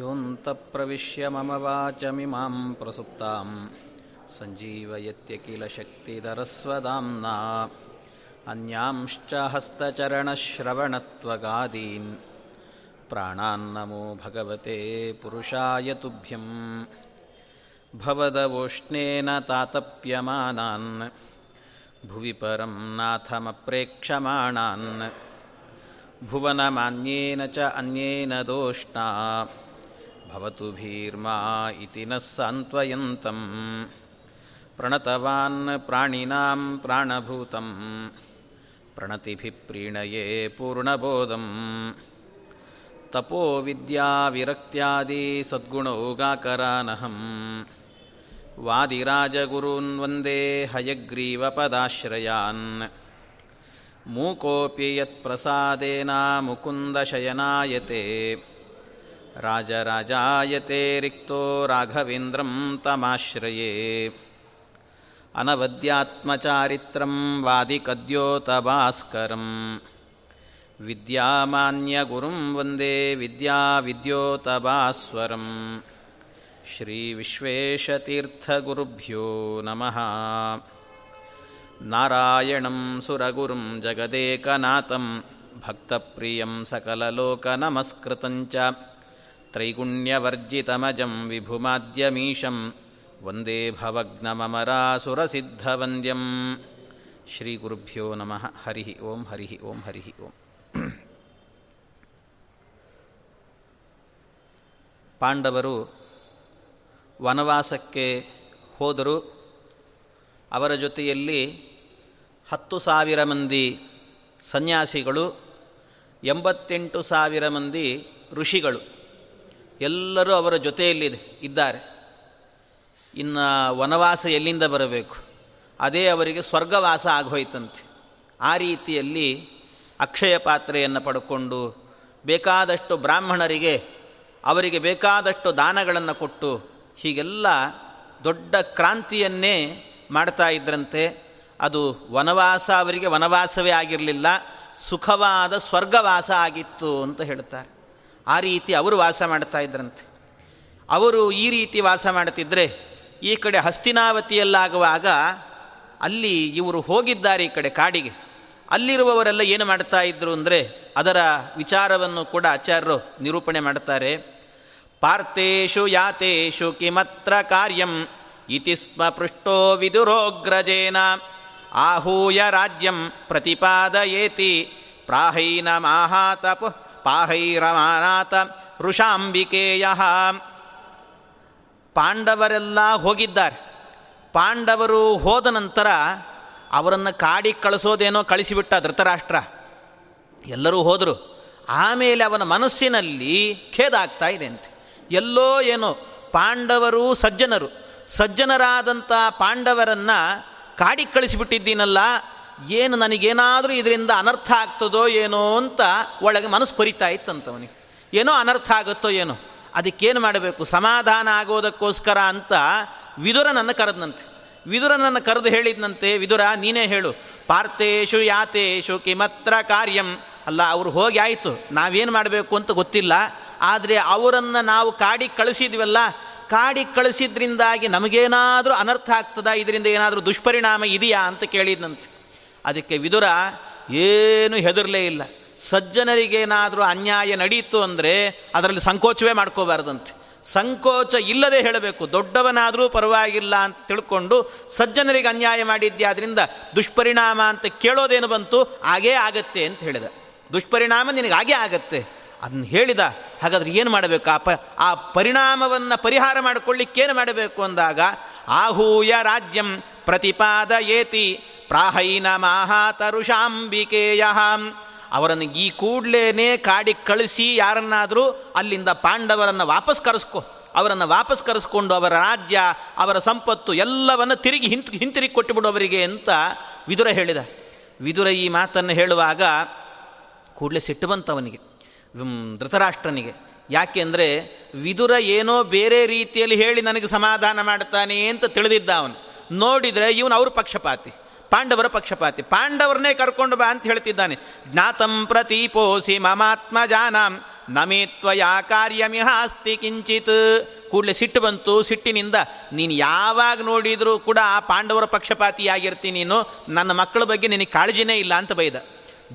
योऽन्तप्रविश्य मम वाचमिमां प्रसुप्तां सञ्जीवयत्यखिलशक्तिधरस्वदाम्ना अन्यांश्च हस्तचरणश्रवणत्वगादीन् प्राणान्नमो भगवते पुरुषाय तुभ्यं भवदवोष्णेन तातप्यमानान् भुवि परं नाथमप्रेक्षमाणान् भुवनमान्येन च अन्येन दोष्णा भवतु भीर्मा इति नः सान्त्वयन्तं प्रणतवान् प्राणिनां प्राणभूतं प्रणतिभिः प्रीणये पूर्णबोधं तपो सद्गुणौगाकरानहं वादिराजगुरून् वन्दे हयग्रीवपदाश्रयान् मूकोऽपि यत्प्रसादेन मुकुन्दशयनायते ರಾಜರಾಜಾಯತೆ ರಿಕ್ತೋ ರಾಘವೇಂದ್ರಂ ತಮಾಶ್ರಯೇ. ಅನವದ್ಯಾತ್ಮಚಾರಿತ್ರಂ ವಾದಿಕದ್ಯೋತಭಾಸ್ಕರಂ. ವಿದ್ಯಾಮಾನ್ಯಗುರುಂ ವಂದೇ ವಿದ್ಯಾವಿದ್ಯೋತಭಾಸ್ವರಂ. नमः ನಮಃ. ನಾರಾಯಣಂ ಸುರಗುರುಂ ಜಗದೇಕನಾಥಂ. ಭಕ್ತಪ್ರಿಯಂ ಸಕಲಲೋಕನಮಸ್ಕೃತಂಚ. ತ್ರೈಗುಣ್ಯವರ್ಜಿತಮಜಂ ವಿಭುಮಾದ್ಯಮೀಶಂ ವಂದೇ ಭವಗ್ನಮರಾಸುರಸಿದ್ಧವಂದ್ಯಂ ಶ್ರೀಗುರುಭ್ಯೋ ನಮಃ. ಹರಿ ಓಂ ಹರಿ ಓಂ ಹರಿ ಓಂ. ಪಾಂಡವರು ವನವಾಸಕ್ಕೆ ಹೋದರು. ಅವರ ಜೊತೆಯಲ್ಲಿ ಹತ್ತು ಸಾವಿರ ಮಂದಿ ಸನ್ಯಾಸಿಗಳು, ಎಂಬತ್ತೆಂಟು ಸಾವಿರ ಮಂದಿ ಋಷಿಗಳು. ಎಲ್ಲರೂ ಅವರ ಜೊತೆಯಲ್ಲಿದೆ ಇದ್ದಾರೆ. ಇನ್ನು ವನವಾಸ ಎಲ್ಲಿಂದ ಬರಬೇಕು? ಅದೇ ಅವರಿಗೆ ಸ್ವರ್ಗವಾಸ ಆಗೋಯ್ತಂತೆ. ಆ ರೀತಿಯಲ್ಲಿ ಅಕ್ಷಯ ಪಾತ್ರೆಯನ್ನು ಪಡ್ಕೊಂಡು ಬೇಕಾದಷ್ಟು ಬ್ರಾಹ್ಮಣರಿಗೆ ಅವರಿಗೆ ಬೇಕಾದಷ್ಟು ದಾನಗಳನ್ನು ಕೊಟ್ಟು ಹೀಗೆಲ್ಲ ದೊಡ್ಡ ಕ್ರಾಂತಿಯನ್ನೇ ಮಾಡ್ತಾ ಇದ್ರಂತೆ. ಅದು ವನವಾಸ ಅವರಿಗೆ ವನವಾಸವೇ ಆಗಿರಲಿಲ್ಲ, ಸುಖವಾದ ಸ್ವರ್ಗವಾಸ ಆಗಿತ್ತು ಅಂತ ಹೇಳ್ತಾರೆ. ಆ ರೀತಿ ಅವರು ವಾಸ ಮಾಡ್ತಾ ಇದ್ರಂತೆ. ಅವರು ಈ ರೀತಿ ವಾಸ ಮಾಡ್ತಿದ್ರೆ ಈ ಕಡೆ ಹಸ್ತಿನಾವತಿಯಲ್ಲಾಗುವಾಗ ಅಲ್ಲಿ ಇವರು ಹೋಗಿದ್ದಾರೆ ಈ ಕಡೆ ಕಾಡಿಗೆ. ಅಲ್ಲಿರುವವರೆಲ್ಲ ಏನು ಮಾಡ್ತಾ ಇದ್ರು ಅಂದರೆ ಅದರ ವಿಚಾರವನ್ನು ಕೂಡ ಆಚಾರ್ಯರು ನಿರೂಪಣೆ ಮಾಡ್ತಾರೆ. ಪಾರ್ಥೇಶು ಯಾತೇಶು ಕಿಮತ್ರ ಕಾರ್ಯಂ ಇತಿ ಸ್ಮ ಪೃಷ್ಟೋ ವಿದುರೋಗ್ರಜೇನ ಆಹೂಯ ರಾಜ್ಯಂ ಪ್ರತಿಪಾದಯೇತಿ ಪ್ರಾಹೈನ ಮಾಹಾತ ಪಾಹೈರಮಾನಾಥ ಋಷಾಂಬಿಕೆಯ. ಪಾಂಡವರೆಲ್ಲ ಹೋಗಿದ್ದಾರೆ. ಪಾಂಡವರು ಹೋದ ನಂತರ ಅವರನ್ನು ಕಾಡಿ ಕಳಿಸೋದೇನೋ ಕಳಿಸಿಬಿಟ್ಟ ಧೃತರಾಷ್ಟ್ರ. ಎಲ್ಲರೂ ಹೋದರು. ಆಮೇಲೆ ಅವನ ಮನಸ್ಸಿನಲ್ಲಿ ಖೇದ ಆಗ್ತಾ ಇದೆ ಅಂತೆ. ಎಲ್ಲೋ ಏನೋ ಪಾಂಡವರು ಸಜ್ಜನರು. ಸಜ್ಜನರಾದಂಥ ಪಾಂಡವರನ್ನು ಕಾಡಿ ಕಳಿಸಿಬಿಟ್ಟಿದ್ದೀನಲ್ಲ ಏನು ನನಗೇನಾದರೂ ಇದರಿಂದ ಅನರ್ಥ ಆಗ್ತದೋ ಏನೋ ಅಂತ ಒಳಗೆ ಮನಸ್ಸು ಕೊರಿತಾ ಇತ್ತಂತವನಿಗೆ ಏನೋ ಅನರ್ಥ ಆಗುತ್ತೋ ಏನೋ. ಅದಕ್ಕೇನು ಮಾಡಬೇಕು? ಸಮಾಧಾನ ಆಗೋದಕ್ಕೋಸ್ಕರ ಅಂತ ವಿದುರನನ್ನು ಕರೆದನಂತೆ. ವಿದುರನನ್ನು ಕರೆದು ಹೇಳಿದ್ನಂತೆ, ವಿದುರ, ನೀನೇ ಹೇಳು. ಪಾರ್ಥೇಶು ಯಾತೇಶು ಕಿಮತ್ರ ಕಾರ್ಯಂ. ಅಲ್ಲ, ಅವರು ಹೋಗಿ ಆಯಿತು. ನಾವೇನು ಮಾಡಬೇಕು ಅಂತ ಗೊತ್ತಿಲ್ಲ. ಆದರೆ ಅವರನ್ನು ನಾವು ಕಾಡಿಗೆ ಕಳಿಸಿದ್ವಲ್ಲ, ಕಾಡಿ ಕಳಿಸಿದ್ರಿಂದಾಗಿ ನಮಗೇನಾದರೂ ಅನರ್ಥ ಆಗ್ತದ? ಇದರಿಂದ ಏನಾದರೂ ದುಷ್ಪರಿಣಾಮ ಇದೆಯಾ ಅಂತ ಕೇಳಿದ್ನಂತೆ. ಅದಕ್ಕೆ ವಿದುರ, ಏನು ಹೆದರಲೇ ಇಲ್ಲ. ಸಜ್ಜನರಿಗೇನಾದರೂ ಅನ್ಯಾಯ ನಡೀತು ಅಂದರೆ ಅದರಲ್ಲಿ ಸಂಕೋಚವೇ ಮಾಡ್ಕೋಬಾರ್ದಂತೆ. ಸಂಕೋಚ ಇಲ್ಲದೆ ಹೇಳಬೇಕು. ದೊಡ್ಡವನಾದರೂ ಪರವಾಗಿಲ್ಲ ಅಂತ ತಿಳ್ಕೊಂಡು ಸಜ್ಜನರಿಗೆ ಅನ್ಯಾಯ ಮಾಡಿದ್ಯಾದ್ರಿಂದ ದುಷ್ಪರಿಣಾಮ ಅಂತ ಕೇಳೋದೇನು ಬಂತು? ಹಾಗೇ ಆಗತ್ತೆ ಅಂತ ಹೇಳಿದ. ದುಷ್ಪರಿಣಾಮ ನಿನಗೆ ಹಾಗೇ ಆಗತ್ತೆ. ಅದನ್ನ ಹೇಳಿದ ಹಾಗಾದ್ರೆ ಏನು ಮಾಡಬೇಕು? ಆ ಪ, ಆ ಪರಿಣಾಮವನ್ನು ಪರಿಹಾರ ಮಾಡಿಕೊಳ್ಳಿಕ್ಕೇನು ಮಾಡಬೇಕು ಅಂದಾಗ, ಆಹೂಯ ರಾಜ್ಯಂ ಪ್ರತಿಪಾದ ಏತಿ ಪ್ರಾಹೈನ ಮಾಹಾತರುಷಾಂಬಿಕೇಯ. ಅವರನ್ನು ಈ ಕೂಡಲೇ ಕಾಡಿಗೆ ಕಳಿಸಿ ಯಾರನ್ನಾದರೂ ಅಲ್ಲಿಂದ ಪಾಂಡವರನ್ನು ವಾಪಸ್ ಕರೆಸ್ಕೊ, ಅವರನ್ನು ವಾಪಸ್ ಕರೆಸ್ಕೊಂಡು ಅವರ ರಾಜ್ಯ, ಅವರ ಸಂಪತ್ತು ಎಲ್ಲವನ್ನು ತಿರುಗಿ ಹಿಂತ್, ಹಿಂತಿರುಗಿ ಕೊಟ್ಟುಬಿಡು ಅವರಿಗೆ ಅಂತ ವಿದುರ ಹೇಳಿದ. ವಿದುರ ಈ ಮಾತನ್ನು ಹೇಳುವಾಗ ಕೂಡಲೇ ಸಿಟ್ಟು ಬಂತು ಅವನಿಗೆ ಧೃತರಾಷ್ಟ್ರನಿಗೆ. ಯಾಕೆಂದರೆ ವಿದುರ ಏನೋ ಬೇರೆ ರೀತಿಯಲ್ಲಿ ಹೇಳಿ ನನಗೆ ಸಮಾಧಾನ ಮಾಡ್ತಾನೆ ಅಂತ ತಿಳಿದಿದ್ದ ಅವನು. ನೋಡಿದರೆ ಇವನು ಅವ್ರ ಪಕ್ಷಪಾತಿ, ಪಾಂಡವರ ಪಕ್ಷಪಾತಿ. ಪಾಂಡವರನ್ನೇ ಕರ್ಕೊಂಡು ಬಾ ಅಂತ ಹೇಳ್ತಿದ್ದಾನೆ. ಜ್ಞಾತಂ ಪ್ರತಿಪೋಸಿ ಮಮಾತ್ಮ ಜಾನಾಂ ನಮೇತ್ವಯಾ ಕಾರ್ಯಮಿಹಾಸ್ತಿ ಕಿಂಚಿತ್. ಕೂಡಲೇ ಸಿಟ್ಟು ಬಂತು, ಸಿಟ್ಟಿನಿಂದ, ನೀನು ಯಾವಾಗ ನೋಡಿದರೂ ಕೂಡ ಆ ಪಾಂಡವರ ಪಕ್ಷಪಾತಿಯಾಗಿರ್ತೀನಿ ನೀನು, ನನ್ನ ಮಕ್ಕಳ ಬಗ್ಗೆ ನಿನಗೆ ಕಾಳಜಿನೇ ಇಲ್ಲ ಅಂತ ಬೈದ.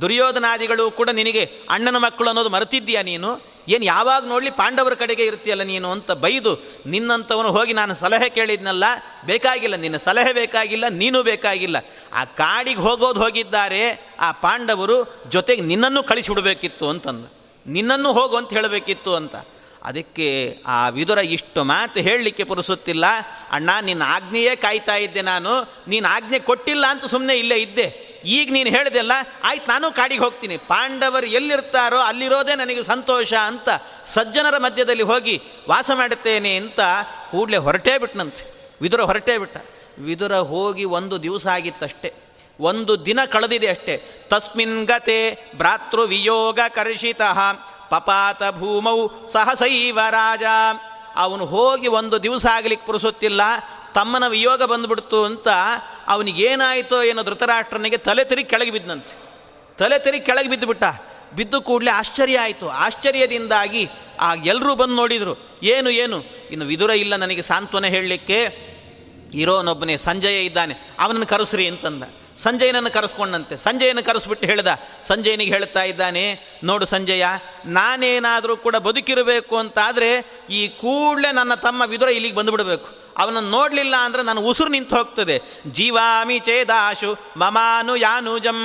ದುರ್ಯೋಧನಾದಿಗಳು ಕೂಡ ನಿನಗೆ ಅಣ್ಣನ ಮಕ್ಕಳು ಅನ್ನೋದು ಮರೆತಿದ್ದೀಯಾ ನೀನು? ಏನು ಯಾವಾಗ ನೋಡಲಿ ಪಾಂಡವರ ಕಡೆಗೆ ಇರ್ತೀಯಲ್ಲ ನೀನು ಅಂತ ಬೈದು ನಿನ್ನಂಥವನು ಹೋಗಿ ನಾನು ಸಲಹೆ ಕೇಳಿದ್ನಲ್ಲ, ಬೇಕಾಗಿಲ್ಲ, ನಿನ್ನ ಸಲಹೆ ಬೇಕಾಗಿಲ್ಲ, ನೀನು ಬೇಕಾಗಿಲ್ಲ. ಆ ಕಾಡಿಗೆ ಹೋಗೋದು ಹೋಗಿದ್ದಾರೆ, ಆ ಪಾಂಡವರು ಜೊತೆಗೆ ನಿನ್ನನ್ನು ಕಳಿಸಿಬಿಡಬೇಕಿತ್ತು ಅಂತಂದು. ನಿನ್ನನ್ನು ಹೋಗು ಅಂತ ಹೇಳಬೇಕಿತ್ತು ಅಂತ. ಅದಕ್ಕೆ ಆ ವಿದುರ ಇಷ್ಟು ಮಾತು ಹೇಳಲಿಕ್ಕೆ ಪುರುಸುತ್ತಿಲ್ಲ, ಅಣ್ಣ, ನಿನ್ನ ಆಜ್ಞೆಯೇ ಕಾಯ್ತಾ ಇದ್ದೆ ನಾನು, ನೀನು ಆಜ್ಞೆ ಕೊಟ್ಟಿಲ್ಲ ಅಂತ ಸುಮ್ಮನೆ ಇಲ್ಲೇ ಇದ್ದೆ. ಈಗ ನೀನು ಹೇಳಿದೆಲ್ಲ ಆಯ್ತು ನಾನು ಕಾಡಿಗೆ ಹೋಗ್ತೀನಿ. ಪಾಂಡವರು ಎಲ್ಲಿರ್ತಾರೋ ಅಲ್ಲಿರೋದೇ ನನಗೆ ಸಂತೋಷ ಅಂತ ಸಜ್ಜನರ ಮಧ್ಯದಲ್ಲಿ ಹೋಗಿ ವಾಸ ಮಾಡುತ್ತೇನೆ ಅಂತ ಕೂಡಲೇ ಹೊರಟೇ ಬಿಟ್ನಂತೆ. ವಿದುರ ಹೊರಟೇ ಬಿಟ್ಟ. ವಿದುರ ಹೋಗಿ ಒಂದು ದಿವಸ ಆಗಿತ್ತಷ್ಟೇ. ಒಂದು ದಿನ ಕಳೆದಿದೆ ಅಷ್ಟೇ. ತಸ್ಮಿನ್ ಗತೆ ಭ್ರಾತೃ ವಿಯೋಗ ಕರ್ಷಿತಃ. ಪಪಾತ ಭೂಮೌ ಸಹಸೈವ ರಾಜ. ಅವನು ಹೋಗಿ ಒಂದು ದಿವಸ ಆಗಲಿಕ್ಕೆ ಪುರುಸುತ್ತಿಲ್ಲ, ತಮ್ಮನ ವಿಯೋಗ ಬಂದುಬಿಡ್ತು ಅಂತ ಅವನಿಗೇನಾಯಿತೋ ಏನೋ ಧೃತರಾಷ್ಟ್ರನಿಗೆ ತಲೆ ತಿರುಗಿ ಕೆಳಗೆ ಬಿದ್ದಂತೆ ತಲೆ ತಿರುಗಿ ಕೆಳಗೆ ಬಿದ್ದುಬಿಟ್ಟ ಬಿದ್ದು ಕೂಡಲೇ ಆಶ್ಚರ್ಯ ಆಯಿತು. ಆಶ್ಚರ್ಯದಿಂದಾಗಿ ಆ ಎಲ್ಲರೂ ಬಂದು ನೋಡಿದರು. ಏನು ಏನು? ಇನ್ನು ವಿದುರ ಇಲ್ಲ ನನಗೆ ಸಾಂತ್ವನ ಹೇಳಲಿಕ್ಕೆ. ಇರೋನೊಬ್ಬನೇ ಸಂಜಯ ಇದ್ದಾನೆ. ಅವನನ್ನು ಕರೆಸ್ರಿ ಅಂತಂದ. ಸಂಜಯನನ್ನು ಕರೆಸ್ಕೊಂಡಂತೆ. ಸಂಜಯನ ಕರೆಸ್ಬಿಟ್ಟು ಹೇಳಿದ, ಸಂಜಯನಿಗೆ ಹೇಳ್ತಾ ಇದ್ದಾನೆ, ನೋಡು ಸಂಜಯ ನಾನೇನಾದರೂ ಕೂಡ ಬದುಕಿರಬೇಕು ಅಂತಾದರೆ ಈ ಕೂಡಲೇ ನನ್ನ ತಮ್ಮ ವಿದುರ ಇಲ್ಲಿಗೆ ಬಂದುಬಿಡಬೇಕು. ಅವನನ್ನು ನೋಡಲಿಲ್ಲ ಅಂದರೆ ನನ್ನ ಉಸಿರು ನಿಂತು ಹೋಗ್ತದೆ. ಜೀವಾಮಿ ಚೇದಾಶು ಮಮಾನು ಯಾನುಜಂ.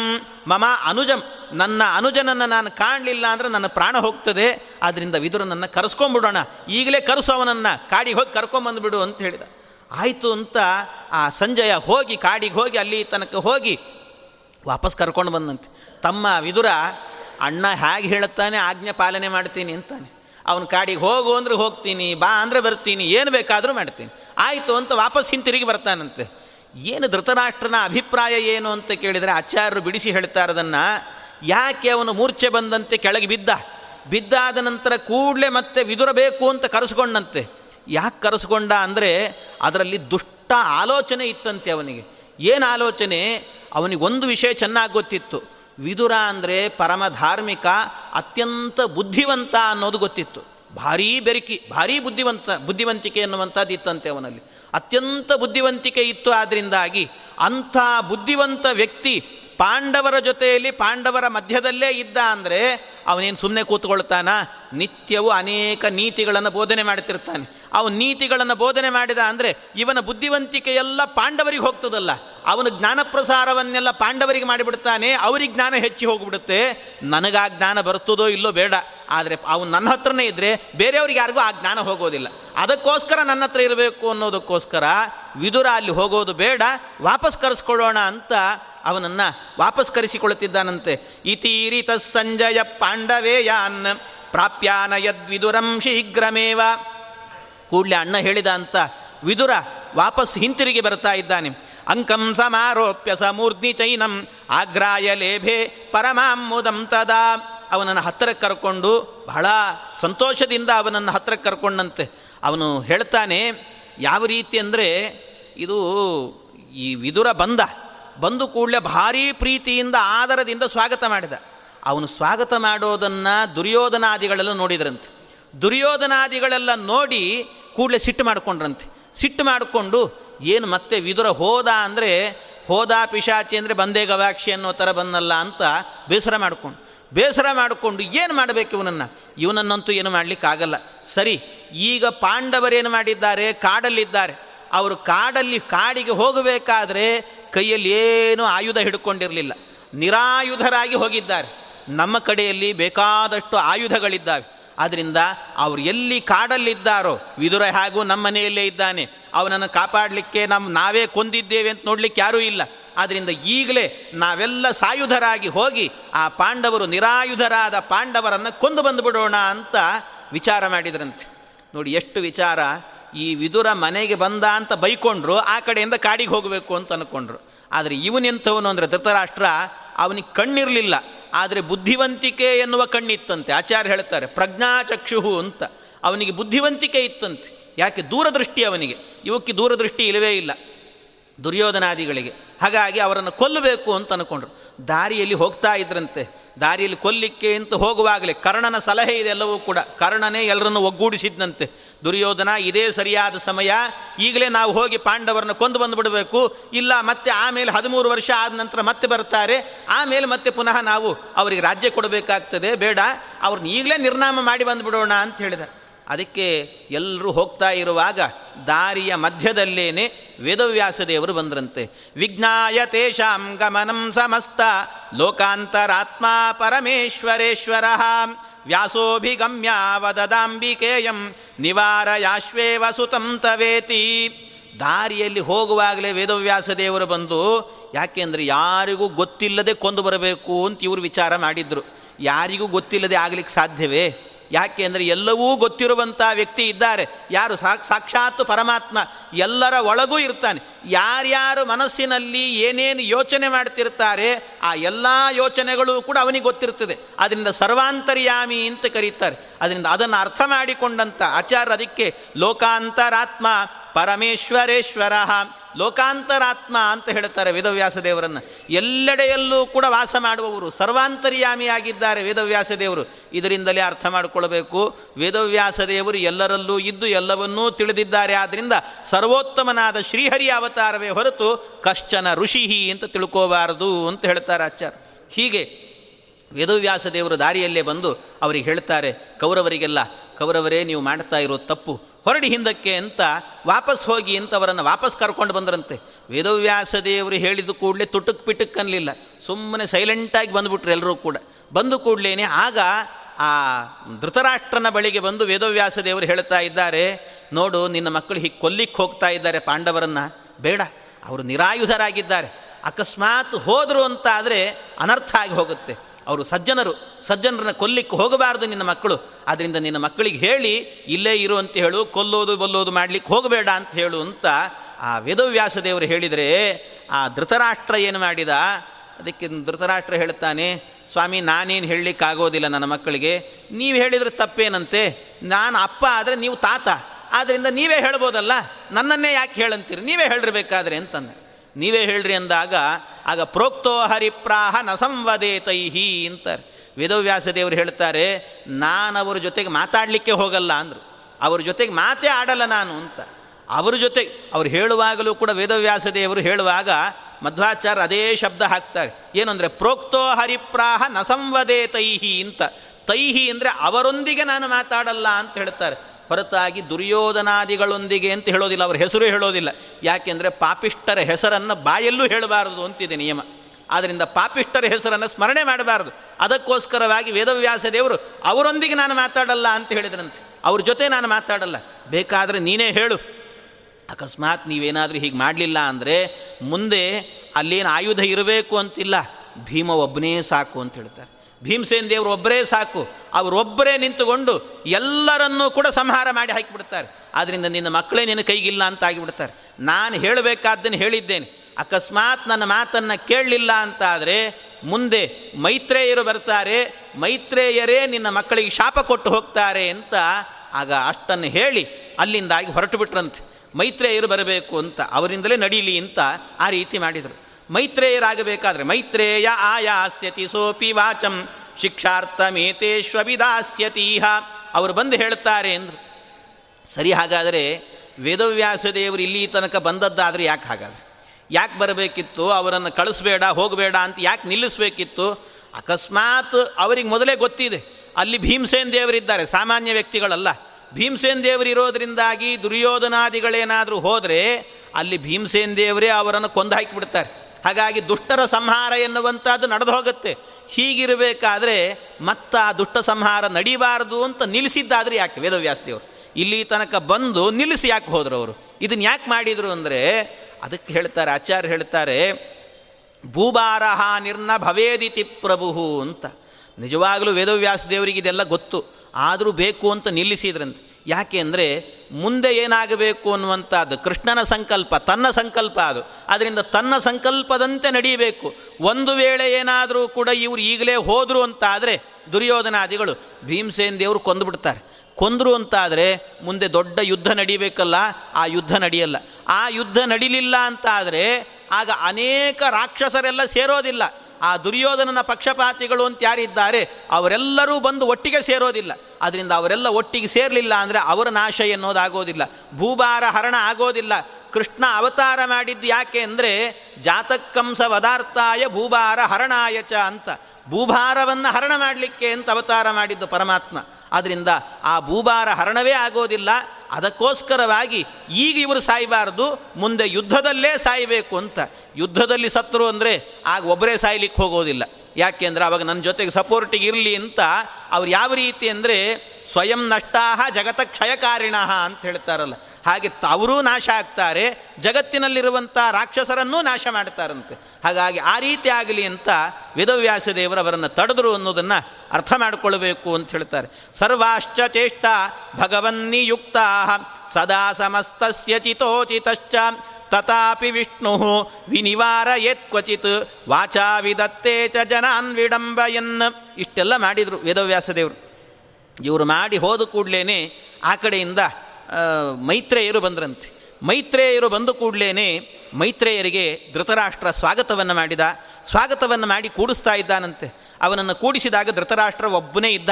ಮಮ ಅನುಜಂ, ನನ್ನ ಅನುಜನನ್ನು ನಾನು ಕಾಣಲಿಲ್ಲ ಅಂದರೆ ನನ್ನ ಪ್ರಾಣ ಹೋಗ್ತದೆ. ಆದ್ದರಿಂದ ವಿದುರನನ್ನು ಕರೆಸ್ಕೊಂಡ್ಬಿಡೋಣ. ಈಗಲೇ ಕರೆಸು ಅವನನ್ನು. ಕಾಡಿಗೆ ಹೋಗಿ ಕರ್ಕೊಂಬಂದುಬಿಡು ಅಂತ ಹೇಳಿದ. ಆಯಿತು ಅಂತ ಆ ಸಂಜಯ ಹೋಗಿ ಕಾಡಿಗೆ ಹೋಗಿ ಅಲ್ಲಿ ತನಕ ಹೋಗಿ ವಾಪಸ್ ಕರ್ಕೊಂಡು ಬಂದಂತೆ. ತಮ್ಮ ವಿದುರ ಅಣ್ಣ ಹೇಗೆ ಹೇಳುತ್ತಾನೆ, ಆಜ್ಞೆ ಪಾಲನೆ ಮಾಡ್ತೀನಿ ಅಂತಾನೆ. ಅವನು ಕಾಡಿಗೆ ಹೋಗು ಅಂದ್ರೆ ಹೋಗ್ತೀನಿ, ಬಾ ಅಂದರೆ ಬರ್ತೀನಿ, ಏನು ಬೇಕಾದರೂ ಮಾಡ್ತೀನಿ. ಆಯಿತು ಅಂತ ವಾಪಸ್ ಹಿಂತಿರುಗಿ ಬರ್ತಾನಂತೆ. ಏನು ಧೃತರಾಷ್ಟ್ರನ ಅಭಿಪ್ರಾಯ ಏನು ಅಂತ ಕೇಳಿದರೆ ಆಚಾರ್ಯರು ಬಿಡಿಸಿ ಹೇಳ್ತಾರದನ್ನು ಯಾಕೆ ಅವನು ಮೂರ್ಛೆ ಬಂದಂತೆ ಕೆಳಗೆ ಬಿದ್ದ? ಬಿದ್ದಾದ ನಂತರ ಕೂಡಲೇ ಮತ್ತೆ ವಿದುರಬೇಕು ಅಂತ ಕರೆಸ್ಕೊಂಡಂತೆ. ಯಾಕೆ ಕರೆಸ್ಕೊಂಡ ಅಂದರೆ ಅದರಲ್ಲಿ ದುಷ್ಟ ಆಲೋಚನೆ ಇತ್ತಂತೆ ಅವನಿಗೆ. ಏನು ಆಲೋಚನೆ? ಅವನಿಗೆ ಒಂದು ವಿಷಯ ಚೆನ್ನಾಗಿ ಗೊತ್ತಿತ್ತು. ವಿದುರ ಅಂದರೆ ಪರಮ ಧಾರ್ಮಿಕ, ಅತ್ಯಂತ ಬುದ್ಧಿವಂತ ಅನ್ನೋದು ಗೊತ್ತಿತ್ತು. ಭಾರೀ ಬೆರಕಿ, ಭಾರೀ ಬುದ್ಧಿವಂತ, ಬುದ್ಧಿವಂತಿಕೆ ಅನ್ನುವಂಥದ್ದು ಇತ್ತಂತೆ ಅವನಲ್ಲಿ. ಅತ್ಯಂತ ಬುದ್ಧಿವಂತಿಕೆ ಇತ್ತು ಆದ್ದರಿಂದಾಗಿ ಅಂಥ ಬುದ್ಧಿವಂತ ವ್ಯಕ್ತಿ ಪಾಂಡವರ ಜೊತೆಯಲ್ಲಿ ಪಾಂಡವರ ಮಧ್ಯದಲ್ಲೇ ಇದ್ದ ಅಂದರೆ ಅವನೇನು ಸುಮ್ಮನೆ ಕೂತ್ಕೊಳ್ತಾನ? ನಿತ್ಯವೂ ಅನೇಕ ನೀತಿಗಳನ್ನು ಬೋಧನೆ ಮಾಡ್ತಿರ್ತಾನೆ. ಅವನು ನೀತಿಗಳನ್ನು ಬೋಧನೆ ಮಾಡಿದ ಅಂದರೆ ಇವನ ಬುದ್ಧಿವಂತಿಕೆ ಎಲ್ಲ ಪಾಂಡವರಿಗೆ ಹೋಗ್ತದಲ್ಲ. ಅವನು ಜ್ಞಾನ ಪ್ರಸಾರವನ್ನೆಲ್ಲ ಪಾಂಡವರಿಗೆ ಮಾಡಿಬಿಡ್ತಾನೆ, ಅವ್ರಿಗೆ ಜ್ಞಾನ ಹೆಚ್ಚಿ ಹೋಗಿಬಿಡುತ್ತೆ. ನನಗೆ ಆ ಜ್ಞಾನ ಬರ್ತದೋ ಇಲ್ಲೋ ಬೇಡ. ಆದರೆ ಅವನು ನನ್ನ ಹತ್ರನೇ ಇದ್ದರೆ ಬೇರೆಯವ್ರಿಗೆ ಯಾರಿಗೂ ಆ ಜ್ಞಾನ ಹೋಗೋದಿಲ್ಲ. ಅದಕ್ಕೋಸ್ಕರ ನನ್ನ ಹತ್ರ ಇರಬೇಕು ಅನ್ನೋದಕ್ಕೋಸ್ಕರ ವಿದುರ ಅಲ್ಲಿ ಹೋಗೋದು ಬೇಡ, ವಾಪಸ್ ಕರೆಸ್ಕೊಳ್ಳೋಣ ಅಂತ ಅವನನ್ನು ವಾಪಸ್ ಕರೆಸಿಕೊಳ್ಳುತ್ತಿದ್ದಾನಂತೆ ಇತೀರಿತ ಸಂಜಯ ಪಾಂಡವೇಯಾನ್ ಪ್ರಾಪ್ಯಾನ ಯದ್ವಿದುರಂ ಶೀಘ್ರಮೇವ. ಕೂಡಲೇ ಅಣ್ಣ ಹೇಳಿದ ಅಂತ ವಿದುರ ವಾಪಸ್ ಹಿಂತಿರುಗಿ ಬರ್ತಾ ಇದ್ದಾನೆ. ಅಂಕಂ ಸಮಾರೋಪ್ಯ ಸಮೂರ್ಧ್ನಿ ಚೈನಂ ಆಗ್ರಾಯ ಲೇಭೆ ಪರಮಾಮುದಂ ತದಾ. ಅವನನ್ನು ಹತ್ತಿರಕ್ಕೆ ಕರ್ಕೊಂಡು ಬಹಳ ಸಂತೋಷದಿಂದ ಅವನನ್ನು ಹತ್ತಿರಕ್ಕೆ ಕರ್ಕೊಂಡಂತೆ. ಅವನು ಹೇಳ್ತಾನೆ, ಯಾವ ರೀತಿ ಅಂದರೆ ಇದು ಈ ವಿದುರ ಬಂದ. ಬಂದು ಕೂಡಲೇ ಭಾರೀ ಪ್ರೀತಿಯಿಂದ, ಆದರದಿಂದ ಸ್ವಾಗತ ಮಾಡಿದ. ಅವನು ಸ್ವಾಗತ ಮಾಡೋದನ್ನು ದುರ್ಯೋಧನಾದಿಗಳೆಲ್ಲ ನೋಡಿದ್ರಂತೆ. ದುರ್ಯೋಧನಾದಿಗಳೆಲ್ಲ ನೋಡಿ ಕೂಡಲೇ ಸಿಟ್ಟು ಮಾಡಿಕೊಂಡ್ರಂತೆ. ಸಿಟ್ಟು ಮಾಡಿಕೊಂಡು ಏನು ಮತ್ತೆ ವಿದುರ ಹೋದ ಅಂದರೆ, ಹೋದ ಪಿಶಾಚಿ ಅಂದರೆ ಬಂದೇ ಗವಾಕ್ಷಿ ಅನ್ನೋ ಥರ ಬಂದಲ್ಲ ಅಂತ ಬೇಸರ ಮಾಡಿಕೊಂಡು. ಬೇಸರ ಮಾಡಿಕೊಂಡು ಏನು ಮಾಡಬೇಕು ಇವನನ್ನು? ಇವನನ್ನಂತೂ ಏನು ಮಾಡಲಿಕ್ಕಾಗಲ್ಲ. ಸರಿ, ಈಗ ಪಾಂಡವರೇನು ಮಾಡಿದ್ದಾರೆ? ಕಾಡಲ್ಲಿದ್ದಾರೆ. ಅವರು ಕಾಡಲ್ಲಿ, ಕಾಡಿಗೆ ಹೋಗಬೇಕಾದ್ರೆ ಕೈಯಲ್ಲಿ ಏನೂ ಆಯುಧ ಹಿಡ್ಕೊಂಡಿರಲಿಲ್ಲ. ನಿರಾಯುಧರಾಗಿ ಹೋಗಿದ್ದಾರೆ. ನಮ್ಮ ಕಡೆಯಲ್ಲಿ ಬೇಕಾದಷ್ಟು ಆಯುಧಗಳಿದ್ದಾವೆ. ಆದ್ದರಿಂದ ಅವರು ಎಲ್ಲಿ ಕಾಡಲ್ಲಿದ್ದಾರೋ ವಿದುರ ಹಾಗೂ ನಮ್ಮ ಮನೆಯಲ್ಲೇ ಇದ್ದಾನೆ. ಅವನನ್ನು ಕಾಪಾಡಲಿಕ್ಕೆ ನಮ್ಮ ನಾವೇ ಕೊಂದಿದ್ದೇವೆ ಅಂತ ನೋಡಲಿಕ್ಕೆ ಯಾರೂ ಇಲ್ಲ. ಆದ್ದರಿಂದ ಈಗಲೇ ನಾವೆಲ್ಲ ಸಾಯುಧರಾಗಿ ಹೋಗಿ ಆ ಪಾಂಡವರು ನಿರಾಯುಧರಾದ ಪಾಂಡವರನ್ನು ಕೊಂದು ಬಂದುಬಿಡೋಣ ಅಂತ ವಿಚಾರ ಮಾಡಿದ್ರಂತೆ. ನೋಡಿ ಎಷ್ಟು ವಿಚಾರ. ಈ ವಿದುರ ಮನೆಗೆ ಬಂದ ಅಂತ ಬೈಕೊಂಡ್ರು, ಆ ಕಡೆಯಿಂದ ಕಾಡಿಗೆ ಹೋಗಬೇಕು ಅಂತ ಅಂದ್ಕೊಂಡ್ರು ಆದರೆ ಇವನೆಂಥವನು ಅಂದರೆ ಧೃತರಾಷ್ಟ್ರ, ಅವನಿಗೆ ಕಣ್ಣಿರಲಿಲ್ಲ. ಆದರೆ ಬುದ್ಧಿವಂತಿಕೆ ಎನ್ನುವ ಕಣ್ಣಿತ್ತಂತೆ. ಆಚಾರ್ಯ ಹೇಳ್ತಾರೆ ಪ್ರಜ್ಞಾಚಕ್ಷುಹು ಅಂತ. ಅವನಿಗೆ ಬುದ್ಧಿವಂತಿಕೆ ಇತ್ತಂತೆ. ಯಾಕೆ? ದೂರದೃಷ್ಟಿ ಅವನಿಗೆ. ಇವಕ್ಕೆ ದೂರದೃಷ್ಟಿ ಇಲ್ಲವೇ ಇಲ್ಲ. ದುರ್ಯೋಧನಾದಿಗಳಿಗೆ. ಹಾಗಾಗಿ ಅವರನ್ನು ಕೊಲ್ಲಬೇಕು ಅಂತ ಅಂದ್ಕೊಂಡ್ರು ದಾರಿಯಲ್ಲಿ ಹೋಗ್ತಾ ಇದ್ರಂತೆ. ದಾರಿಯಲ್ಲಿ ಕೊಲ್ಲಿಕ್ಕೆ ಅಂತ ಹೋಗುವಾಗಲೇ ಕರ್ಣನ ಸಲಹೆ ಇದೆಲ್ಲವೂ ಕೂಡ. ಕರ್ಣನೇ ಎಲ್ಲರನ್ನು ಒಗ್ಗೂಡಿಸಿದ್ದಂತೆ ದುರ್ಯೋಧನ, ಇದೇ ಸರಿಯಾದ ಸಮಯ. ಈಗಲೇ ನಾವು ಹೋಗಿ ಪಾಂಡವರನ್ನು ಕೊಂದು ಬಂದುಬಿಡಬೇಕು. ಇಲ್ಲ, ಮತ್ತೆ ಆಮೇಲೆ ಹದಿಮೂರು ವರ್ಷ ಆದ ನಂತರ ಮತ್ತೆ ಬರ್ತಾರೆ. ಆಮೇಲೆ ಮತ್ತೆ ಪುನಃ ನಾವು ಅವರಿಗೆ ರಾಜ್ಯ ಕೊಡಬೇಕಾಗ್ತದೆ. ಬೇಡ, ಅವ್ರನ್ನ ಈಗಲೇ ನಿರ್ನಾಮ ಮಾಡಿ ಬಂದುಬಿಡೋಣ ಅಂತ ಹೇಳಿದ. ಅದಕ್ಕೆ ಎಲ್ಲರೂ ಹೋಗ್ತಾ ಇರುವಾಗ ದಾರಿಯ ಮಧ್ಯದಲ್ಲೇನೆ ವೇದವ್ಯಾಸ ದೇವರು ಬಂದ್ರಂತೆ. ವಿಜ್ಞಾಯ ತೇಷಾಂ ಗಮನಂ ಸಮಸ್ತ ಲೋಕಾಂತರಾತ್ಮ ಪರಮೇಶ್ವರೇಶ್ವರ. ವ್ಯಾಸೋಭಿಗಮ್ಯ ವದದಾಂಬಿಕೇಯಂ ನಿವಾರಯಾಶ್ವೇವ ಸುತಂ ತವೇತಿ. ದಾರಿಯಲ್ಲಿ ಹೋಗುವಾಗಲೇ ವೇದವ್ಯಾಸ ದೇವರು ಬಂದು ಯಾಕೆಂದರೆ ಯಾರಿಗೂ ಗೊತ್ತಿಲ್ಲದೆ ಕೊಂದು ಬರಬೇಕು ಅಂತ ಇವರು ವಿಚಾರ ಮಾಡಿದ್ರು. ಯಾರಿಗೂ ಗೊತ್ತಿಲ್ಲದೆ ಆಗಲಿಕ್ಕೆ ಸಾಧ್ಯವೇ? ಯಾಕೆ ಅಂದರೆ ಎಲ್ಲವೂ ಗೊತ್ತಿರುವಂಥ ವ್ಯಕ್ತಿ ಇದ್ದಾರೆ. ಯಾರು ಸಾಕ್ ಸಾಕ್ಷಾತ್ ಪರಮಾತ್ಮ ಎಲ್ಲರ ಒಳಗೂ ಇರ್ತಾನೆ. ಯಾರ್ಯಾರು ಮನಸ್ಸಿನಲ್ಲಿ ಏನೇನು ಯೋಚನೆ ಮಾಡ್ತಿರ್ತಾರೆ, ಆ ಎಲ್ಲ ಯೋಚನೆಗಳು ಕೂಡ ಅವನಿಗೆ ಗೊತ್ತಿರ್ತದೆ ಅದರಿಂದ ಸರ್ವಾಂತರ್ಯಾಮಿ ಅಂತ ಕರೀತಾರೆ. ಅದರಿಂದ ಅದನ್ನು ಅರ್ಥ ಮಾಡಿಕೊಂಡಂಥ ಆಚಾರ್ಯ ಅದಕ್ಕೆ ಲೋಕಾಂತರಾತ್ಮ ಪರಮೇಶ್ವರೇಶ್ವರ, ಲೋಕಾಂತರಾತ್ಮ ಅಂತ ಹೇಳ್ತಾರೆ ವೇದವ್ಯಾಸ ದೇವರನ್ನು. ಎಲ್ಲೆಡೆಯಲ್ಲೂ ಕೂಡ ವಾಸ ಮಾಡುವವರು ಸರ್ವಾಂತರ್ಯಾಮಿಯಾಗಿದ್ದಾರೆ ವೇದವ್ಯಾಸ ದೇವರು. ಇದರಿಂದಲೇ ಅರ್ಥ ಮಾಡಿಕೊಳ್ಬೇಕು. ವೇದವ್ಯಾಸ ದೇವರು ಎಲ್ಲರಲ್ಲೂ ಇದ್ದು ಎಲ್ಲವನ್ನೂ ತಿಳಿದಿದ್ದಾರೆ. ಆದ್ದರಿಂದ ಸರ್ವೋತ್ತಮನಾದ ಶ್ರೀಹರಿ ಅವತಾರವೇ ಹೊರತು ಕಶ್ಚನ ಋಷಿ ಅಂತ ತಿಳ್ಕೋಬಾರದು ಅಂತ ಹೇಳ್ತಾರೆ ಆಚಾರ ಹೀಗೆ ವೇದವ್ಯಾಸ ದೇವರು ದಾರಿಯಲ್ಲೇ ಬಂದು ಅವರಿಗೆ ಹೇಳ್ತಾರೆ, ಕೌರವರಿಗೆಲ್ಲ, ಕೌರವರೇ, ನೀವು ಮಾಡ್ತಾ ಇರೋ ತಪ್ಪು, ಹೊರಡಿ ಹಿಂದಕ್ಕೆ ಅಂತ ವಾಪಸ್ ಹೋಗಿ ಅಂತ ಅವರನ್ನು ವಾಪಸ್ ಕರ್ಕೊಂಡು ಬಂದರಂತೆ. ವೇದವ್ಯಾಸ ದೇವರು ಹೇಳಿದ ಕೂಡಲೇ ತುಟುಕ್ ಪಿಟುಕ್ ಅನ್ನಲಿಲ್ಲ ಸುಮ್ಮನೆ ಸೈಲೆಂಟಾಗಿ ಬಂದುಬಿಟ್ರು ಎಲ್ಲರೂ ಕೂಡ. ಬಂದು ಕೂಡಲೇ ಆಗ ಆ ಧೃತರಾಷ್ಟ್ರನ ಬಳಿಗೆ ಬಂದು ವೇದವ್ಯಾಸ ದೇವರು ಹೇಳ್ತಾ ಇದ್ದಾರೆ, ನೋಡು, ನಿನ್ನ ಮಕ್ಕಳು ಹೀಗೆ ಕೊಲ್ಲಿಕ್ಕೆ ಹೋಗ್ತಾ ಇದ್ದಾರೆ ಪಾಂಡವರನ್ನು. ಬೇಡ, ಅವರು ನಿರಾಯುಧರಾಗಿದ್ದಾರೆ. ಅಕಸ್ಮಾತ್ ಹೋದರು ಅಂತ ಆದರೆ ಅನರ್ಥ ಆಗಿ ಹೋಗುತ್ತೆ. ಅವರು ಸಜ್ಜನರು, ಸಜ್ಜನರನ್ನ ಕೊಲ್ಲಿಕ್ಕೆ ಹೋಗಬಾರ್ದು ನಿನ್ನ ಮಕ್ಕಳು. ಆದ್ದರಿಂದ ನಿನ್ನ ಮಕ್ಕಳಿಗೆ ಹೇಳಿ, ಇಲ್ಲೇ ಇರು ಅಂತ ಹೇಳು, ಕೊಲ್ಲೋದು, ಬಲ್ಲೋದು ಮಾಡಲಿಕ್ಕೆ ಹೋಗಬೇಡ ಅಂತ ಹೇಳು ಅಂತ ಆ ವೇದವ್ಯಾಸ ದೇವರು ಹೇಳಿದರೆ, ಆ ಧೃತರಾಷ್ಟ್ರ ಏನು ಮಾಡಿದ? ಅದಕ್ಕೆ ಧೃತರಾಷ್ಟ್ರ ಹೇಳ್ತಾನೆ ಸ್ವಾಮಿ, ನಾನೇನು ಹೇಳಲಿಕ್ಕಾಗೋದಿಲ್ಲ ನನ್ನ ಮಕ್ಕಳಿಗೆ. ನೀವು ಹೇಳಿದರೆ ತಪ್ಪೇನಂತೆ? ನಾನು ಅಪ್ಪ ಆದರೆ ನೀವು ತಾತ. ಆದ್ದರಿಂದ ನೀವೇ ಹೇಳ್ಬೋದಲ್ಲ? ನನ್ನನ್ನೇ ಯಾಕೆ ಹೇಳಂತೀರಿ? ನೀವೇ ಹೇಳಿರ್ಬೇಕಾದ್ರೆ ಅಂತಂದೆ ನೀವೇ ಹೇಳ್ರಿ ಅಂದಾಗ, ಆಗ ಪ್ರೋಕ್ತೋ ಹರಿಪ್ರಾಹ ನ ಸಂವದೇತೈಹಿ ಅಂತಾರೆ. ವೇದವ್ಯಾಸ ದೇವರು ಹೇಳ್ತಾರೆ, ನಾನು ಅವ್ರ ಜೊತೆಗೆ ಮಾತಾಡಲಿಕ್ಕೆ ಹೋಗಲ್ಲ ಅಂದರು. ಅವ್ರ ಜೊತೆಗೆ ಮಾತೇ ಆಡಲ್ಲ ನಾನು ಅಂತ. ಅವ್ರ ಜೊತೆ, ಅವ್ರು ಹೇಳುವಾಗಲೂ ಕೂಡ ವೇದವ್ಯಾಸ ದೇವರು ಹೇಳುವಾಗ ಮಧ್ವಾಚಾರ್ಯ ಅದೇ ಶಬ್ದ ಹಾಕ್ತಾರೆ. ಏನಂದರೆ ಪ್ರೋಕ್ತೋ ಹರಿಪ್ರಾಹ ನ ಸಂವದೇ ತೈಹಿ ಅಂತ. ತೈಹಿ ಅಂದರೆ ಅವರೊಂದಿಗೆ ನಾನು ಮಾತಾಡಲ್ಲ ಅಂತ ಹೇಳ್ತಾರೆ. ಹೊರತಾಗಿ ದುರ್ಯೋಧನಾದಿಗಳೊಂದಿಗೆ ಅಂತ ಹೇಳೋದಿಲ್ಲ, ಅವರ ಹೆಸರು ಹೇಳೋದಿಲ್ಲ. ಯಾಕೆಂದರೆ ಪಾಪಿಷ್ಟರ ಹೆಸರನ್ನು ಬಾಯಲ್ಲೂ ಹೇಳಬಾರದು ಅಂತಿದೆ ನಿಯಮ. ಆದ್ದರಿಂದ ಪಾಪಿಷ್ಟರ ಹೆಸರನ್ನು ಸ್ಮರಣೆ ಮಾಡಬಾರದು. ಅದಕ್ಕೋಸ್ಕರವಾಗಿ ವೇದವ್ಯಾಸ ದೇವರು, ಅವರೊಂದಿಗೆ ನಾನು ಮಾತಾಡಲ್ಲ ಅಂತ ಹೇಳಿದ್ರಂತೆ. ಅವ್ರ ಜೊತೆ ನಾನು ಮಾತಾಡಲ್ಲ. ಬೇಕಾದರೆ ನೀನೇ ಹೇಳು. ಅಕಸ್ಮಾತ್ ನೀವೇನಾದರೂ ಹೀಗೆ ಮಾಡಲಿಲ್ಲ ಅಂದರೆ ಮುಂದೆ ಅಲ್ಲೇನು ಆಯುಧ ಇರಬೇಕು ಅಂತಿಲ್ಲ. ಭೀಮ ಒಬ್ಬನೇ ಸಾಕು ಅಂತ ಹೇಳ್ತಾರೆ. ಭೀಮಸೇನ್ ದೇವರು ಒಬ್ಬರೇ ಸಾಕು. ಅವರೊಬ್ಬರೇ ನಿಂತುಕೊಂಡು ಎಲ್ಲರನ್ನೂ ಕೂಡ ಸಂಹಾರ ಮಾಡಿ ಹಾಕಿಬಿಡ್ತಾರೆ. ಆದ್ದರಿಂದ ನಿನ್ನ ಮಕ್ಕಳೇ ನಿನ್ನ ಕೈಗಿಲ್ಲ ಅಂತ ಆಗಿಬಿಡ್ತಾರೆ. ನಾನು ಹೇಳಬೇಕಾದ್ದನ್ನು ಹೇಳಿದ್ದೇನೆ. ಅಕಸ್ಮಾತ್ ನನ್ನ ಮಾತನ್ನು ಕೇಳಲಿಲ್ಲ ಅಂತಾದರೆ ಮುಂದೆ ಮೈತ್ರೇಯರು ಬರ್ತಾರೆ. ಮೈತ್ರೇಯರೇ ನಿನ್ನ ಮಕ್ಕಳಿಗೆ ಶಾಪ ಕೊಟ್ಟು ಹೋಗ್ತಾರೆ ಅಂತ ಆಗ ಅಷ್ಟನ್ನು ಹೇಳಿ ಅಲ್ಲಿಂದಾಗಿ ಹೊರಟು ಬಿಟ್ರಂತೆ. ಮೈತ್ರೇಯರು ಬರಬೇಕು ಅಂತ ಅವರಿಂದಲೇ ನಡೀಲಿ ಅಂತ ಆ ರೀತಿ ಮಾಡಿದರು. ಮೈತ್ರೇಯರಾಗಬೇಕಾದ್ರೆ ಮೈತ್ರೇಯ ಆಯಾಸ್ಯತಿ ಸೋಪಿ ವಾಚಂ ಶಿಕ್ಷಾರ್ಥಮೇತೇಶ್ವವಿದಾಸ್ಯತೀಹ. ಅವರು ಬಂದು ಹೇಳ್ತಾರೆ ಅಂದರು. ಸರಿ ಹಾಗಾದರೆ ವೇದವ್ಯಾಸ ದೇವರು ಇಲ್ಲಿ ತನಕ ಬಂದದ್ದಾದರೆ ಯಾಕೆ ಹಾಗಾದರೆ? ಯಾಕೆ ಬರಬೇಕಿತ್ತು? ಅವರನ್ನು ಕಳಿಸ್ಬೇಡ, ಹೋಗಬೇಡ ಅಂತ ಯಾಕೆ ನಿಲ್ಲಿಸಬೇಕಿತ್ತು? ಅಕಸ್ಮಾತ್ ಅವರಿಗೆ ಮೊದಲೇ ಗೊತ್ತಿದೆ. ಅಲ್ಲಿ ಭೀಮಸೇನ್ ದೇವರಿದ್ದಾರೆ, ಸಾಮಾನ್ಯ ವ್ಯಕ್ತಿಗಳಲ್ಲ. ಭೀಮಸೇನ್ ದೇವರು ಇರೋದರಿಂದಾಗಿ ದುರ್ಯೋಧನಾದಿಗಳೇನಾದರೂ ಹೋದರೆ ಅಲ್ಲಿ ಭೀಮಸೇನ್ ದೇವರೇ ಅವರನ್ನು ಕೊಂದು ಹಾಕಿಬಿಡ್ತಾರೆ. ಹಾಗಾಗಿ ದುಷ್ಟರ ಸಂಹಾರ ಎನ್ನುವಂಥದ್ದು ನಡೆದು ಹೋಗುತ್ತೆ. ಹೀಗಿರಬೇಕಾದ್ರೆ ಮತ್ತ ಆ ದುಷ್ಟ ಸಂಹಾರ ನಡಿಬಾರದು ಅಂತ ನಿಲ್ಲಿಸಿದ್ದಾದ್ರೆ ಯಾಕೆ ವೇದವ್ಯಾಸದೇವರು? ಇಲ್ಲಿ ತನಕ ಬಂದು ನಿಲ್ಲಿಸಿ ಯಾಕೆ ಹೋದರು ಅವರು ಇದನ್ನು ಯಾಕೆ ಮಾಡಿದರು ಅಂದರೆ ಅದಕ್ಕೆ ಹೇಳ್ತಾರೆ ಆಚಾರ್ಯ ಹೇಳ್ತಾರೆ ಭೂಬಾರಹ ನಿರ್ನ ಭವೇದಿತಿ ಪ್ರಭು ಅಂತ. ನಿಜವಾಗಲೂ ವೇದವ್ಯಾಸ ದೇವರಿಗೆ ಇದೆಲ್ಲ ಗೊತ್ತು. ಆದರೂ ಬೇಕು ಅಂತ ನಿಲ್ಲಿಸಿದ್ರಂತೆ. ಯಾಕೆ ಅಂದರೆ ಮುಂದೆ ಏನಾಗಬೇಕು ಅನ್ನುವಂಥದ್ದು ಕೃಷ್ಣನ ಸಂಕಲ್ಪ, ತನ್ನ ಸಂಕಲ್ಪ ಅದು. ಅದರಿಂದ ತನ್ನ ಸಂಕಲ್ಪದಂತೆ ನಡೀಬೇಕು ಒಂದು ವೇಳೆ ಏನಾದರೂ ಕೂಡ ಇವರು ಈಗಲೇ ಹೋದರು ಅಂತಾದರೆ ದುರ್ಯೋಧನಾದಿಗಳು ಭೀಮಸೇನ್ ದೇವರು ಕೊಂದುಬಿಡ್ತಾರೆ ಕೊಂದರು ಅಂತಾದರೆ ಮುಂದೆ ದೊಡ್ಡ ಯುದ್ಧ ನಡೀಬೇಕಲ್ಲ, ಆ ಯುದ್ಧ ನಡೆಯಲ್ಲ. ಆ ಯುದ್ಧ ನಡಿಲಿಲ್ಲ ಅಂತಾದರೆ ಆಗ ಅನೇಕ ರಾಕ್ಷಸರೆಲ್ಲ ಸೇರೋದಿಲ್ಲ. ಆ ದುರ್ಯೋಧನನ ಪಕ್ಷಪಾತಿಗಳು ಅಂತ ಯಾರಿದ್ದಾರೆ, ಅವರೆಲ್ಲರೂ ಬಂದು ಒಟ್ಟಿಗೆ ಸೇರೋದಿಲ್ಲ. ಅದರಿಂದ ಅವರೆಲ್ಲ ಒಟ್ಟಿಗೆ ಸೇರಲಿಲ್ಲ ಅಂದರೆ ಅವರ ನಾಶ ಎನ್ನೋದಾಗೋದಿಲ್ಲ ಭೂಭಾರ ಹರಣ ಆಗೋದಿಲ್ಲ. ಕೃಷ್ಣ ಅವತಾರ ಮಾಡಿದ್ದು ಯಾಕೆ ಅಂದರೆ ಜಾತಕ್ಕಂಸ ವದಾರ್ಥಾಯ ಭೂಭಾರ ಹರಣಾಯ ಚ ಅಂತ. ಭೂಭಾರವನ್ನು ಹರಣ ಮಾಡಲಿಕ್ಕೆ ಅಂತ ಅವತಾರ ಮಾಡಿದ್ದು ಪರಮಾತ್ಮ. ಆದ್ದರಿಂದ ಆ ಭೂಭಾರ ಹರಣವೇ ಆಗೋದಿಲ್ಲ. ಅದಕ್ಕೋಸ್ಕರವಾಗಿ ಈಗ ಇವರು ಸಾಯಬಾರ್ದು, ಮುಂದೆ ಯುದ್ಧದಲ್ಲೇ ಸಾಯಬೇಕು ಅಂತ. ಯುದ್ಧದಲ್ಲಿ ಸತ್ರು ಅಂದರೆ ಆಗ ಒಬ್ಬರೇ ಸಾಯ್ಲಿಕ್ಕೆ ಹೋಗೋದಿಲ್ಲ. ಯಾಕೆಂದರೆ ಅವಾಗ ನನ್ನ ಜೊತೆಗೆ ಸಪೋರ್ಟಿಗೆ ಇರಲಿ ಅಂತ ಅವ್ರು ಯಾವ ರೀತಿ ಅಂದರೆ ಸ್ವಯಂ ನಷ್ಟಾಹ ಜಗತ ಕ್ಷಯಕಾರಿಣ ಅಂತ ಹೇಳ್ತಾರಲ್ಲ. ಹಾಗೆ ಅವರೂ ನಾಶ ಆಗ್ತಾರೆ ಜಗತ್ತಿನಲ್ಲಿರುವಂಥ ರಾಕ್ಷಸರನ್ನೂ ನಾಶ ಮಾಡ್ತಾರಂತೆ. ಹಾಗಾಗಿ ಆ ರೀತಿ ಆಗಲಿ ಅಂತ ವೇದವ್ಯಾಸ ದೇವರು ಅವರನ್ನು ತಡೆದರು ಅನ್ನೋದನ್ನು ಅರ್ಥ ಮಾಡಿಕೊಳ್ಬೇಕು ಅಂತ ಹೇಳ್ತಾರೆ. ಸರ್ವಾಶ್ಚ ಚೇಷ್ಟ ಭಗವನ್ನಿಯುಕ್ತ ಸದಾ ಸಮಸ್ತಸ್ಯ ಚಿತೋಚಿತಶ್ಚ, ತಥಾಪಿ ವಿಷ್ಣು ವಿನಿವಾರಯೇತ್ ಕ್ವಚಿತ್ ವಾಚಾ ವಿದತ್ತೇ ಚ ಜನಾನ್ ವಿಡಂಬಯನ್ ಇಷ್ಟೆಲ್ಲ ಮಾಡಿದರು ವೇದವ್ಯಾಸ ದೇವರು ಇವರು ಮಾಡಿ ಹೋದ ಕೂಡಲೇ ಆ ಕಡೆಯಿಂದ ಮೈತ್ರೇಯರು ಬಂದ್ರಂತೆ. ಮೈತ್ರೇಯರು ಬಂದು ಕೂಡಲೇ ಮೈತ್ರೇಯರಿಗೆ ಧೃತರಾಷ್ಟ್ರ ಸ್ವಾಗತವನ್ನು ಮಾಡಿದ. ಸ್ವಾಗತವನ್ನು ಮಾಡಿ ಕೂಡಿಸ್ತಾ ಇದ್ದಾನಂತೆ. ಅವನನ್ನು ಕೂಡಿಸಿದಾಗ ಧೃತರಾಷ್ಟ್ರ ಒಬ್ಬನೇ ಇದ್ದ.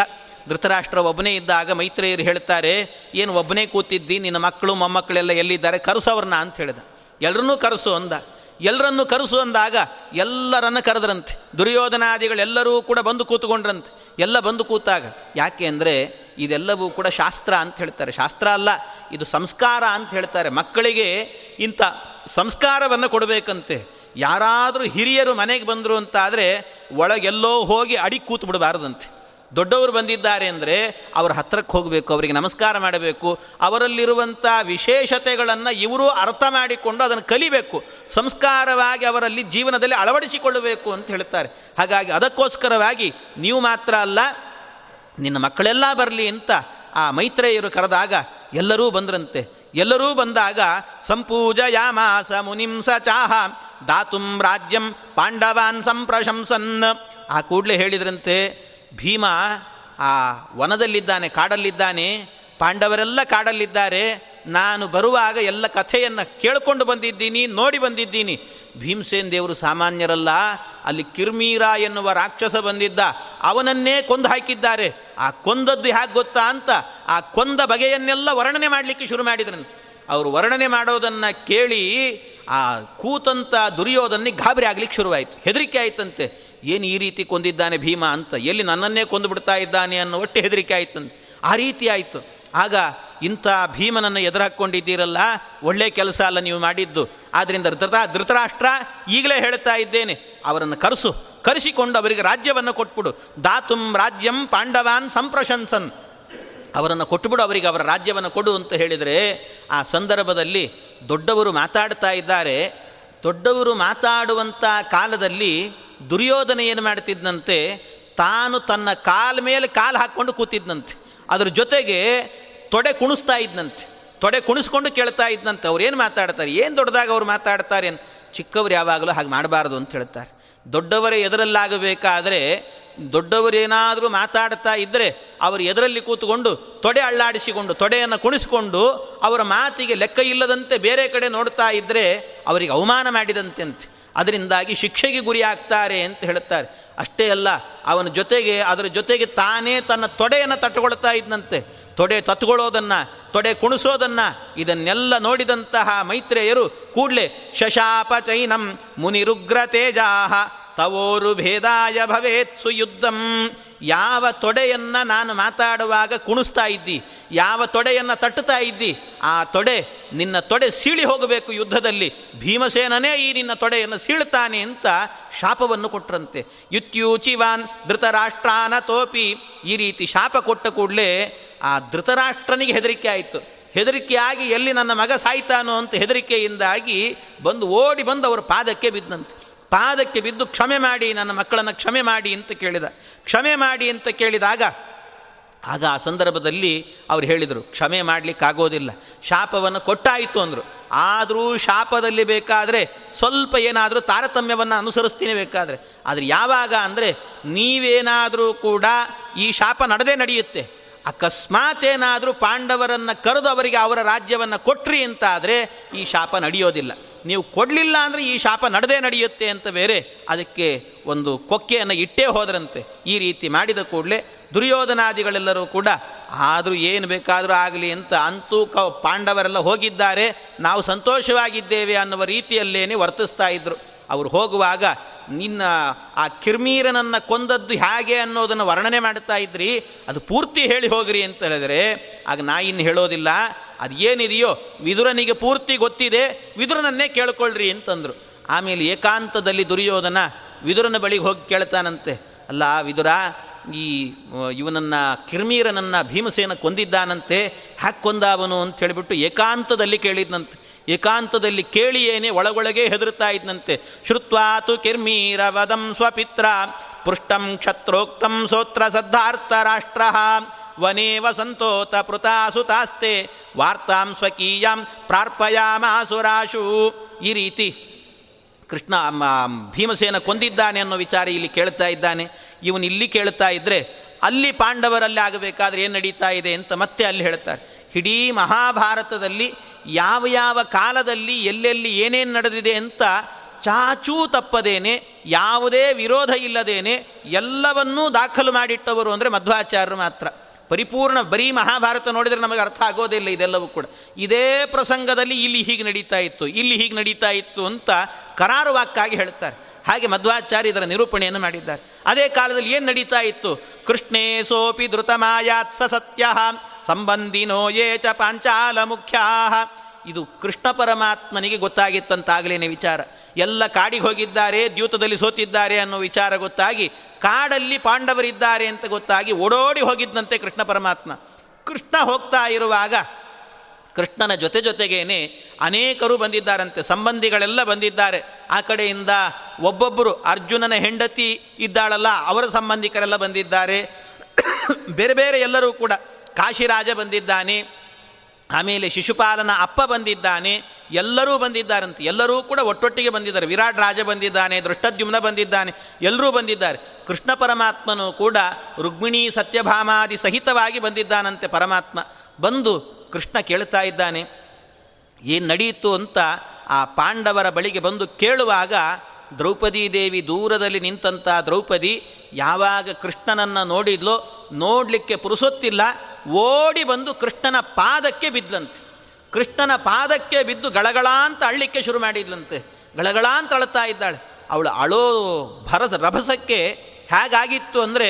ಧೃತರಾಷ್ಟ್ರ ಒಬ್ಬನೇ ಇದ್ದಾಗ ಮೈತ್ರೇಯರು ಹೇಳ್ತಾರೆ, ಏನು ಒಬ್ಬನೇ ಕೂತಿದ್ದಿ? ನಿನ್ನ ಮಕ್ಕಳು ಮೊಮ್ಮಕ್ಕಳೆಲ್ಲ ಎಲ್ಲಿದ್ದಾರೆ? ಕರೆಸೋವ್ರನ್ನ ಅಂತ ಹೇಳಿದ. ಎಲ್ಲರನ್ನೂ ಕರೆಸು ಅಂದ. ಎಲ್ಲರನ್ನು ಕರೆಸು ಅಂದಾಗ ಎಲ್ಲರನ್ನು ಕರೆದ್ರಂತೆ. ದುರ್ಯೋಧನಾದಿಗಳೆಲ್ಲರೂ ಕೂಡ ಬಂದು ಕೂತ್ಕೊಂಡ್ರಂತೆ. ಎಲ್ಲ ಬಂದು ಕೂತಾಗ, ಯಾಕೆ ಅಂದರೆ ಇದೆಲ್ಲವೂ ಕೂಡ ಶಾಸ್ತ್ರ ಅಂತ ಹೇಳ್ತಾರೆ. ಶಾಸ್ತ್ರ ಅಲ್ಲ, ಇದು ಸಂಸ್ಕಾರ ಅಂತ ಹೇಳ್ತಾರೆ. ಮಕ್ಕಳಿಗೆ ಇಂಥ ಸಂಸ್ಕಾರವನ್ನು ಕೊಡಬೇಕಂತೆ. ಯಾರಾದರೂ ಹಿರಿಯರು ಮನೆಗೆ ಬಂದರು ಅಂತಾದರೆ ಒಳಗೆಲ್ಲೋ ಹೋಗಿ ಅಡಿ ಕೂತು ಬಿಡಬಾರ್ದಂತೆ ದೊಡ್ಡವರು ಬಂದಿದ್ದಾರೆ ಅಂದರೆ ಅವರ ಹತ್ತಿರಕ್ಕೆ ಹೋಗಬೇಕು, ಅವರಿಗೆ ನಮಸ್ಕಾರ ಮಾಡಬೇಕು ಅವರಲ್ಲಿರುವಂಥ ವಿಶೇಷತೆಗಳನ್ನು ಇವರು ಅರ್ಥ ಮಾಡಿಕೊಂಡು ಅದನ್ನು ಕಲಿಬೇಕು, ಸಂಸ್ಕಾರವಾಗಿ ಅವರಲ್ಲಿ ಜೀವನದಲ್ಲಿ ಅಳವಡಿಸಿಕೊಳ್ಳಬೇಕು ಅಂತ ಹೇಳ್ತಾರೆ. ಹಾಗಾಗಿ ಅದಕ್ಕೋಸ್ಕರವಾಗಿ ನೀವು ಮಾತ್ರ ಅಲ್ಲ, ನಿನ್ನ ಮಕ್ಕಳೆಲ್ಲ ಬರಲಿ ಅಂತ ಆ ಮೈತ್ರೇಯರು ಕರೆದಾಗ ಎಲ್ಲರೂ ಬಂದ್ರಂತೆ. ಎಲ್ಲರೂ ಬಂದಾಗ ಸಂಪೂಜ ಯಾಮಾಸ ಮುನಿಂಸ ಚಾಹ ದಾತುಂ ರಾಜ್ಯಂ ಪಾಂಡವಾನ್ ಸಂಪ್ರಶಂಸನ್. ಆ ಕೂಡಲೇ ಹೇಳಿದ್ರಂತೆ ಭೀಮ ಆ ವನದಲ್ಲಿದ್ದಾನೆ, ಕಾಡಲ್ಲಿದ್ದಾನೆ, ಪಾಂಡವರೆಲ್ಲ ಕಾಡಲ್ಲಿದ್ದಾರೆ. ನಾನು ಬರುವಾಗ ಎಲ್ಲ ಕಥೆಯನ್ನು ಕೇಳಿಕೊಂಡು ಬಂದಿದ್ದೀನಿ, ನೋಡಿ ಬಂದಿದ್ದೀನಿ. ಭೀಮಸೇನ್ ದೇವರು ಸಾಮಾನ್ಯರಲ್ಲ, ಅಲ್ಲಿ ಕಿರ್ಮೀರ ಎನ್ನುವ ರಾಕ್ಷಸ ಬಂದಿದ್ದ, ಅವನನ್ನೇ ಕೊಂದು ಹಾಕಿದ್ದಾರೆ. ಆ ಕೊಂದದ್ದು ಹೇಗೆ ಗೊತ್ತಾ ಅಂತ, ಆ ಕೊಂದ ಬಗೆಯನ್ನೆಲ್ಲ ವರ್ಣನೆ ಮಾಡಲಿಕ್ಕೆ ಶುರು ಮಾಡಿದ್ರಂತೆ ಅವರು ವರ್ಣನೆ ಮಾಡೋದನ್ನು ಕೇಳಿ ಆ ಕೂತಂತ ದುರ್ಯೋಧನಿಗೆ ಗಾಬರಿ ಆಗ್ಲಿಕ್ಕೆ ಶುರುವಾಯಿತು. ಹೆದರಿಕೆ ಆಯ್ತಂತೆ. ಏನು ಈ ರೀತಿ ಕೊಂದಿದ್ದಾನೆ ಭೀಮ ಅಂತ? ಎಲ್ಲಿ ನನ್ನನ್ನೇ ಕೊಂದು ಬಿಡ್ತಾ ಇದ್ದಾನೆ ಅನ್ನೋ ಒಟ್ಟು ಹೆದರಿಕೆ ಆಯಿತು ಆ ರೀತಿ ಆಯಿತು. ಆಗ ಇಂಥ ಭೀಮನನ್ನು ಎದುರಾಕ್ಕೊಂಡಿದ್ದೀರಲ್ಲ ಒಳ್ಳೆ ಕೆಲಸ ಅಲ್ಲ ನೀವು ಮಾಡಿದ್ದು. ಆದ್ದರಿಂದ ಧೃತ, ಧೃತರಾಷ್ಟ್ರ, ಈಗಲೇ ಹೇಳ್ತಾ ಇದ್ದೇನೆ. ಅವರನ್ನು ಕರೆಸು. ಕರೆಸಿಕೊಂಡು ಅವರಿಗೆ ರಾಜ್ಯವನ್ನು ಕೊಟ್ಬಿಡು. ದಾತುಂ ರಾಜ್ಯಂ ಪಾಂಡವಾನ್ ಸಂಪ್ರಶಂಸನ್. ಅವರನ್ನು ಕೊಟ್ಟುಬಿಡು ಅವರಿಗೆ ಅವರ ರಾಜ್ಯವನ್ನು ಕೊಡು ಅಂತ ಹೇಳಿದರೆ, ಆ ಸಂದರ್ಭದಲ್ಲಿ ದೊಡ್ಡವರು ಮಾತಾಡ್ತಾ ಇದ್ದಾರೆ. ದೊಡ್ಡವರು ಮಾತಾಡುವಂಥ ಕಾಲದಲ್ಲಿ ದುರ್ಯೋಧನ ಏನು ಮಾಡ್ತಿದ್ದಂತೆ ತಾನು ತನ್ನ ಕಾಲ ಮೇಲೆ ಕಾಲು ಹಾಕ್ಕೊಂಡು ಕೂತಿದ್ದಂತೆ ಅದ್ರ ಜೊತೆಗೆ ತೊಡೆ ಕುಣಿಸ್ತಾ ಇದ್ದಂತೆ ತೊಡೆ ಕುಣಿಸ್ಕೊಂಡು ಕೇಳ್ತಾ ಇದ್ದಂತೆ ಅವ್ರು ಏನು ಮಾತಾಡ್ತಾರೆ? ಏನು ದೊಡ್ಡದಾಗ ಅವ್ರು ಮಾತಾಡ್ತಾರೆ ಚಿಕ್ಕವರು ಯಾವಾಗಲೂ ಹಾಗೆ ಮಾಡಬಾರ್ದು ಅಂತ ಹೇಳ್ತಾರೆ. ದೊಡ್ಡವರೇ ಎದರಲ್ಲಾಗಬೇಕಾದರೆ ದೊಡ್ಡವರೇನಾದರೂ ಮಾತಾಡ್ತಾ ಇದ್ದರೆ ಅವರು ಎದರಲ್ಲಿ ಕೂತ್ಕೊಂಡು ತೊಡೆ ಅಳ್ಳಾಡಿಸಿಕೊಂಡು, ತೊಡೆಯನ್ನು ಕುಣಿಸ್ಕೊಂಡು ಅವರ ಮಾತಿಗೆ ಲೆಕ್ಕ ಇಲ್ಲದಂತೆ ಬೇರೆ ಕಡೆ ನೋಡ್ತಾ ಇದ್ದರೆ ಅವರಿಗೆ ಅವಮಾನ ಮಾಡಿದಂತೆ ಅಂತೆ. ಅದರಿಂದಾಗಿ ಶಿಕ್ಷೆಗೆ ಗುರಿಯಾಗ್ತಾರೆ ಅಂತ ಹೇಳುತ್ತಾರೆ. ಅಷ್ಟೇ ಅಲ್ಲ, ಅವನ ಜೊತೆಗೆ, ಅದರ ಜೊತೆಗೆ ತಾನೇ ತನ್ನ ತೊಡೆಯನ್ನು ತಟ್ಟುಕೊಳ್ತಾ ಇದ್ದಂತೆ ತೊಡೆ ತತ್ಕೊಳ್ಳೋದನ್ನು, ತೊಡೆ ಕುಣಿಸೋದನ್ನು, ಇದನ್ನೆಲ್ಲ ನೋಡಿದಂತಹ ಮೈತ್ರೇಯರು ಕೂಡಲೇ ಶಶಾಪ ಚೈನಂ ಮುನಿರುಗ್ರ ತೇಜಾಹ ತವೋರು ಭೇದಾಯ ಭವೇತ್ಸು ಯುದ್ಧಂ. ಯಾವ ತೊಡೆಯನ್ನು ನಾನು ಮಾತಾಡುವಾಗ ಕುಣಿಸ್ತಾ ಇದ್ದಿ, ಯಾವ ತೊಡೆಯನ್ನು ತಟ್ಟುತ್ತಾ ಇದ್ದಿ, ಆ ತೊಡೆ ನಿನ್ನ ತೊಡೆ ಸೀಳಿ ಹೋಗಬೇಕು ಯುದ್ಧದಲ್ಲಿ. ಭೀಮಸೇನನೇ ಈ ನಿನ್ನ ತೊಡೆಯನ್ನು ಸೀಳ್ತಾನೆ ಅಂತ ಶಾಪವನ್ನು ಕೊಟ್ರಂತೆ. ಯುತ್ಯೂಚಿವಾನ್ ಧೃತರಾಷ್ಟ್ರಾನ ತೋಪಿ ಈ ರೀತಿ ಶಾಪ ಕೊಟ್ಟ ಕೂಡಲೇ ಆ ಧೃತರಾಷ್ಟ್ರನಿಗೆ ಹೆದರಿಕೆ ಆಯಿತು. ಹೆದರಿಕೆಯಾಗಿ ಎಲ್ಲಿ ನನ್ನ ಮಗ ಸಾಯ್ತಾನೋ ಅಂತ ಹೆದರಿಕೆಯಿಂದಾಗಿ ಬಂದು ಓಡಿ ಬಂದು ಅವರ ಪಾದಕ್ಕೆ ಬಿದ್ದಂತೆ. ಪಾದಕ್ಕೆ ಬಿದ್ದು ಕ್ಷಮೆ ಮಾಡಿ, ನನ್ನ ಮಕ್ಕಳನ್ನು ಕ್ಷಮೆ ಮಾಡಿ ಅಂತ ಕೇಳಿದ. ಕ್ಷಮೆ ಮಾಡಿ ಅಂತ ಕೇಳಿದಾಗ, ಆಗ ಆ ಸಂದರ್ಭದಲ್ಲಿ ಅವ್ರು ಹೇಳಿದರು, ಕ್ಷಮೆ ಮಾಡಲಿಕ್ಕಾಗೋದಿಲ್ಲ. ಶಾಪವನ್ನು ಕೊಟ್ಟಾಯಿತು ಅಂದರು. ಆದರೂ ಶಾಪದಲ್ಲಿ ಬೇಕಾದರೆ ಸ್ವಲ್ಪ ಏನಾದರೂ ತಾರತಮ್ಯವನ್ನು ಅನುಸರಿಸ್ತೀನಿ ಬೇಕಾದರೆ. ಆದರೆ ಯಾವಾಗ ಅಂದರೆ ನೀವೇನಾದರೂ ಕೂಡ ಈ ಶಾಪ ನಡೆದೇ ನಡೆಯುತ್ತೆ. ಅಕಸ್ಮಾತ್ ಏನಾದರೂ ಪಾಂಡವರನ್ನು ಕರೆದು ಅವರಿಗೆ ಅವರ ರಾಜ್ಯವನ್ನು ಕೊಟ್ರಿ ಅಂತಾದರೆ ಈ ಶಾಪ ನಡೆಯೋದಿಲ್ಲ. ನೀವು ಕೊಡಲಿಲ್ಲ ಅಂದರೆ ಈ ಶಾಪ ನಡೆದೇ ನಡೆಯುತ್ತೆ ಅಂತ ಬೇರೆ. ಅದಕ್ಕೆ ಒಂದು ಕೊಕ್ಕೆಯನ್ನು ಇಟ್ಟೇ ಹೋದರಂತೆ. ಈ ರೀತಿ ಮಾಡಿದ ಕೂಡಲೇ ದುರ್ಯೋಧನಾದಿಗಳೆಲ್ಲರೂ ಕೂಡ ಆದರೂ ಏನು ಬೇಕಾದರೂ ಆಗಲಿ ಅಂತ ಅಂತೂ ಕ ಪಾಂಡವರೆಲ್ಲ ಹೋಗಿದ್ದಾರೆ. ನಾವು ಸಂತೋಷವಾಗಿದ್ದೇವೆ ಅನ್ನುವ ರೀತಿಯಲ್ಲೇನೆ ವರ್ತಿಸ್ತಾ ಇದ್ದರು ಅವರು ಹೋಗುವಾಗ, ನಿನ್ನ ಆ ಕಿರ್ಮೀರನನ್ನು ಕೊಂದದ್ದು ಹೇಗೆ ಅನ್ನೋದನ್ನು ವರ್ಣನೆ ಮಾಡ್ತಾ ಇದ್ರಿ, ಅದು ಪೂರ್ತಿ ಹೇಳಿ ಹೋಗ್ರಿ ಅಂತ ಹೇಳಿದರೆ, ಆಗ ನಾ ಇನ್ನು ಹೇಳೋದಿಲ್ಲ, ಅದು ಏನಿದೆಯೋ, ವಿದುರನಿಗೆ ಪೂರ್ತಿ ಗೊತ್ತಿದೆ, ವಿದುರನನ್ನೇ ಕೇಳ್ಕೊಳ್ರಿ ಅಂತಂದರು. ಆಮೇಲೆ ಏಕಾಂತದಲ್ಲಿ ದುರ್ಯೋಧನ ವಿದುರನ ಬಳಿಗೆ ಹೋಗಿ ಕೇಳ್ತಾನಂತೆ, ಅಲ್ಲ ವಿದುರ, ಈ ಇವನನ್ನು, ಕಿರ್ಮೀರನನ್ನು ಭೀಮಸೇನ ಕೊಂದಿದ್ದಾನಂತೆ ಹ್ಯಾಕ್ ಕೊಂದ ಅವನು ಅಂತ ಹೇಳಿಬಿಟ್ಟು ಏಕಾಂತದಲ್ಲಿ ಕೇಳಿದ್ನಂತೆ. ಏಕಾಂತದಲ್ಲಿ ಕೇಳಿಯೇನೆ ಒಳಗೊಳಗೆ ಹೆದರುತ್ತಾ ಇದ್ನಂತೆ. ಶ್ರುತ್ವಾತು ಕಿರ್ಮೀರವದಂ ಸ್ವಪಿತ್ರ. ಪೃಷ್ಟಂ ಕ್ಷತ್ರೋಕ್ತಂ ಸೋತ್ರ ಸದ್ಧಾರ್ಥ ರಾಷ್ಟ್ರ. ವನೇವ ಸಂತೋತ ಪೃತಾಸುತಾಸ್ತೆ ವಾರ್ತಾಂ ಸ್ವಕೀಯಾಂ ಪ್ರಾರ್ಪಯಾಮಾಸುರಾಶು. ಈ ರೀತಿ ಕೃಷ್ಣ ಭೀಮಸೇನ ಕೊಂದಿದ್ದಾನೆ ಅನ್ನೋ ವಿಚಾರ ಇಲ್ಲಿ ಕೇಳ್ತಾ ಇದ್ದಾನೆ. ಇವನು ಇಲ್ಲಿ ಕೇಳ್ತಾ ಇದ್ದರೆ ಅಲ್ಲಿ ಪಾಂಡವರಲ್ಲಿ ಆಗಬೇಕಾದ್ರೆ ಏನು ನಡೀತಾ ಇದೆ ಅಂತ ಮತ್ತೆ ಅಲ್ಲಿ ಹೇಳ್ತಾರೆ. ಇಡೀ ಮಹಾಭಾರತದಲ್ಲಿ ಯಾವ ಯಾವ ಕಾಲದಲ್ಲಿ ಎಲ್ಲೆಲ್ಲಿ ಏನೇನು ನಡೆದಿದೆ ಅಂತ ಚಾಚೂ ತಪ್ಪದೇನೆ, ಯಾವುದೇ ವಿರೋಧ ಇಲ್ಲದೇನೆ ಎಲ್ಲವನ್ನೂ ದಾಖಲು ಮಾಡಿಟ್ಟವರು ಅಂದರೆ ಮಧ್ವಾಚಾರ್ಯರು ಮಾತ್ರ. ಪರಿಪೂರ್ಣ ಬರೀ ಮಹಾಭಾರತ ನೋಡಿದರೆ ನಮಗೆ ಅರ್ಥ ಆಗೋದಿಲ್ಲ ಇದೆಲ್ಲವೂ ಕೂಡ. ಇದೇ ಪ್ರಸಂಗದಲ್ಲಿ ಇಲ್ಲಿ ಹೀಗೆ ನಡೀತಾ ಇತ್ತು, ಇಲ್ಲಿ ಹೀಗೆ ನಡೀತಾ ಇತ್ತು ಅಂತ ಕರಾರುವಾಕ್ಕಾಗಿ ಹೇಳ್ತಾರೆ. ಹಾಗೆ ಮಧ್ವಾಚಾರ್ಯ ಇದರ ನಿರೂಪಣೆಯನ್ನು ಮಾಡಿದ್ದಾರೆ. ಅದೇ ಕಾಲದಲ್ಲಿ ಏನು ನಡೀತಾ ಇತ್ತು? ಕೃಷ್ಣೇ ಸೋಪಿ ಧೃತಮಾಯಾತ್ ಸ ಸತ್ಯ, ಸಂಬಂಧಿನೋ ಯೇ ಚ ಪಾಂಚಾಲ ಮುಖ್ಯಾ. ಇದು ಕೃಷ್ಣ ಪರಮಾತ್ಮನಿಗೆ ಗೊತ್ತಾಗಿತ್ತಂತಾಗಲೇನೆ ವಿಚಾರ. ಎಲ್ಲ ಕಾಡಿಗೆ ಹೋಗಿದ್ದಾರೆ, ದ್ಯೂತದಲ್ಲಿ ಸೋತಿದ್ದಾರೆ ಅನ್ನೋ ವಿಚಾರ ಗೊತ್ತಾಗಿ, ಕಾಡಲ್ಲಿ ಪಾಂಡವರಿದ್ದಾರೆ ಅಂತ ಗೊತ್ತಾಗಿ ಓಡೋಡಿ ಹೋಗಿದ್ದಂತೆ ಕೃಷ್ಣ ಪರಮಾತ್ಮ. ಕೃಷ್ಣ ಹೋಗ್ತಾ ಇರುವಾಗ ಕೃಷ್ಣನ ಜೊತೆ ಜೊತೆಗೇನೆ ಅನೇಕರು ಬಂದಿದ್ದಾರಂತೆ, ಸಂಬಂಧಿಗಳೆಲ್ಲ ಬಂದಿದ್ದಾರೆ. ಆ ಕಡೆಯಿಂದ ಒಬ್ಬೊಬ್ಬರು ಅರ್ಜುನನ ಹೆಂಡತಿ ಇದ್ದಾಳಲ್ಲ, ಅವರ ಸಂಬಂಧಿಕರೆಲ್ಲ ಬಂದಿದ್ದಾರೆ. ಬೇರೆ ಬೇರೆ ಎಲ್ಲರೂ ಕೂಡ ಕಾಶಿರಾಜ ಬಂದಿದ್ದಾನೆ, ಆಮೇಲೆ ಶಿಶುಪಾಲನ ಅಪ್ಪ ಬಂದಿದ್ದಾನೆ, ಎಲ್ಲರೂ ಬಂದಿದ್ದಾರಂತೆ. ಎಲ್ಲರೂ ಕೂಡ ಒಟ್ಟೊಟ್ಟಿಗೆ ಬಂದಿದ್ದಾರೆ. ವಿರಾಟ್ ರಾಜ ಬಂದಿದ್ದಾನೆ ದೃಷ್ಟದ್ಯುಮ್ನ ಬಂದಿದ್ದಾನೆ, ಎಲ್ಲರೂ ಬಂದಿದ್ದಾರೆ. ಕೃಷ್ಣ ಪರಮಾತ್ಮನು ಕೂಡ ರುಕ್ಮಿಣಿ ಸತ್ಯಭಾಮಾದಿ ಸಹಿತವಾಗಿ ಬಂದಿದ್ದಾನಂತೆ ಪರಮಾತ್ಮ. ಬಂದು ಕೃಷ್ಣ ಕೇಳ್ತಾ ಇದ್ದಾನೆ, ಏನು ನಡೆಯಿತು ಅಂತ ಆ ಪಾಂಡವರ ಬಳಿಗೆ ಬಂದು ಕೇಳುವಾಗ, ದ್ರೌಪದಿ ದೇವಿ ದೂರದಲ್ಲಿ ನಿಂತಂಥ ದ್ರೌಪದಿ ಯಾವಾಗ ಕೃಷ್ಣನನ್ನು ನೋಡಿದ್ಲೋ ನೋಡಲಿಕ್ಕೆ ಪುರುಸೊತ್ತಿಲ್ಲ, ಓಡಿ ಬಂದು ಕೃಷ್ಣನ ಪಾದಕ್ಕೆ ಬಿದ್ದಂತೆ ಕೃಷ್ಣನ ಪಾದಕ್ಕೆ ಬಿದ್ದು ಗಳಗಳ ಅಂತ ಅಳ್ಳಿಕ್ಕೆ ಶುರು ಮಾಡಿದ್ಲಂತೆ. ಗಳಗಳ ಅಂತ ಅಳ್ತಾ ಇದ್ದಾಳೆ. ಅವಳು ಅಳೋ ಭರಸ ರಭಸಕ್ಕೆ ಹೇಗಾಗಿತ್ತು ಅಂದರೆ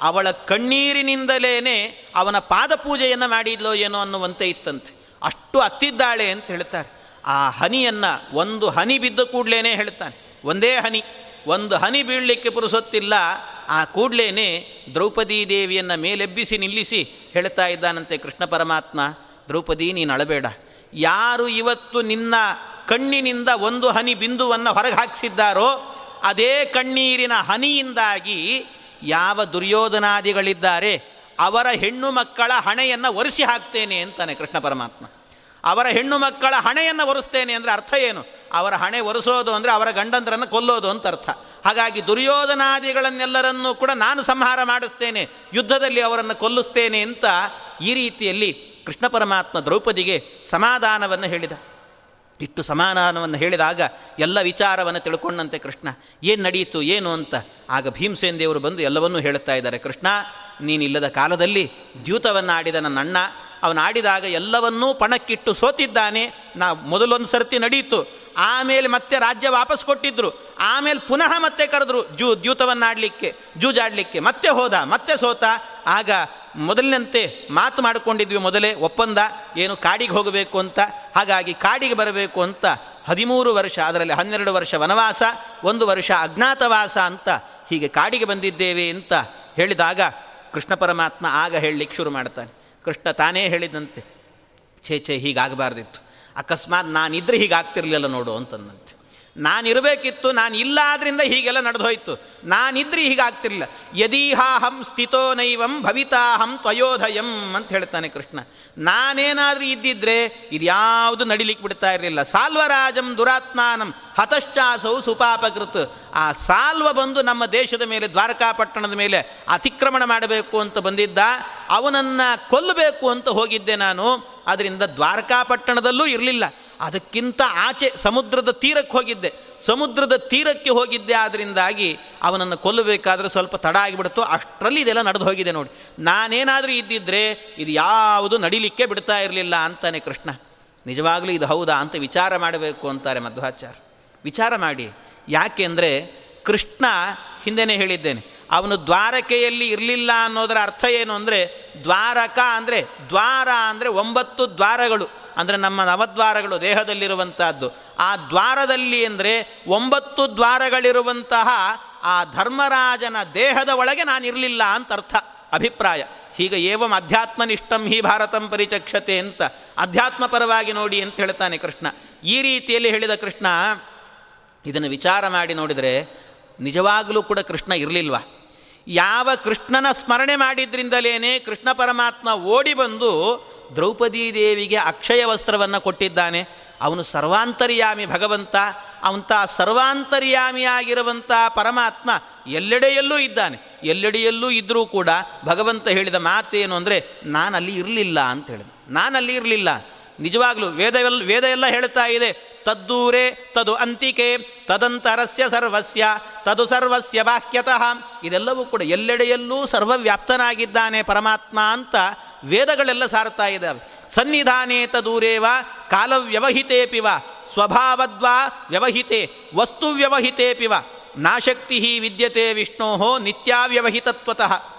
ಅವಳ ಕಣ್ಣೀರಿನಿಂದಲೇ ಅವನ ಪಾದಪೂಜೆಯನ್ನು ಮಾಡಿದ್ಲೋ ಏನೋ ಅನ್ನುವಂತೆ ಇತ್ತಂತೆ. ಅಷ್ಟು ಅತ್ತಿದ್ದಾಳೆ ಅಂತ ಹೇಳ್ತಾರೆ. ಆ ಹನಿಯನ್ನು ಒಂದು ಹನಿ ಬಿದ್ದ ಕೂಡ್ಲೇನೆ ಹೇಳ್ತಾನೆ. ಒಂದೇ ಹನಿ. ಒಂದು ಹನಿ ಬೀಳಲಿಕ್ಕೆ ಪುರುಸೊತ್ತಿಲ್ಲ. ಆ ಕೂಡ್ಲೇನೆ ದ್ರೌಪದೀ ದೇವಿಯನ್ನು ಮೇಲೆಬ್ಬಿಸಿ ನಿಲ್ಲಿಸಿ ಹೇಳ್ತಾ ಇದ್ದಾನಂತೆ ಕೃಷ್ಣ ಪರಮಾತ್ಮ, ದ್ರೌಪದಿ, ನೀನು ಅಳಬೇಡ. ಯಾರು ಇವತ್ತು ನಿನ್ನ ಕಣ್ಣಿನಿಂದ ಒಂದು ಹನಿ ಬಿಂದುವನ್ನು ಹೊರಗೆ ಹಾಕಿಸಿದ್ದಾರೋ, ಅದೇ ಕಣ್ಣೀರಿನ ಹನಿಯಿಂದಾಗಿ ಯಾವ ದುರ್ಯೋಧನಾದಿಗಳಿದ್ದಾರೆ, ಅವರ ಹೆಣ್ಣು ಮಕ್ಕಳ ಹಣೆಯನ್ನು ಒರೆಸಿ ಹಾಕ್ತೇನೆ ಅಂತಾನೆ ಕೃಷ್ಣ ಪರಮಾತ್ಮ. ಅವರ ಹೆಣ್ಣು ಮಕ್ಕಳ ಹಣೆಯನ್ನು ಒರೆಸ್ತೇನೆ ಅಂದರೆ ಅರ್ಥ ಏನು? ಅವರ ಹಣೆ ಒರೆಸೋದು ಅಂದರೆ ಅವರ ಗಂಡಂದ್ರನ್ನು ಕೊಲ್ಲೋದು ಅಂತ ಅರ್ಥ. ಹಾಗಾಗಿ ದುರ್ಯೋಧನಾದಿಗಳನ್ನೆಲ್ಲರನ್ನೂ ಕೂಡ ನಾನು ಸಂಹಾರ ಮಾಡಿಸ್ತೇನೆ, ಯುದ್ಧದಲ್ಲಿ ಅವರನ್ನು ಕೊಲ್ಲಿಸ್ತೇನೆ ಅಂತ ಈ ರೀತಿಯಲ್ಲಿ ಕೃಷ್ಣ ಪರಮಾತ್ಮ ದ್ರೌಪದಿಗೆ ಸಮಾಧಾನವನ್ನು ಹೇಳಿದ. ಇಷ್ಟು ಸಮಾಧಾನವನ್ನು ಹೇಳಿದಾಗ ಎಲ್ಲ ವಿಚಾರವನ್ನು ತಿಳ್ಕೊಂಡಂತೆ ಕೃಷ್ಣ, ಏನು ನಡೆಯಿತು ಏನು ಅಂತ. ಆಗ ಭೀಮಸೇನ್ ದೇವರು ಬಂದು ಎಲ್ಲವನ್ನೂ ಹೇಳುತ್ತಾ ಇದ್ದಾರೆ. ಕೃಷ್ಣ, ನೀನಿಲ್ಲದ ಕಾಲದಲ್ಲಿ ದ್ಯೂತವನ್ನು ಆಡಿದ ನನ್ನ ಅಣ್ಣ ಅವನು ಆಡಿದಾಗ ಎಲ್ಲವನ್ನೂ ಪಣಕ್ಕಿಟ್ಟು ಸೋತಿದ್ದಾನೆ. ನಾ ಮೊದಲೊಂದು ಸರ್ತಿ ನಡೀತು. ಆಮೇಲೆ ಮತ್ತೆ ರಾಜ್ಯ ವಾಪಸ್ ಕೊಟ್ಟಿದ್ದರು ಆಮೇಲೆ ಪುನಃ ಮತ್ತೆ ಕರೆದ್ರು, ಜೂ ದ್ಯೂತವನ್ನಾಡಲಿಕ್ಕೆ, ಜೂಜಾಡಲಿಕ್ಕೆ. ಮತ್ತೆ ಹೋದ, ಮತ್ತೆ ಸೋತ. ಆಗ ಮೊದಲಿನಂತೆ ಮಾತು ಮಾಡಿಕೊಂಡಿದ್ವಿ ಮೊದಲೇ, ಒಪ್ಪಂದ, ಏನು ಕಾಡಿಗೆ ಹೋಗಬೇಕು ಅಂತ. ಹಾಗಾಗಿ ಕಾಡಿಗೆ ಬರಬೇಕು ಅಂತ ಹದಿಮೂರು ವರ್ಷ, ಅದರಲ್ಲಿ ಹನ್ನೆರಡು ವರ್ಷ ವನವಾಸ, ಒಂದು ವರ್ಷ ಅಜ್ಞಾತವಾಸ ಅಂತ ಹೀಗೆ ಕಾಡಿಗೆ ಬಂದಿದ್ದೇವೆ ಅಂತ ಹೇಳಿದಾಗ ಕೃಷ್ಣ ಪರಮಾತ್ಮ ಆಗ ಹೇಳಲಿಕ್ಕೆ ಶುರು ಮಾಡ್ತಾನೆ. ಕೃಷ್ಣ ತಾನೇ ಹೇಳಿದಂತೆ ಛೇ ಛೇ ಹೀಗಾಗಬಾರ್ದಿತ್ತು. ಅಕಸ್ಮಾತ್ ನಾನಿದ್ರೆ ಹೀಗಾಗ್ತಿರ್ಲಿಲ್ಲ ನೋಡು ಅಂತಂದಂತೆ. ನಾನಿರಬೇಕಿತ್ತು ನಾನು ಇಲ್ಲ ಆದ್ರಿಂದ ಹೀಗೆಲ್ಲ ನಡೆದು ಹೋಯಿತು ನಾನಿದ್ರೆ ಹೀಗಾಗ್ತಿರ್ಲಿಲ್ಲ. ಯದೀಹಾಹಂ ಸ್ಥಿತೋ ನೈವಂ ಭವಿತಾಹಂ ತ್ವಯೋಧಯಂ ಅಂತ ಹೇಳ್ತಾನೆ ಕೃಷ್ಣ. ನಾನೇನಾದರೂ ಇದ್ದಿದ್ರೆ ಇದ್ಯಾವುದು ನಡಿಲಿಕ್ಕೆ ಬಿಡ್ತಾ ಇರಲಿಲ್ಲ. ಸಾಲ್ವರಾಜಂ ದುರಾತ್ಮಾನಂ ಹತಶ್ಚಾಸೌ ಸುಪಾಪಕೃತ್. ಆ ಸಾಲ್ವ ಬಂದು ನಮ್ಮ ದೇಶದ ಮೇಲೆ, ದ್ವಾರಕಾಪಟ್ಟಣದ ಮೇಲೆ ಅತಿಕ್ರಮಣ ಮಾಡಬೇಕು ಅಂತ ಬಂದಿದ್ದ, ಅವನನ್ನು ಕೊಲ್ಲಬೇಕು ಅಂತ ಹೋಗಿದ್ದೆ ನಾನು. ಅದರಿಂದ ದ್ವಾರಕಾಪಟ್ಟಣದಲ್ಲೂ ಇರಲಿಲ್ಲ. ಅದಕ್ಕಿಂತ ಆಚೆ ಸಮುದ್ರದ ತೀರಕ್ಕೆ ಹೋಗಿದ್ದೆ. ಸಮುದ್ರದ ತೀರಕ್ಕೆ ಹೋಗಿದ್ದೆ ಆದ್ದರಿಂದಾಗಿ ಅವನನ್ನು ಕೊಲ್ಲಬೇಕಾದ್ರೆ ಸ್ವಲ್ಪ ತಡ ಆಗಿಬಿಡ್ತು. ಅಷ್ಟರಲ್ಲಿ ಇದೆಲ್ಲ ನಡೆದು ಹೋಗಿದೆ ನೋಡಿ. ನಾನೇನಾದರೂ ಇದ್ದಿದ್ದರೆ ಇದು ಯಾವುದು ನಡಿಲಿಕ್ಕೆ ಬಿಡ್ತಾ ಇರಲಿಲ್ಲ ಅಂತಾನೆ ಕೃಷ್ಣ. ನಿಜವಾಗಲೂ ಇದು ಹೌದಾ ಅಂತ ವಿಚಾರ ಮಾಡಬೇಕು ಅಂತಾರೆ ಮಧ್ವಾಚಾರ್ಯ. ವಿಚಾರ ಮಾಡಿ. ಯಾಕೆಂದರೆ ಕೃಷ್ಣ ಹಿಂದೆನೇ ಹೇಳಿದ್ದೇನೆ. ಅವನು ದ್ವಾರಕೆಯಲ್ಲಿ ಇರಲಿಲ್ಲ ಅನ್ನೋದರ ಅರ್ಥ ಏನು ಅಂದರೆ ದ್ವಾರಕ ಅಂದರೆ ದ್ವಾರ ಅಂದರೆ ಒಂಬತ್ತು ದ್ವಾರಗಳು ಅಂದರೆ ನಮ್ಮ ನವದ್ವಾರಗಳು ದೇಹದಲ್ಲಿರುವಂತಹದ್ದು. ಆ ದ್ವಾರದಲ್ಲಿ ಅಂದರೆ ಒಂಬತ್ತು ದ್ವಾರಗಳಿರುವಂತಹ ಆ ಧರ್ಮರಾಜನ ದೇಹದ ಒಳಗೆ ನಾನಿರಲಿಲ್ಲ ಅಂತ ಅರ್ಥ, ಅಭಿಪ್ರಾಯ. ಹೀಗೆ ಏವಂ ಅಧ್ಯಾತ್ಮನಿಷ್ಠಂ ಹಿ ಭಾರತಂ ಪರಿಚಕ್ಷತೆ ಅಂತ ಅಧ್ಯಾತ್ಮ ಪರವಾಗಿ ನೋಡಿ ಅಂತ ಹೇಳ್ತಾನೆ ಕೃಷ್ಣ. ಈ ರೀತಿಯಲ್ಲಿ ಹೇಳಿದ ಕೃಷ್ಣ, ಇದನ್ನು ವಿಚಾರ ಮಾಡಿ ನೋಡಿದರೆ ನಿಜವಾಗಲೂ ಕೂಡ ಕೃಷ್ಣ ಇರಲಿಲ್ವಾ? ಯಾವ ಕೃಷ್ಣನ ಸ್ಮರಣೆ ಮಾಡಿದ್ರಿಂದಲೇ ಕೃಷ್ಣ ಪರಮಾತ್ಮ ಓಡಿ ಬಂದು ದ್ರೌಪದೀ ದೇವಿಗೆ ಅಕ್ಷಯ ವಸ್ತ್ರವನ್ನು ಕೊಟ್ಟಿದ್ದಾನೆ. ಅವನು ಸರ್ವಾಂತರ್ಯಾಮಿ ಭಗವಂತ. ಅವಂಥ ಸರ್ವಾಂತರ್ಯಾಮಿಯಾಗಿರುವಂಥ ಪರಮಾತ್ಮ ಎಲ್ಲೆಡೆಯಲ್ಲೂ ಇದ್ದಾನೆ. ಎಲ್ಲೆಡೆಯಲ್ಲೂ ಇದ್ದರೂ ಕೂಡ ಭಗವಂತ ಹೇಳಿದ ಮಾತೇನು ಅಂದರೆ, ನಾನಲ್ಲಿ ಇರಲಿಲ್ಲ ಅಂತ ಹೇಳಿದ. ನಾನಲ್ಲಿ ಇರಲಿಲ್ಲ. ನಿಜವಾಗಲೂ ವೇದ ವೇದ ಎಲ್ಲ ಹೇಳ್ತಾ ಇದೆ. ತದ್ದೂರೇ ತದು ಅಂತಿಕೆ, ತದಂತರಸ್ಯ ಸರ್ವಸ್ಯ, ತದು ಸರ್ವಸ್ಯ ಬಾಹ್ಯತಃ ಇದೆಲ್ಲವೂ ಕೂಡ ಎಲ್ಲೆಡೆಯಲ್ಲೂ ಸರ್ವವ್ಯಾಪ್ತನಾಗಿದ್ದಾನೆ ಪರಮಾತ್ಮ ಅಂತ ವೇದಗಳೆಲ್ಲ ಸಾರ್ತಾ ಇದ್ದಾವೆ. ಸನ್ನಿಧಾನೇ ತದೂರೇವ, ಕಾಲವ್ಯವಹಿತೇಪಿವ, ಸ್ವಭಾವದ್ವಾ ವ್ಯವಹಿತೆ ವಸ್ತು ವ್ಯವಹಿತೇಪಿವ ನಾಶಕ್ತಿ ವಿದ್ಯತೆ ವಿಷ್ಣೋ ನಿತ್ಯಾವ್ಯವಹಿತತ್ವತಃ.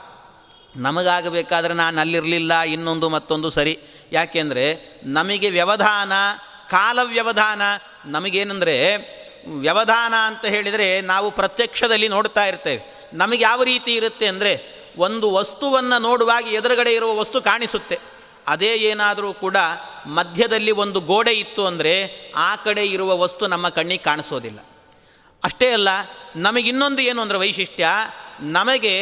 ನಮಗಾಗಬೇಕಾದ್ರೆ ನಾನು ಅಲ್ಲಿರಲಿಲ್ಲ ಇನ್ನೊಂದು ಮತ್ತೊಂದು ಸರಿ. ಯಾಕೆಂದರೆ ನಮಗೆ ವ್ಯವಧಾನ, ಕಾಲ ವ್ಯವಧಾನ, ನಮಗೇನೆಂದರೆ ವ್ಯವಧಾನ ಅಂತ ಹೇಳಿದರೆ ನಾವು ಪ್ರತ್ಯಕ್ಷದಲ್ಲಿ ನೋಡ್ತಾ ಇರ್ತೇವೆ. ನಮಗೆ ಯಾವ ರೀತಿ ಇರುತ್ತೆ ಅಂದರೆ ಒಂದು ವಸ್ತುವನ್ನು ನೋಡುವಾಗ ಎದುರುಗಡೆ ಇರುವ ವಸ್ತು ಕಾಣಿಸುತ್ತೆ. ಅದೇ ಏನಾದರೂ ಕೂಡ ಮಧ್ಯದಲ್ಲಿ ಒಂದು ಗೋಡೆ ಇತ್ತು ಅಂದರೆ ಆ ಕಡೆ ಇರುವ ವಸ್ತು ನಮ್ಮ ಕಣ್ಣಿಗೆ ಕಾಣಿಸೋದಿಲ್ಲ. ಅಷ್ಟೇ ಅಲ್ಲ, ನಮಗಿನ್ನೊಂದು ಏನು ಅಂದರೆ ವೈಶಿಷ್ಟ್ಯ, ನಮಗೆ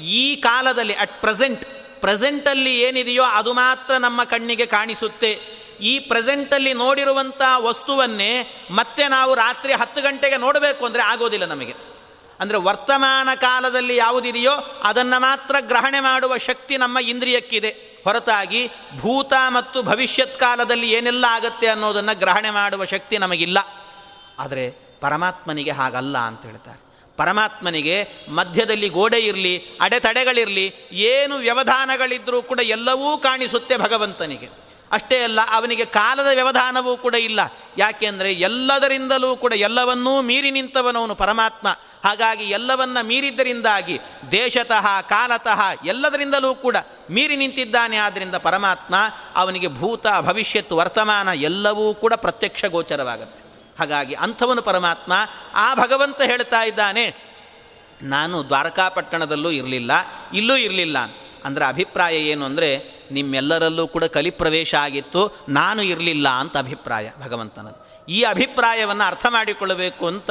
ಈ ಕಾಲದಲ್ಲಿ ಅಟ್ ಪ್ರೆಸೆಂಟ್ ಪ್ರೆಸೆಂಟಲ್ಲಿ ಏನಿದೆಯೋ ಅದು ಮಾತ್ರ ನಮ್ಮ ಕಣ್ಣಿಗೆ ಕಾಣಿಸುತ್ತೆ. ಈ ಪ್ರೆಸೆಂಟಲ್ಲಿ ನೋಡಿರುವಂಥ ವಸ್ತುವನ್ನೇ ಮತ್ತೆ ನಾವು ರಾತ್ರಿ ಹತ್ತು ಗಂಟೆಗೆ ನೋಡಬೇಕು ಅಂದರೆ ಆಗೋದಿಲ್ಲ ನಮಗೆ. ಅಂದರೆ ವರ್ತಮಾನ ಕಾಲದಲ್ಲಿ ಯಾವುದಿದೆಯೋ ಅದನ್ನು ಮಾತ್ರ ಗ್ರಹಣೆ ಮಾಡುವ ಶಕ್ತಿ ನಮ್ಮ ಇಂದ್ರಿಯಕ್ಕಿದೆ. ಹೊರತಾಗಿ ಭೂತ ಮತ್ತು ಭವಿಷ್ಯತ್ ಕಾಲದಲ್ಲಿ ಏನೆಲ್ಲ ಆಗತ್ತೆ ಅನ್ನೋದನ್ನು ಗ್ರಹಣೆ ಮಾಡುವ ಶಕ್ತಿ ನಮಗಿಲ್ಲ. ಆದರೆ ಪರಮಾತ್ಮನಿಗೆ ಹಾಗಲ್ಲ ಅಂತ ಹೇಳ್ತಾರೆ. ಪರಮಾತ್ಮನಿಗೆ ಮಧ್ಯದಲ್ಲಿ ಗೋಡೆ ಇರಲಿ, ಅಡೆತಡೆಗಳಿರಲಿ, ಏನು ವ್ಯವಧಾನಗಳಿದ್ದರೂ ಕೂಡ ಎಲ್ಲವೂ ಕಾಣಿಸುತ್ತೆ ಭಗವಂತನಿಗೆ. ಅಷ್ಟೇ ಅಲ್ಲ, ಅವನಿಗೆ ಕಾಲದ ವ್ಯವಧಾನವೂ ಕೂಡ ಇಲ್ಲ. ಯಾಕೆಂದರೆ ಎಲ್ಲದರಿಂದಲೂ ಕೂಡ ಎಲ್ಲವನ್ನೂ ಮೀರಿ ನಿಂತವನವನು ಪರಮಾತ್ಮ. ಹಾಗಾಗಿ ಎಲ್ಲವನ್ನ ಮೀರಿದ್ದರಿಂದಾಗಿ ದೇಶತಃ, ಕಾಲತಃ ಎಲ್ಲದರಿಂದಲೂ ಕೂಡ ಮೀರಿ ನಿಂತಿದ್ದಾನೆ. ಆದ್ದರಿಂದ ಪರಮಾತ್ಮ ಅವನಿಗೆ ಭೂತ, ಭವಿಷ್ಯತ್ತು, ವರ್ತಮಾನ ಎಲ್ಲವೂ ಕೂಡ ಪ್ರತ್ಯಕ್ಷ ಗೋಚರವಾಗುತ್ತೆ. ಹಾಗಾಗಿ ಅಂಥವನು ಪರಮಾತ್ಮ ಆ ಭಗವಂತ ಹೇಳ್ತಾ ಇದ್ದಾನೆ, ನಾನು ದ್ವಾರಕಾಪಟ್ಟಣದಲ್ಲೂ ಇರಲಿಲ್ಲ, ಇಲ್ಲೂ ಇರಲಿಲ್ಲ ಅಂದರೆ ಅಭಿಪ್ರಾಯ ಏನು ಅಂದರೆ, ನಿಮ್ಮೆಲ್ಲರಲ್ಲೂ ಕೂಡ ಕಲಿಪ್ರವೇಶ ಆಗಿತ್ತು, ನಾನು ಇರಲಿಲ್ಲ ಅಂತ ಅಭಿಪ್ರಾಯ ಭಗವಂತನದು ಈ ಅಭಿಪ್ರಾಯವನ್ನು ಅರ್ಥ ಮಾಡಿಕೊಳ್ಳಬೇಕು ಅಂತ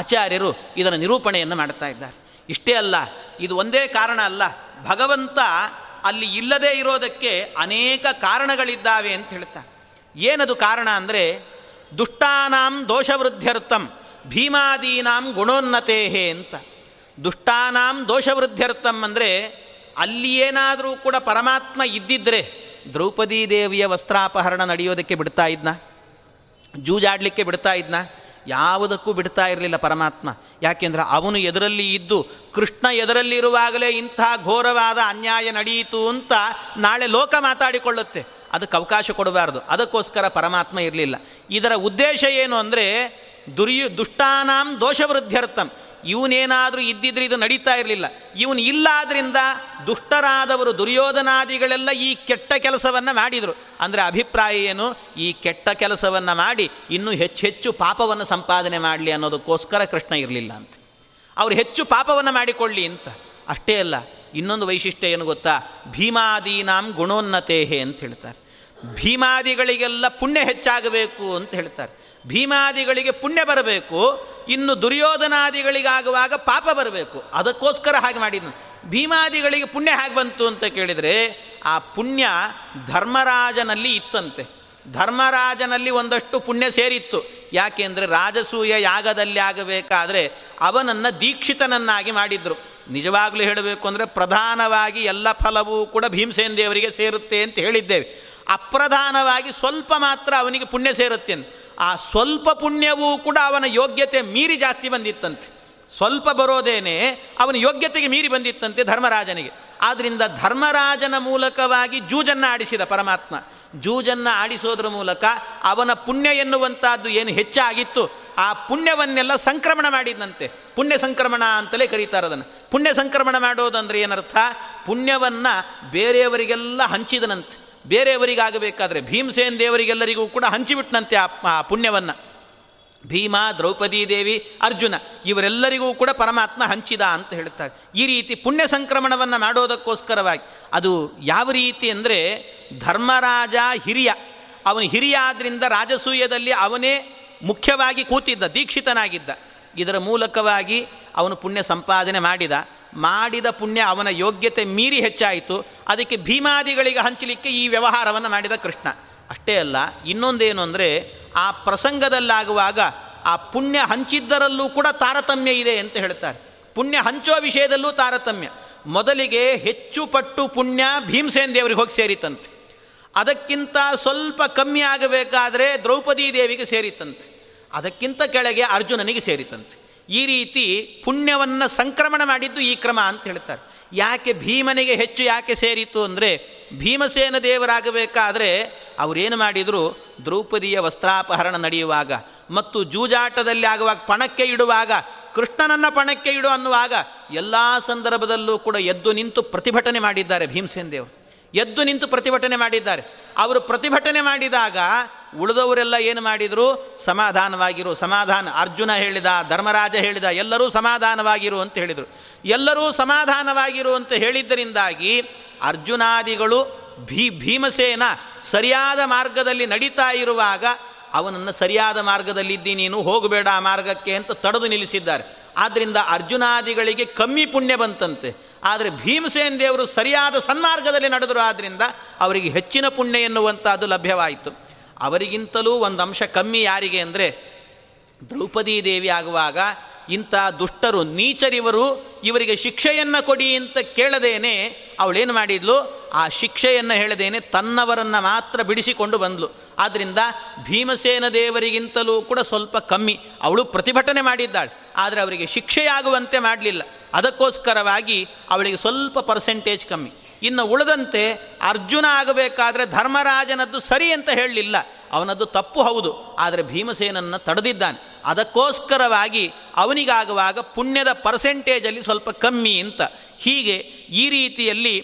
ಆಚಾರ್ಯರು ಇದರ ನಿರೂಪಣೆಯನ್ನು ಮಾಡ್ತಾ ಇದ್ದಾರೆ. ಇಷ್ಟೇ ಅಲ್ಲ, ಇದು ಒಂದೇ ಕಾರಣ ಅಲ್ಲ, ಭಗವಂತ ಅಲ್ಲಿ ಇಲ್ಲದೇ ಇರೋದಕ್ಕೆ ಅನೇಕ ಕಾರಣಗಳಿದ್ದಾವೆ ಅಂತ ಹೇಳ್ತಾರೆ. ಏನದು ಕಾರಣ ಅಂದರೆ ದುಷ್ಟಾನಾಂ ದೋಷವೃದ್ಧ್ಯರ್ಥಂ, ಭೀಮಾದೀನಾಂ ಗುಣೋನ್ನತೇಹೇ ಅಂತ. ದುಷ್ಟಾನಾಂ ದೋಷವೃದ್ಧ್ಯರ್ಥಂ ಅಂದರೆ ಅಲ್ಲಿ ಏನಾದರೂ ಕೂಡ ಪರಮಾತ್ಮ ಇದ್ದಿದ್ದರೆ ದ್ರೌಪದೀ ದೇವಿಯ ವಸ್ತ್ರಾಪಹರಣ ನಡೆಯೋದಕ್ಕೆ ಬಿಡ್ತಾ ಇದ್ನ? ಜೂಜಾಡಲಿಕ್ಕೆ ಬಿಡ್ತಾ ಇದ್ನ? ಯಾವುದಕ್ಕೂ ಬಿಡ್ತಾ ಇರಲಿಲ್ಲ ಪರಮಾತ್ಮ. ಯಾಕೆಂದ್ರೆ ಅವನು ಎದರಲ್ಲಿ ಇದ್ದು ಕೃಷ್ಣ ಎದರಲ್ಲಿರುವಾಗಲೇ ಇಂಥ ಘೋರವಾದ ಅನ್ಯಾಯ ನಡೆಯಿತು ಅಂತ ನಾಳೆ ಲೋಕ ಮಾತಾಡಿಕೊಳ್ಳುತ್ತೆ. ಅದಕ್ಕೆ ಅವಕಾಶ ಕೊಡಬಾರ್ದು. ಅದಕ್ಕೋಸ್ಕರ ಪರಮಾತ್ಮ ಇರಲಿಲ್ಲ. ಇದರ ಉದ್ದೇಶ ಏನು ಅಂದರೆ, ದುರ್ಯು, ದುಷ್ಟಾನಾಂ ದೋಷವೃದ್ಧ್ಯರ್ಥಂ. ಇವನೇನಾದರೂ ಇದ್ದಿದ್ರೆ ಇದು ನಡೀತಾ ಇರಲಿಲ್ಲ. ಇವನು ಇಲ್ಲಾದ್ರಿಂದ ದುಷ್ಟರಾದವರು, ದುರ್ಯೋಧನಾದಿಗಳೆಲ್ಲ ಈ ಕೆಟ್ಟ ಕೆಲಸವನ್ನು ಮಾಡಿದರು. ಅಂದರೆ ಅಭಿಪ್ರಾಯ ಏನು? ಈ ಕೆಟ್ಟ ಕೆಲಸವನ್ನು ಮಾಡಿ, ಇನ್ನೂ ಹೆಚ್ಚು ಹೆಚ್ಚು ಪಾಪವನ್ನು ಸಂಪಾದನೆ ಮಾಡಲಿ ಅನ್ನೋದಕ್ಕೋಸ್ಕರ ಕೃಷ್ಣ ಇರಲಿಲ್ಲ ಅಂತ. ಅವರು ಹೆಚ್ಚು ಪಾಪವನ್ನು ಮಾಡಿಕೊಳ್ಳಿ ಅಂತ. ಅಷ್ಟೇ ಅಲ್ಲ, ಇನ್ನೊಂದು ವೈಶಿಷ್ಟ್ಯ ಏನು ಗೊತ್ತಾ? ಭೀಮಾದೀನಾಂ ಗುಣೋನ್ನತೇಹೆ ಅಂತ ಹೇಳ್ತಾರೆ. ಭೀಮಾದಿಗಳಿಗೆಲ್ಲ ಪುಣ್ಯ ಹೆಚ್ಚಾಗಬೇಕು ಅಂತ ಹೇಳ್ತಾರೆ. ಭೀಮಾದಿಗಳಿಗೆ ಪುಣ್ಯ ಬರಬೇಕು, ಇನ್ನು ದುರ್ಯೋಧನಾದಿಗಳಿಗಾಗುವಾಗ ಪಾಪ ಬರಬೇಕು. ಅದಕ್ಕೋಸ್ಕರ ಹಾಗೆ ಮಾಡಿದ್ನು. ಭೀಮಾದಿಗಳಿಗೆ ಪುಣ್ಯ ಹೇಗೆ ಬಂತು ಅಂತ ಕೇಳಿದರೆ, ಆ ಪುಣ್ಯ ಧರ್ಮರಾಜನಲ್ಲಿ ಇತ್ತಂತೆ. ಧರ್ಮರಾಜನಲ್ಲಿ ಒಂದಷ್ಟು ಪುಣ್ಯ ಸೇರಿತ್ತು. ಯಾಕೆಂದರೆ ರಾಜಸೂಯ ಯಾಗದಲ್ಲಿ ಆಗಬೇಕಾದರೆ ಅವನನ್ನು ದೀಕ್ಷಿತನನ್ನಾಗಿ ಮಾಡಿದ್ರು. ನಿಜವಾಗಲೂ ಹೇಳಬೇಕು ಅಂದರೆ ಪ್ರಧಾನವಾಗಿ ಎಲ್ಲ ಫಲವೂ ಕೂಡ ಭೀಮಸೇನ ದೇವರಿಗೆ ಸೇರುತ್ತೆ ಅಂತ ಹೇಳಿದ್ದೇವೆ. ಅಪ್ರಧಾನವಾಗಿ ಸ್ವಲ್ಪ ಮಾತ್ರ ಅವನಿಗೆ ಪುಣ್ಯ ಸೇರುತ್ತೆ ಆ ಸ್ವಲ್ಪ ಪುಣ್ಯವೂ ಕೂಡ ಅವನ ಯೋಗ್ಯತೆ ಮೀರಿ ಜಾಸ್ತಿ ಬಂದಿತ್ತಂತೆ. ಸ್ವಲ್ಪ ಬರೋದೇನೆ ಅವನ ಯೋಗ್ಯತೆಗೆ ಮೀರಿ ಬಂದಿತ್ತಂತೆ ಧರ್ಮರಾಜನಿಗೆ. ಆದ್ದರಿಂದ ಧರ್ಮರಾಜನ ಮೂಲಕವಾಗಿ ಜೂಜನ್ನು ಆಡಿಸಿದ ಪರಮಾತ್ಮ. ಜೂಜನ್ನು ಆಡಿಸೋದ್ರ ಮೂಲಕ ಅವನ ಪುಣ್ಯ ಎನ್ನುವಂಥದ್ದು ಏನು ಹೆಚ್ಚಾಗಿತ್ತು. ಆ ಪುಣ್ಯವನ್ನೆಲ್ಲ ಸಂಕ್ರಮಣ ಮಾಡಿದಂತೆ ಪುಣ್ಯ ಸಂಕ್ರಮಣ ಅಂತಲೇ ಕರೀತಾರೆ ಅದನ್ನು. ಪುಣ್ಯ ಸಂಕ್ರಮಣ ಮಾಡೋದಂದ್ರೆ ಏನರ್ಥ? ಪುಣ್ಯವನ್ನು ಬೇರೆಯವರಿಗೆಲ್ಲ ಹಂಚಿದನಂತೆ. ಬೇರೆಯವರಿಗಾಗಬೇಕಾದ್ರೆ ಭೀಮಸೇನ್ ದೇವರಿಗೆಲ್ಲರಿಗೂ ಕೂಡ ಹಂಚಿಬಿಟ್ನಂತೆ ಆ ಪುಣ್ಯವನ್ನು. ಭೀಮ, ದ್ರೌಪದಿ ದೇವಿ, ಅರ್ಜುನ, ಇವರೆಲ್ಲರಿಗೂ ಕೂಡ ಪರಮಾತ್ಮ ಹಂಚಿದ ಅಂತ ಹೇಳ್ತಾರೆ. ಈ ರೀತಿ ಪುಣ್ಯ ಸಂಕ್ರಮಣವನ್ನು ಮಾಡೋದಕ್ಕೋಸ್ಕರವಾಗಿ. ಅದು ಯಾವ ರೀತಿ ಅಂದರೆ ಧರ್ಮರಾಜ ಹಿರಿಯ. ಅವನು ಹಿರಿಯ ಆದ್ದರಿಂದ ರಾಜಸೂಯದಲ್ಲಿ ಅವನೇ ಮುಖ್ಯವಾಗಿ ಕೂತಿದ್ದ, ದೀಕ್ಷಿತನಾಗಿದ್ದ. ಇದರ ಮೂಲಕವಾಗಿ ಅವನು ಪುಣ್ಯ ಸಂಪಾದನೆ ಮಾಡಿದ. ಮಾಡಿದ ಪುಣ್ಯ ಅವನ ಯೋಗ್ಯತೆ ಮೀರಿ ಹೆಚ್ಚಾಯಿತು. ಅದಕ್ಕೆ ಭೀಮಾದಿಗಳಿಗೆ ಹಂಚಲಿಕ್ಕೆ ಈ ವ್ಯವಹಾರವನ್ನು ಮಾಡಿದ ಕೃಷ್ಣ. ಅಷ್ಟೇ ಅಲ್ಲ, ಇನ್ನೊಂದೇನು ಅಂದರೆ ಆ ಪ್ರಸಂಗದಲ್ಲಾಗುವಾಗ ಆ ಪುಣ್ಯ ಹಂಚಿದ್ದರಲ್ಲೂ ಕೂಡ ತಾರತಮ್ಯ ಇದೆ ಅಂತ ಹೇಳ್ತಾರೆ. ಪುಣ್ಯ ಹಂಚೋ ವಿಷಯದಲ್ಲೂ ತಾರತಮ್ಯ. ಮೊದಲಿಗೆ ಹೆಚ್ಚು ಪಟ್ಟು ಪುಣ್ಯ ಭೀಮಸೇನ್ ದೇವರಿಗೆ ಹೋಗಿ ಸೇರಿತಂತೆ. ಅದಕ್ಕಿಂತ ಸ್ವಲ್ಪ ಕಮ್ಮಿ ಆಗಬೇಕಾದರೆ ದ್ರೌಪದಿ ದೇವಿಗೆ ಸೇರಿತಂತೆ. ಅದಕ್ಕಿಂತ ಕೆಳಗೆ ಅರ್ಜುನನಿಗೆ ಸೇರಿತಂತೆ. ಈ ರೀತಿ ಪುಣ್ಯವನ್ನು ಸಂಕ್ರಮಣ ಮಾಡಿದ್ದು ಈ ಕ್ರಮ ಅಂತ ಹೇಳ್ತಾರೆ. ಯಾಕೆ ಭೀಮನಿಗೆ ಹೆಚ್ಚು ಯಾಕೆ ಸೇರಿತು ಅಂದರೆ ಭೀಮಸೇನ ದೇವರಾಗಬೇಕಾದ್ರೆ ಅವರೇನು ಮಾಡಿದರು? ದ್ರೌಪದಿಯ ವಸ್ತ್ರಾಪಹರಣ ನಡೆಯುವಾಗ ಮತ್ತು ಜೂಜಾಟದಲ್ಲಿ ಆಗುವಾಗ ಪಣಕ್ಕೆ ಇಡುವಾಗ, ಕೃಷ್ಣನನ್ನು ಪಣಕ್ಕೆ ಇಡು ಅನ್ನುವಾಗ ಎಲ್ಲ ಸಂದರ್ಭದಲ್ಲೂ ಕೂಡ ಎದ್ದು ನಿಂತು ಪ್ರತಿಭಟನೆ ಮಾಡಿದ್ದಾರೆ ಭೀಮಸೇನ ದೇವರು. ಎದ್ದು ನಿಂತು ಪ್ರತಿಭಟನೆ ಮಾಡಿದ್ದಾರೆ. ಅವರು ಪ್ರತಿಭಟನೆ ಮಾಡಿದಾಗ ಉಳಿದವರೆಲ್ಲ ಏನು ಮಾಡಿದರು? ಸಮಾಧಾನವಾಗಿರು. ಸಮಾಧಾನ. ಅರ್ಜುನ ಹೇಳಿದ, ಧರ್ಮರಾಜ ಹೇಳಿದ, ಎಲ್ಲರೂ ಸಮಾಧಾನವಾಗಿರು ಅಂತ ಹೇಳಿದರು. ಎಲ್ಲರೂ ಸಮಾಧಾನವಾಗಿರು ಅಂತ ಹೇಳಿದ್ದರಿಂದಾಗಿ ಅರ್ಜುನಾದಿಗಳು ಭೀ, ಭೀಮಸೇನ ಸರಿಯಾದ ಮಾರ್ಗದಲ್ಲಿ ನಡೀತಾ ಇರುವಾಗ ಅವನನ್ನು ಸರಿಯಾದ ಮಾರ್ಗದಲ್ಲಿದ್ದಿ ನೀನು ಹೋಗಬೇಡ ಆ ಮಾರ್ಗಕ್ಕೆ ಅಂತ ತಡೆದು ನಿಲ್ಲಿಸಿದ್ದಾರೆ. ಆದ್ದರಿಂದ ಅರ್ಜುನಾದಿಗಳಿಗೆ ಕಮ್ಮಿ ಪುಣ್ಯ ಬಂತಂತೆ. ಆದರೆ ಭೀಮಸೇನ ದೇವರು ಸರಿಯಾದ ಸನ್ಮಾರ್ಗದಲ್ಲಿ ನಡೆದರು ಆದ್ದರಿಂದ ಅವರಿಗೆ ಹೆಚ್ಚಿನ ಪುಣ್ಯ ಎನ್ನುವಂಥದ್ದು ಲಭ್ಯವಾಯಿತು. ಅವರಿಗಿಂತಲೂ ಒಂದು ಅಂಶ ಕಮ್ಮಿ ಯಾರಿಗೆ ಅಂದರೆ ದ್ರೌಪದಿ ದೇವಿ ಆಗುವಾಗ ಇಂಥ ದುಷ್ಟರು, ನೀಚರಿವರು ಇವರಿಗೆ ಶಿಕ್ಷೆಯನ್ನು ಕೊಡಿ ಅಂತ ಕೇಳದೇನೆ ಅವಳೇನು ಮಾಡಿದ್ಲು? ಆ ಶಿಕ್ಷೆಯನ್ನು ಹೇಳದೇನೆ ತನ್ನವರನ್ನು ಮಾತ್ರ ಬಿಡಿಸಿಕೊಂಡು ಬಂದಳು ಆದ್ದರಿಂದ ಭೀಮಸೇನ ದೇವರಿಗಿಂತಲೂ ಕೂಡ ಸ್ವಲ್ಪ ಕಮ್ಮಿ. ಅವಳು ಪ್ರತಿಭಟನೆ ಮಾಡಿದ್ದಾಳೆ. ಆದರೆ ಅವರಿಗೆ ಶಿಕ್ಷೆಯಾಗುವಂತೆ ಮಾಡಲಿಲ್ಲ. ಅದಕ್ಕೋಸ್ಕರವಾಗಿ ಅವಳಿಗೆ ಸ್ವಲ್ಪ ಪರ್ಸೆಂಟೇಜ್ ಕಮ್ಮಿ. ಇನ್ನು ಉಳಿದಂತೆ ಅರ್ಜುನ ಆಗಬೇಕಾದ್ರೆ ಧರ್ಮರಾಜನದ್ದು ಸರಿ ಅಂತ ಹೇಳಲಿಲ್ಲ. ಅವನದ್ದು ತಪ್ಪು ಹೌದು. ಆದರೆ ಭೀಮಸೇನನ್ನು ತಡೆದಿದ್ದಾನೆ. ಅದಕ್ಕೋಸ್ಕರವಾಗಿ ಅವನಿಗಾಗುವಾಗ ಪುಣ್ಯದ ಪರ್ಸೆಂಟೇಜಲ್ಲಿ ಸ್ವಲ್ಪ ಕಮ್ಮಿ ಅಂತ. ಹೀಗೆ ಈ ರೀತಿಯಲ್ಲಿ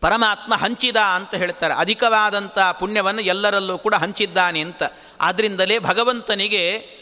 ಪರಮಾತ್ಮ ಹಂಚಿದ ಅಂತ ಹೇಳ್ತಾರೆ. ಅಧಿಕವಾದಂಥ ಪುಣ್ಯವನ್ನು ಎಲ್ಲರಲ್ಲೂ ಕೂಡ ಹಂಚಿದ್ದಾನೆ ಅಂತ. ಆದ್ದರಿಂದಲೇ ಭಗವಂತನಿಗೆ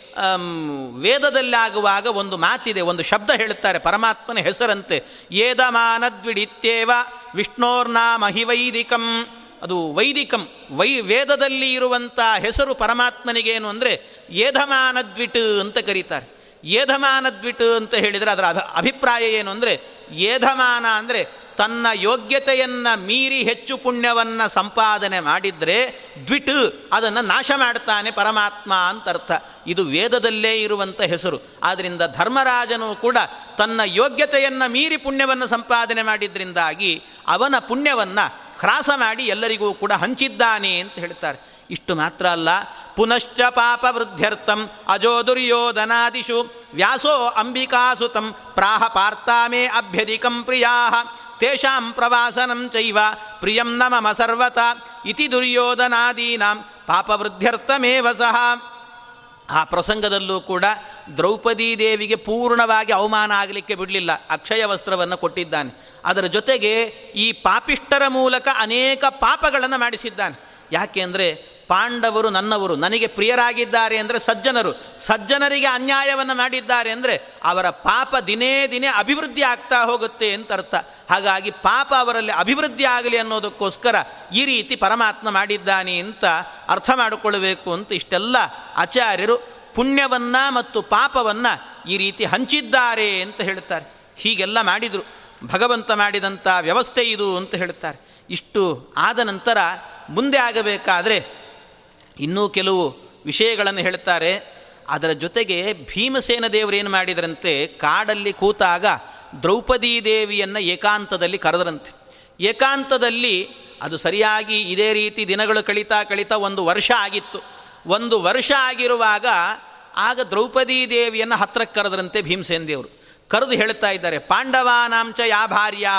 ವೇದದಲ್ಲಾಗುವಾಗ ಒಂದು ಮಾತಿದೆ, ಒಂದು ಶಬ್ದ ಹೇಳುತ್ತಾರೆ, ಪರಮಾತ್ಮನ ಹೆಸರಂತೆ. ಏದಮಾನದ್ವಿಡಿತ್ಯೇವ ವಿಷ್ಣೋರ್ನಾಮ ಹಿ ವೈದಿಕಂ ಅದು ವೈದಿಕಂ, ವೈ, ವೇದದಲ್ಲಿ ಇರುವಂಥ ಹೆಸರು ಪರಮಾತ್ಮನಿಗೇನು ಅಂದರೆ ಏಧಮಾನದ್ವಿಟ್ ಅಂತ ಕರೀತಾರೆ. ಏಧಮಾನದ್ವಿಟ್ ಅಂತ ಹೇಳಿದರೆ ಅದರ ಅಭಿಪ್ರಾಯ ಏನು ಅಂದರೆ, ಏಧಮಾನ ಅಂದರೆ ತನ್ನ ಯೋಗ್ಯತೆಯನ್ನು ಮೀರಿ ಹೆಚ್ಚು ಪುಣ್ಯವನ್ನು ಸಂಪಾದನೆ ಮಾಡಿದರೆ ದ್ವಿಟ್ ಅದನ್ನು ನಾಶ ಮಾಡ್ತಾನೆ ಪರಮಾತ್ಮ ಅಂತ ಅರ್ಥ. ಇದು ವೇದದಲ್ಲೇ ಇರುವಂಥ ಹೆಸರು. ಆದ್ದರಿಂದ ಧರ್ಮರಾಜನು ಕೂಡ ತನ್ನ ಯೋಗ್ಯತೆಯನ್ನು ಮೀರಿ ಪುಣ್ಯವನ್ನು ಸಂಪಾದನೆ ಮಾಡಿದ್ರಿಂದಾಗಿ ಅವನ ಪುಣ್ಯವನ್ನು ಹ್ರಾಸ ಮಾಡಿ ಎಲ್ಲರಿಗೂ ಕೂಡ ಹಂಚಿದ್ದಾನೆ ಅಂತ ಹೇಳ್ತಾರೆ. ಇಷ್ಟು ಮಾತ್ರ ಅಲ್ಲ, ಪುನಶ್ಚ ಪಾಪ ವೃದ್ಧ್ಯರ್ಥಂ ಅಜೋ ದುರ್ಯೋಧನಾದಿಷು ವ್ಯಾಸೋ ಅಂಬಿಕಾಸುತಂ ಪ್ರಾಹ ಪಾರ್ತಾಮೇ ಅಭ್ಯಧಿಕಂ ಪ್ರಿಯಾ ತೇಷಾಂ ಪ್ರವಾಸನಂ ಚೈವ ಪ್ರಿಯಂ ನ ಮಮ ಸರ್ವತ ಇತಿ ದುರ್ಯೋಧನಾದೀನಾಂ ಪಾಪವೃದ್ಧ್ಯರ್ಥಮೇವ ಸಹ. ಆ ಪ್ರಸಂಗದಲ್ಲೂ ಕೂಡ ದ್ರೌಪದಿ ದೇವಿಗೆ ಪೂರ್ಣವಾಗಿ ಅವಮಾನ ಆಗಲಿಕ್ಕೆ ಬಿಡಲಿಲ್ಲ. ಅಕ್ಷಯ ವಸ್ತ್ರವನ್ನು ಕೊಟ್ಟಿದ್ದಾನೆ. ಅದರ ಜೊತೆಗೆ ಈ ಪಾಪಿಷ್ಟರ ಮೂಲಕ ಅನೇಕ ಪಾಪಗಳನ್ನು ಮಾಡಿಸಿದ್ದಾನೆ. ಯಾಕೆ ಅಂದರೆ ಪಾಂಡವರು ನನ್ನವರು, ನನಗೆ ಪ್ರಿಯರಾಗಿದ್ದಾರೆ ಅಂದರೆ ಸಜ್ಜನರು, ಸಜ್ಜನರಿಗೆ ಅನ್ಯಾಯವನ್ನು ಮಾಡಿದ್ದಾರೆ ಅಂದರೆ ಅವರ ಪಾಪ ದಿನೇ ದಿನೇ ಅಭಿವೃದ್ಧಿ ಆಗ್ತಾ ಹೋಗುತ್ತೆ ಅಂತ ಅರ್ಥ. ಹಾಗಾಗಿ ಪಾಪ ಅವರಲ್ಲಿ ಅಭಿವೃದ್ಧಿ ಆಗಲಿ ಅನ್ನೋದಕ್ಕೋಸ್ಕರ ಈ ರೀತಿ ಪರಮಾತ್ಮ ಮಾಡಿದ್ದಾನೆ ಅಂತ ಅರ್ಥ ಮಾಡಿಕೊಳ್ಳಬೇಕು ಅಂತ ಇಷ್ಟೆಲ್ಲ ಆಚಾರ್ಯರು ಪುಣ್ಯವನ್ನು ಮತ್ತು ಪಾಪವನ್ನು ಈ ರೀತಿ ಹಂಚಿದ್ದಾರೆ ಅಂತ ಹೇಳ್ತಾರೆ. ಹೀಗೆಲ್ಲ ಮಾಡಿದರು. ಭಗವಂತ ಮಾಡಿದಂಥ ವ್ಯವಸ್ಥೆ ಇದು ಅಂತ ಹೇಳ್ತಾರೆ ಇಷ್ಟು ಆದ ನಂತರ ಮುಂದೆ ಆಗಬೇಕಾದರೆ ಇನ್ನೂ ಕೆಲವು ವಿಷಯಗಳನ್ನು ಹೇಳ್ತಾರೆ ಅದರ ಜೊತೆಗೆ ಭೀಮಸೇನ ದೇವರೇನು ಮಾಡಿದರಂತೆ, ಕಾಡಲ್ಲಿ ಕೂತಾಗ ದ್ರೌಪದೀ ದೇವಿಯನ್ನು ಏಕಾಂತದಲ್ಲಿ ಕರೆದರಂತೆ. ಏಕಾಂತದಲ್ಲಿ ಅದು ಸರಿಯಾಗಿ ಇದೇ ರೀತಿ ದಿನಗಳು ಕಳೀತಾ ಕಳೀತಾ ಒಂದು ವರ್ಷ ಆಗಿತ್ತು. ಒಂದು ವರ್ಷ ಆಗಿರುವಾಗ ಆಗ ದ್ರೌಪದೀ ದೇವಿಯನ್ನು ಹತ್ರಕ್ಕೆ ಕರೆದರಂತೆ ಭೀಮಸೇನ ದೇವರು. ಕರೆದು ಹೇಳ್ತಾ ಇದ್ದಾರೆ ಪಾಂಡವಾನಾಂಚ ಯಾ ಭಾರ್ಯಾ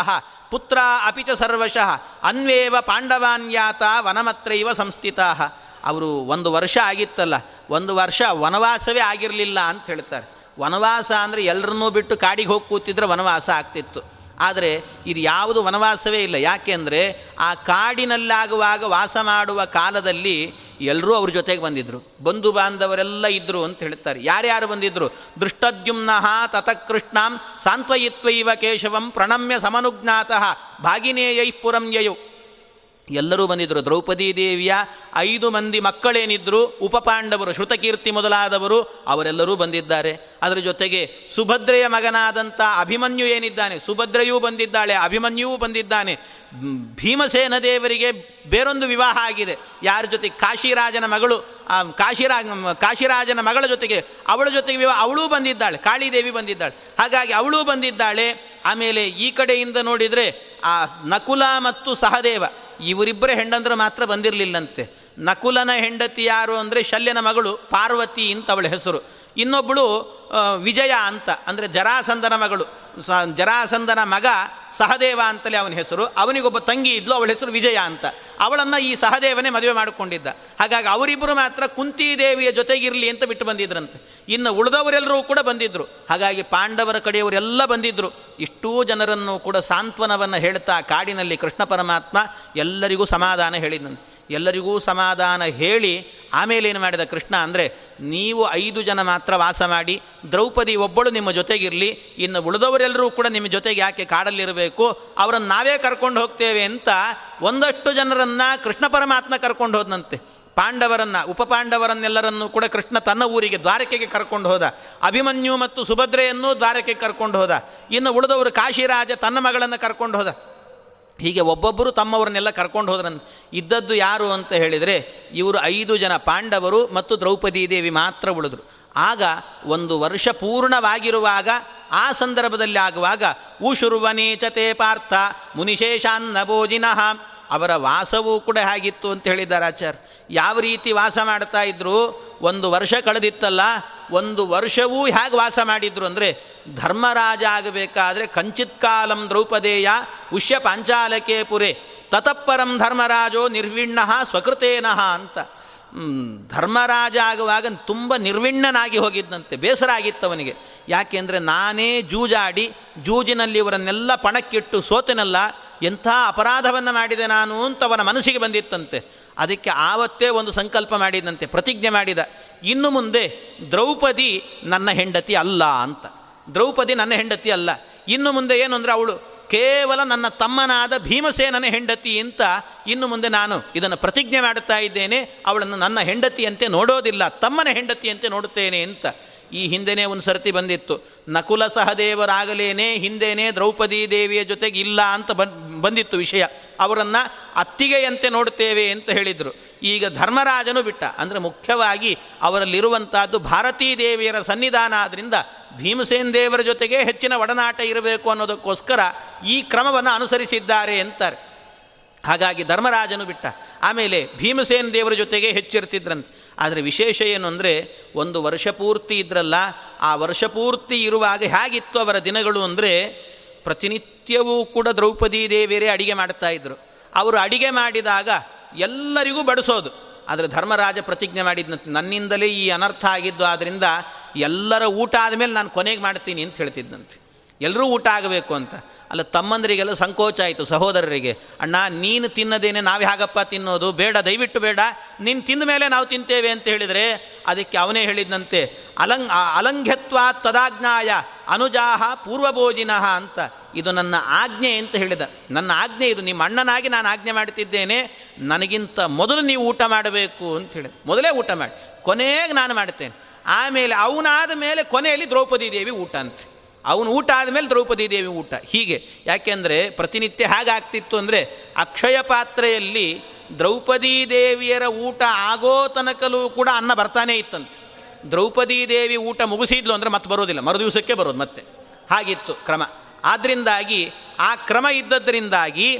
ಪುತ್ರ ಅಪಿಚ ಸರ್ವಶಃ, ಅನ್ವೇವ ಪಾಂಡವಾನ್ಯಾತ ವನಮತ್ರೈವ ಸಂಸ್ಥಿತಾ ಅವರು ಒಂದು ವರ್ಷ ಆಗಿತ್ತಲ್ಲ, ಒಂದು ವರ್ಷ ವನವಾಸವೇ ಆಗಿರಲಿಲ್ಲ ಅಂತ ಹೇಳ್ತಾರೆ. ವನವಾಸ ಅಂದರೆ ಎಲ್ಲರನ್ನೂ ಬಿಟ್ಟು ಕಾಡಿಗೆ ಹೋಗಿ ಕೂತಿದ್ರೆ ವನವಾಸ ಆಗ್ತಿತ್ತು. ಆದರೆ ಇದು ಯಾವುದು ವನವಾಸವೇ ಇಲ್ಲ. ಯಾಕೆಂದರೆ ಆ ಕಾಡಿನಲ್ಲಾಗುವಾಗ ವಾಸ ಮಾಡುವ ಕಾಲದಲ್ಲಿ ಎಲ್ಲರೂ ಅವ್ರ ಜೊತೆಗೆ ಬಂದಿದ್ದರು ಬಂಧು ಬಾಂಧವರೆಲ್ಲ ಇದ್ದರು ಅಂತ ಹೇಳ್ತಾರೆ. ಯಾರ್ಯಾರು ಬಂದಿದ್ದರು ದೃಷ್ಟದ್ಯುಮ್ನಃ ತತಕೃಷ್ಣಾಂ ಸಾಂತ್ವಯಿತ್ವೈವ ಕೇಶವಂ ಪ್ರಣಮ್ಯ ಸಮನುಜ್ಞಾತಃ ಭಾಗಿನೇಯೈ ಪುರಂ ಯಯೌ ಎಲ್ಲರೂ ಬಂದಿದ್ದರು ದ್ರೌಪದಿ ದೇವಿಯ ಐದು ಮಂದಿ ಮಕ್ಕಳೇನಿದ್ದರು ಉಪಪಾಂಡವರು, ಶ್ರುತಕೀರ್ತಿ ಮೊದಲಾದವರು, ಅವರೆಲ್ಲರೂ ಬಂದಿದ್ದಾರೆ. ಅದರ ಜೊತೆಗೆ ಸುಭದ್ರೆಯ ಮಗನಾದಂಥ ಅಭಿಮನ್ಯು ಏನಿದ್ದಾನೆ? ಸುಭದ್ರೆಯೂ ಬಂದಿದ್ದಾಳೆ, ಅಭಿಮನ್ಯುವೂ ಬಂದಿದ್ದಾನೆ. ಭೀಮಸೇನ ದೇವರಿಗೆ ಬೇರೊಂದು ವಿವಾಹ ಆಗಿದೆ. ಯಾರ ಜೊತೆ? ಕಾಶಿರಾಜನ ಮಗಳು ಕಾಶಿರಾ, ಕಾಶಿರಾಜನ ಮಗಳ ಜೊತೆಗೆ, ಅವಳ ಜೊತೆಗೆ ವಿವಾಹ, ಅವಳೂ ಬಂದಿದ್ದಾಳೆ, ಕಾಳಿದೇವಿ ಬಂದಿದ್ದಾಳೆ. ಹಾಗಾಗಿ ಅವಳೂ ಬಂದಿದ್ದಾಳೆ. ಆಮೇಲೆ ಈ ಕಡೆಯಿಂದ ನೋಡಿದರೆ ಆ ನಕುಲ ಮತ್ತು ಸಹದೇವ. ಇವರಿಬ್ಬರೇ ಹೆಂಡಂದ್ರೆ ಮಾತ್ರ ಬಂದಿರಲಿಲ್ಲಂತೆ. ನಕುಲನ ಹೆಂಡತಿ ಯಾರು ಅಂದರೆ ಶಲ್ಯನ ಮಗಳು ಪಾರ್ವತಿ ಅಂತ ಅವಳ ಹೆಸರು. ಇನ್ನೊಬ್ಬಳು ವಿಜಯ ಅಂತ, ಅಂದರೆ ಜರಾಸಂದನ ಮಗಳು. ಸ, ಜರಾಸಂದನ ಮಗ ಸಹದೇವ ಅಂತಲೇ ಅವನ ಹೆಸರು. ಅವನಿಗೊಬ್ಬ ತಂಗಿ ಇದ್ಲು, ಅವಳ ಹೆಸರು ವಿಜಯ ಅಂತ. ಅವಳನ್ನು ಈ ಸಹದೇವನೇ ಮದುವೆ ಮಾಡಿಕೊಂಡಿದ್ದ. ಹಾಗಾಗಿ ಅವರಿಬ್ಬರು ಮಾತ್ರ ಕುಂತಿದೇವಿಯ ಜೊತೆಗಿರಲಿ ಅಂತ ಬಿಟ್ಟು ಬಂದಿದ್ರಂತೆ. ಇನ್ನು ಉಳಿದವರೆಲ್ಲರೂ ಕೂಡ ಬಂದಿದ್ದರು ಹಾಗಾಗಿ ಪಾಂಡವರ ಕಡೆಯವರೆಲ್ಲ ಬಂದಿದ್ದರು ಇಷ್ಟೂ ಜನರನ್ನು ಕೂಡ ಸಾಂತ್ವನವನ್ನು ಹೇಳ್ತಾ ಕಾಡಿನಲ್ಲಿ ಕೃಷ್ಣ ಪರಮಾತ್ಮ ಎಲ್ಲರಿಗೂ ಸಮಾಧಾನ ಹೇಳಿದಂತೆ ಎಲ್ಲರಿಗೂ ಸಮಾಧಾನ ಹೇಳಿ ಆಮೇಲೆ ಏನು ಮಾಡಿದ ಕೃಷ್ಣ ಅಂದರೆ, ನೀವು ಐದು ಜನ ಮಾತ್ರ ವಾಸ ಮಾಡಿ, ದ್ರೌಪದಿ ಒಬ್ಬಳು ನಿಮ್ಮ ಜೊತೆಗಿರಲಿ, ಇನ್ನು ಉಳಿದವರೆಲ್ಲರೂ ಕೂಡ ನಿಮ್ಮ ಜೊತೆಗೆ ಯಾಕೆ ಕಾಡಲ್ಲಿರಬೇಕು, ಅವರನ್ನು ನಾವೇ ಕರ್ಕೊಂಡು ಹೋಗ್ತೇವೆ ಅಂತ ಒಂದಷ್ಟು ಜನರನ್ನು ಕೃಷ್ಣ ಪರಮಾತ್ಮ ಕರ್ಕೊಂಡು ಹೋದಂತೆ ಪಾಂಡವರನ್ನು ಉಪಪಾಂಡವರನ್ನೆಲ್ಲರನ್ನೂ ಕೂಡ ಕೃಷ್ಣ ತನ್ನ ಊರಿಗೆ, ದ್ವಾರಕೆಗೆ ಕರ್ಕೊಂಡು ಹೋದ. ಅಭಿಮನ್ಯು ಮತ್ತು ಸುಭದ್ರೆಯನ್ನೂ ದ್ವಾರಕೆಗೆ ಕರ್ಕೊಂಡು ಹೋದ. ಇನ್ನು ಉಳಿದವರು ಕಾಶಿರಾಜ ತನ್ನ ಮಗಳನ್ನು ಕರ್ಕೊಂಡು ಹೋದ. ಹೀಗೆ ಒಬ್ಬೊಬ್ಬರು ತಮ್ಮವರನ್ನೆಲ್ಲ ಕರ್ಕೊಂಡು ಹೋದ್ರಂತ ಇದ್ದದ್ದು ಯಾರು ಅಂತ ಹೇಳಿದರೆ ಇವರು ಐದು ಜನ ಪಾಂಡವರು ಮತ್ತು ದ್ರೌಪದಿ ದೇವಿ ಮಾತ್ರ ಉಳಿದ್ರು. ಆಗ ಒಂದು ವರ್ಷ ಪೂರ್ಣವಾಗಿರುವಾಗ ಆ ಸಂದರ್ಭದಲ್ಲಿ ಆಗುವಾಗ ಉಶುರ್ವನೇಚತೆ ಪಾರ್ಥ ಮುನಿಶೇಷಾನ್ನ ಭೋಜಿನಃ. ಅವರ ವಾಸವೂ ಕೂಡ ಹೇಗಿತ್ತು ಅಂತ ಹೇಳಿದ್ದಾರೆ ಆಚಾರ್ಯ. ಯಾವ ರೀತಿ ವಾಸ ಮಾಡ್ತಾ ಇದ್ರು? ಒಂದು ವರ್ಷ ಕಳೆದಿತ್ತಲ್ಲ, ಒಂದು ವರ್ಷವೂ ಹೇಗೆ ವಾಸ ಮಾಡಿದ್ರು ಅಂದರೆ, ಧರ್ಮರಾಜ ಆಗಬೇಕಾದ್ರೆ ಕಂಚಿತ್ ಕಾಲಂ ದ್ರೌಪದೇಯ ಉಷ್ಯ ಪಾಂಚಾಲಕೆ ಪುರೆ ತತಪ್ಪರಂ ಧರ್ಮರಾಜೋ ನಿರ್ವಿಣ್ಣ ಸ್ವಕೃತೇನಃ ಅಂತ. ಧರ್ಮರಾಜ ಆಗುವಾಗ ತುಂಬ ನಿರ್ವಿಣ್ಣನಾಗಿ ಹೋಗಿದ್ದಂತೆ, ಬೇಸರ ಆಗಿತ್ತವನಿಗೆ. ಯಾಕೆಂದರೆ ನಾನೇ ಜೂಜಾಡಿ, ಜೂಜಿನಲ್ಲಿ ಇವರನ್ನೆಲ್ಲ ಪಣಕ್ಕಿಟ್ಟು ಸೋತನಲ್ಲ, ಎಂಥ ಅಪರಾಧವನ್ನು ಮಾಡಿದೆ ನಾನು ಅಂತ ಅವನ ಮನಸ್ಸಿಗೆ ಬಂದಿತ್ತಂತೆ. ಅದಕ್ಕೆ ಆವತ್ತೇ ಒಂದು ಸಂಕಲ್ಪ ಮಾಡಿದಂತೆ, ಪ್ರತಿಜ್ಞೆ ಮಾಡಿದ. ಇನ್ನು ಮುಂದೆ ದ್ರೌಪದಿ ನನ್ನ ಹೆಂಡತಿ ಅಲ್ಲ ಅಂತ. ದ್ರೌಪದಿ ನನ್ನ ಹೆಂಡತಿ ಅಲ್ಲ. ಇನ್ನು ಮುಂದೆ ಏನು ಅಂದರೆ ಅವಳು ಕೇವಲ ನನ್ನ ತಮ್ಮನಾದ ಭೀಮಸೇನನ ಹೆಂಡತಿ ಅಂತ ಇನ್ನು ಮುಂದೆ ನಾನು ಇದನ್ನು ಪ್ರತಿಜ್ಞೆ ಮಾಡುತ್ತಾ ಇದ್ದೇನೆ. ಅವಳನ್ನು ನನ್ನ ಹೆಂಡತಿಯಂತೆ ನೋಡೋದಿಲ್ಲ, ತಮ್ಮನ ಹೆಂಡತಿಯಂತೆ ನೋಡುತ್ತೇನೆ ಅಂತ. ಈ ಹಿಂದೆನೇ ಒಂದು ಸರ್ತಿ ಬಂದಿತ್ತು. ನಕುಲ ಸಹದೇವರಾಗಲೇನೆ, ಹಿಂದೆನೇ ದ್ರೌಪದಿ ದೇವಿಯ ಜೊತೆಗೆ ಇಲ್ಲ ಅಂತ ಬಂದಿತ್ತು ವಿಷಯ. ಅವರನ್ನು ಅತ್ತಿಗೆಯಂತೆ ನೋಡುತ್ತೇವೆ ಅಂತ ಹೇಳಿದರು. ಈಗ ಧರ್ಮರಾಜನು ಬಿಟ್ಟ. ಅಂದರೆ ಮುಖ್ಯವಾಗಿ ಅವರಲ್ಲಿರುವಂಥದ್ದು ಭಾರತೀ ದೇವಿಯರ ಸನ್ನಿಧಾನ ಆದ್ದರಿಂದ ಭೀಮಸೇನ್ ದೇವರ ಜೊತೆಗೆ ಹೆಚ್ಚಿನ ಒಡನಾಟ ಇರಬೇಕು ಅನ್ನೋದಕ್ಕೋಸ್ಕರ ಈ ಕ್ರಮವನ್ನು ಅನುಸರಿಸಿದ್ದಾರೆ ಅಂತಾರೆ. ಹಾಗಾಗಿ ಧರ್ಮರಾಜನು ಬಿಟ್ಟ. ಆಮೇಲೆ ಭೀಮಸೇನ ದೇವರ ಜೊತೆಗೆ ಹೆಚ್ಚಿರ್ತಿದ್ರಂತೆ. ಆದರೆ ವಿಶೇಷ ಏನು ಅಂದರೆ ಒಂದು ವರ್ಷ ಪೂರ್ತಿ ಇದ್ರಲ್ಲ, ಆ ವರ್ಷ ಪೂರ್ತಿ ಇರುವಾಗ ಹೇಗಿತ್ತು ಅವರ ದಿನಗಳು ಅಂದರೆ ಪ್ರತಿನಿತ್ಯವೂ ಕೂಡ ದ್ರೌಪದಿ ದೇವಿಯರೇ ಅಡಿಗೆ ಮಾಡ್ತಾ ಇದ್ದರು ಅವರು ಅಡಿಗೆ ಮಾಡಿದಾಗ ಎಲ್ಲರಿಗೂ ಬಡಿಸೋದು. ಆದರೆ ಧರ್ಮರಾಜ ಪ್ರತಿಜ್ಞೆ ಮಾಡಿದ್ನಂತೆ ನನ್ನಿಂದಲೇ ಈ ಅನರ್ಥ ಆಗಿದ್ದು ಆದ್ದರಿಂದ ಎಲ್ಲರ ಊಟ ಆದಮೇಲೆ ನಾನು ಕೊನೆಗೆ ಮಾಡ್ತೀನಿ ಅಂತ ಹೇಳ್ತಿದ್ದಂತೆ ಎಲ್ಲರೂ ಊಟ ಆಗಬೇಕು ಅಂತ. ಅಲ್ಲ, ತಮ್ಮಂದರಿಗೆಲ್ಲ ಸಂಕೋಚ ಆಯಿತು, ಸಹೋದರರಿಗೆ. ಅಣ್ಣ, ನೀನು ತಿನ್ನದೇನೆ, ನಾವು ಹೇಗಪ್ಪ ತಿನ್ನೋದು? ಬೇಡ, ದಯವಿಟ್ಟು ಬೇಡ. ನೀನು ತಿಂದ ಮೇಲೆ ನಾವು ತಿಂತೇವೆ ಅಂತ ಹೇಳಿದರೆ, ಅದಕ್ಕೆ ಅವನೇ ಹೇಳಿದಂತೆ ಅಲಂಗ್ ಅಲಂಘ್ಯತ್ವ ತದಾಜ್ಞಾಯ, ಅನುಜಾಹ ಪೂರ್ವಭೋಜಿನಃ ಅಂತ. ಇದು ನನ್ನ ಆಜ್ಞೆ ಅಂತ ಹೇಳಿದ. ನನ್ನ ಆಜ್ಞೆ ಇದು. ನಿಮ್ಮ ಅಣ್ಣನಾಗಿ ನಾನು ಆಜ್ಞೆ ಮಾಡ್ತಿದ್ದೇನೆ. ನನಗಿಂತ ಮೊದಲು ನೀವು ಊಟ ಮಾಡಬೇಕು ಅಂತ ಹೇಳಿದೆ. ಮೊದಲೇ ಊಟ ಮಾಡಿ. ಕೊನೆಗೆ ನಾನು ಮಾಡ್ತೇನೆ. ಆಮೇಲೆ ಅವನಾದ ಮೇಲೆ ಕೊನೆಯಲ್ಲಿ ದ್ರೌಪದಿ ದೇವಿ ಊಟ ಅಂತ. ಅವನು ಊಟ ಆದಮೇಲೆ ದ್ರೌಪದಿ ದೇವಿ ಊಟ. ಹೀಗೆ. ಯಾಕೆಂದರೆ ಪ್ರತಿನಿತ್ಯ ಹಾಗಾಗ್ತಿತ್ತು ಅಂದರೆ ಅಕ್ಷಯ ಪಾತ್ರೆಯಲ್ಲಿ ದ್ರೌಪದಿ ದೇವಿಯರ ಊಟ ಆಗೋ ತನಕಲೂ ಕೂಡ ಅನ್ನ ಬರ್ತಾನೇ ಇತ್ತಂತೆ. ದ್ರೌಪದಿ ದೇವಿ ಊಟ ಮುಗಿಸಿದ್ಲು ಅಂದರೆ ಮತ್ತೆ ಬರೋದಿಲ್ಲ. ಮರುದಿವಸಕ್ಕೆ ಬರೋದು ಮತ್ತೆ. ಹಾಗಿತ್ತು ಕ್ರಮ. ಆದ್ದರಿಂದಾಗಿ ಆ ಕ್ರಮ ಇದ್ದದ್ದರಿಂದಾಗಿ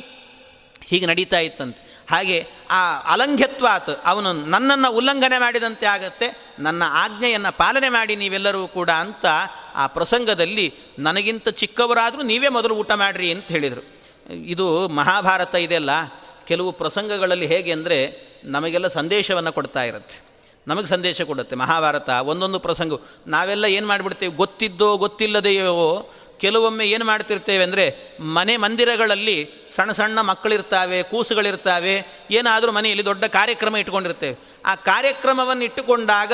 ಹೀಗೆ ನಡೀತಾ ಇತ್ತಂತೆ. ಹಾಗೆ ಆ ಅಲಂಘ್ಯತ್ವಾತ್ ಅವನು ನನ್ನನ್ನು ಉಲ್ಲಂಘನೆ ಮಾಡಿದಂತೆ ಆಗತ್ತೆ. ನನ್ನ ಆಜ್ಞೆಯನ್ನು ಪಾಲನೆ ಮಾಡಿ ನೀವೆಲ್ಲರೂ ಕೂಡ ಅಂತ ಆ ಪ್ರಸಂಗದಲ್ಲಿ ನನಗಿಂತ ಚಿಕ್ಕವರಾದರೂ ನೀವೇ ಮೊದಲು ಊಟ ಮಾಡಿರಿ ಅಂತ ಹೇಳಿದರು. ಇದು ಮಹಾಭಾರತ ಇದೆಲ್ಲ ಕೆಲವು ಪ್ರಸಂಗಗಳಲ್ಲಿ ಹೇಗೆ ಅಂದರೆ ನಮಗೆಲ್ಲ ಸಂದೇಶವನ್ನು ಕೊಡ್ತಾ ಇರುತ್ತೆ. ನಮಗೆ ಸಂದೇಶ ಕೊಡುತ್ತೆ ಮಹಾಭಾರತ, ಒಂದೊಂದು ಪ್ರಸಂಗ ನಾವೆಲ್ಲ ಏನು ಮಾಡಿಬಿಡ್ತೇವೆ? ಗೊತ್ತಿದ್ದೋ ಗೊತ್ತಿಲ್ಲದೆಯೋ ಕೆಲವೊಮ್ಮೆ ಏನು ಮಾಡ್ತಿರ್ತೇವೆ ಅಂದರೆ ಮನೆ ಮಂದಿರಗಳಲ್ಲಿ ಸಣ್ಣ ಸಣ್ಣ ಮಕ್ಕಳಿರ್ತಾವೆ, ಕೂಸುಗಳಿರ್ತಾವೆ, ಏನಾದರೂ ಮನೆಯಲ್ಲಿ ದೊಡ್ಡ ಕಾರ್ಯಕ್ರಮ ಇಟ್ಕೊಂಡಿರ್ತೇವೆ. ಆ ಕಾರ್ಯಕ್ರಮವನ್ನು ಇಟ್ಟುಕೊಂಡಾಗ,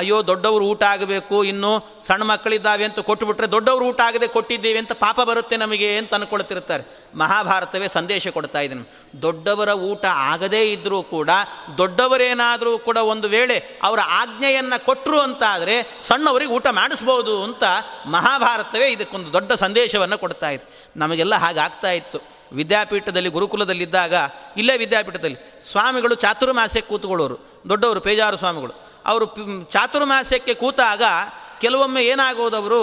ಅಯ್ಯೋ, ದೊಡ್ಡವರು ಊಟ ಆಗಬೇಕು, ಇನ್ನು ಸಣ್ಣ ಮಕ್ಕಳಿದ್ದಾವೆ ಅಂತ ಕೊಟ್ಟುಬಿಟ್ರೆ ದೊಡ್ಡವರು ಊಟ ಆಗದೆ ಕೊಟ್ಟಿದ್ದೇವೆ ಅಂತ ಪಾಪ ಬರುತ್ತೆ ನಮಗೆ ಅಂತ ಅಂದ್ಕೊಳ್ತಿರ್ತಾರೆ ಮಹಾಭಾರತವೇ ಸಂದೇಶ ಕೊಡ್ತಾ ಇದ್ದೀನಿ. ದೊಡ್ಡವರ ಊಟ ಆಗದೇ ಇದ್ದರೂ ಕೂಡ, ದೊಡ್ಡವರೇನಾದರೂ ಕೂಡ ಒಂದು ವೇಳೆ ಅವರ ಆಜ್ಞೆಯನ್ನು ಕೊಟ್ಟರು ಅಂತ ಆದರೆ ಸಣ್ಣವರಿಗೆ ಊಟ ಮಾಡಿಸ್ಬೋದು ಅಂತ ಮಹಾಭಾರತವೇ ಇದಕ್ಕೊಂದು ದೊಡ್ಡ ಸಂದೇಶವನ್ನು ಕೊಡ್ತಾ ಇದೆ. ನಮಗೆಲ್ಲ ಹಾಗಾಗ್ತಾ ಇತ್ತು. ವಿದ್ಯಾಪೀಠದಲ್ಲಿ, ಗುರುಕುಲದಲ್ಲಿದ್ದಾಗ, ಇಲ್ಲೇ ವಿದ್ಯಾಪೀಠದಲ್ಲಿ ಸ್ವಾಮಿಗಳು ಚಾತುರ್ಮಾಸ್ಯಕ್ಕೆ ಕೂತ್ಕೊಳ್ಳೋರು, ದೊಡ್ಡವರು ಪೇಜಾರು ಸ್ವಾಮಿಗಳು. ಅವರು ಚಾತುರ್ಮಾಸ್ಯಕ್ಕೆ ಕೂತಾಗ ಕೆಲವೊಮ್ಮೆ ಏನಾಗೋದು ಅವರು,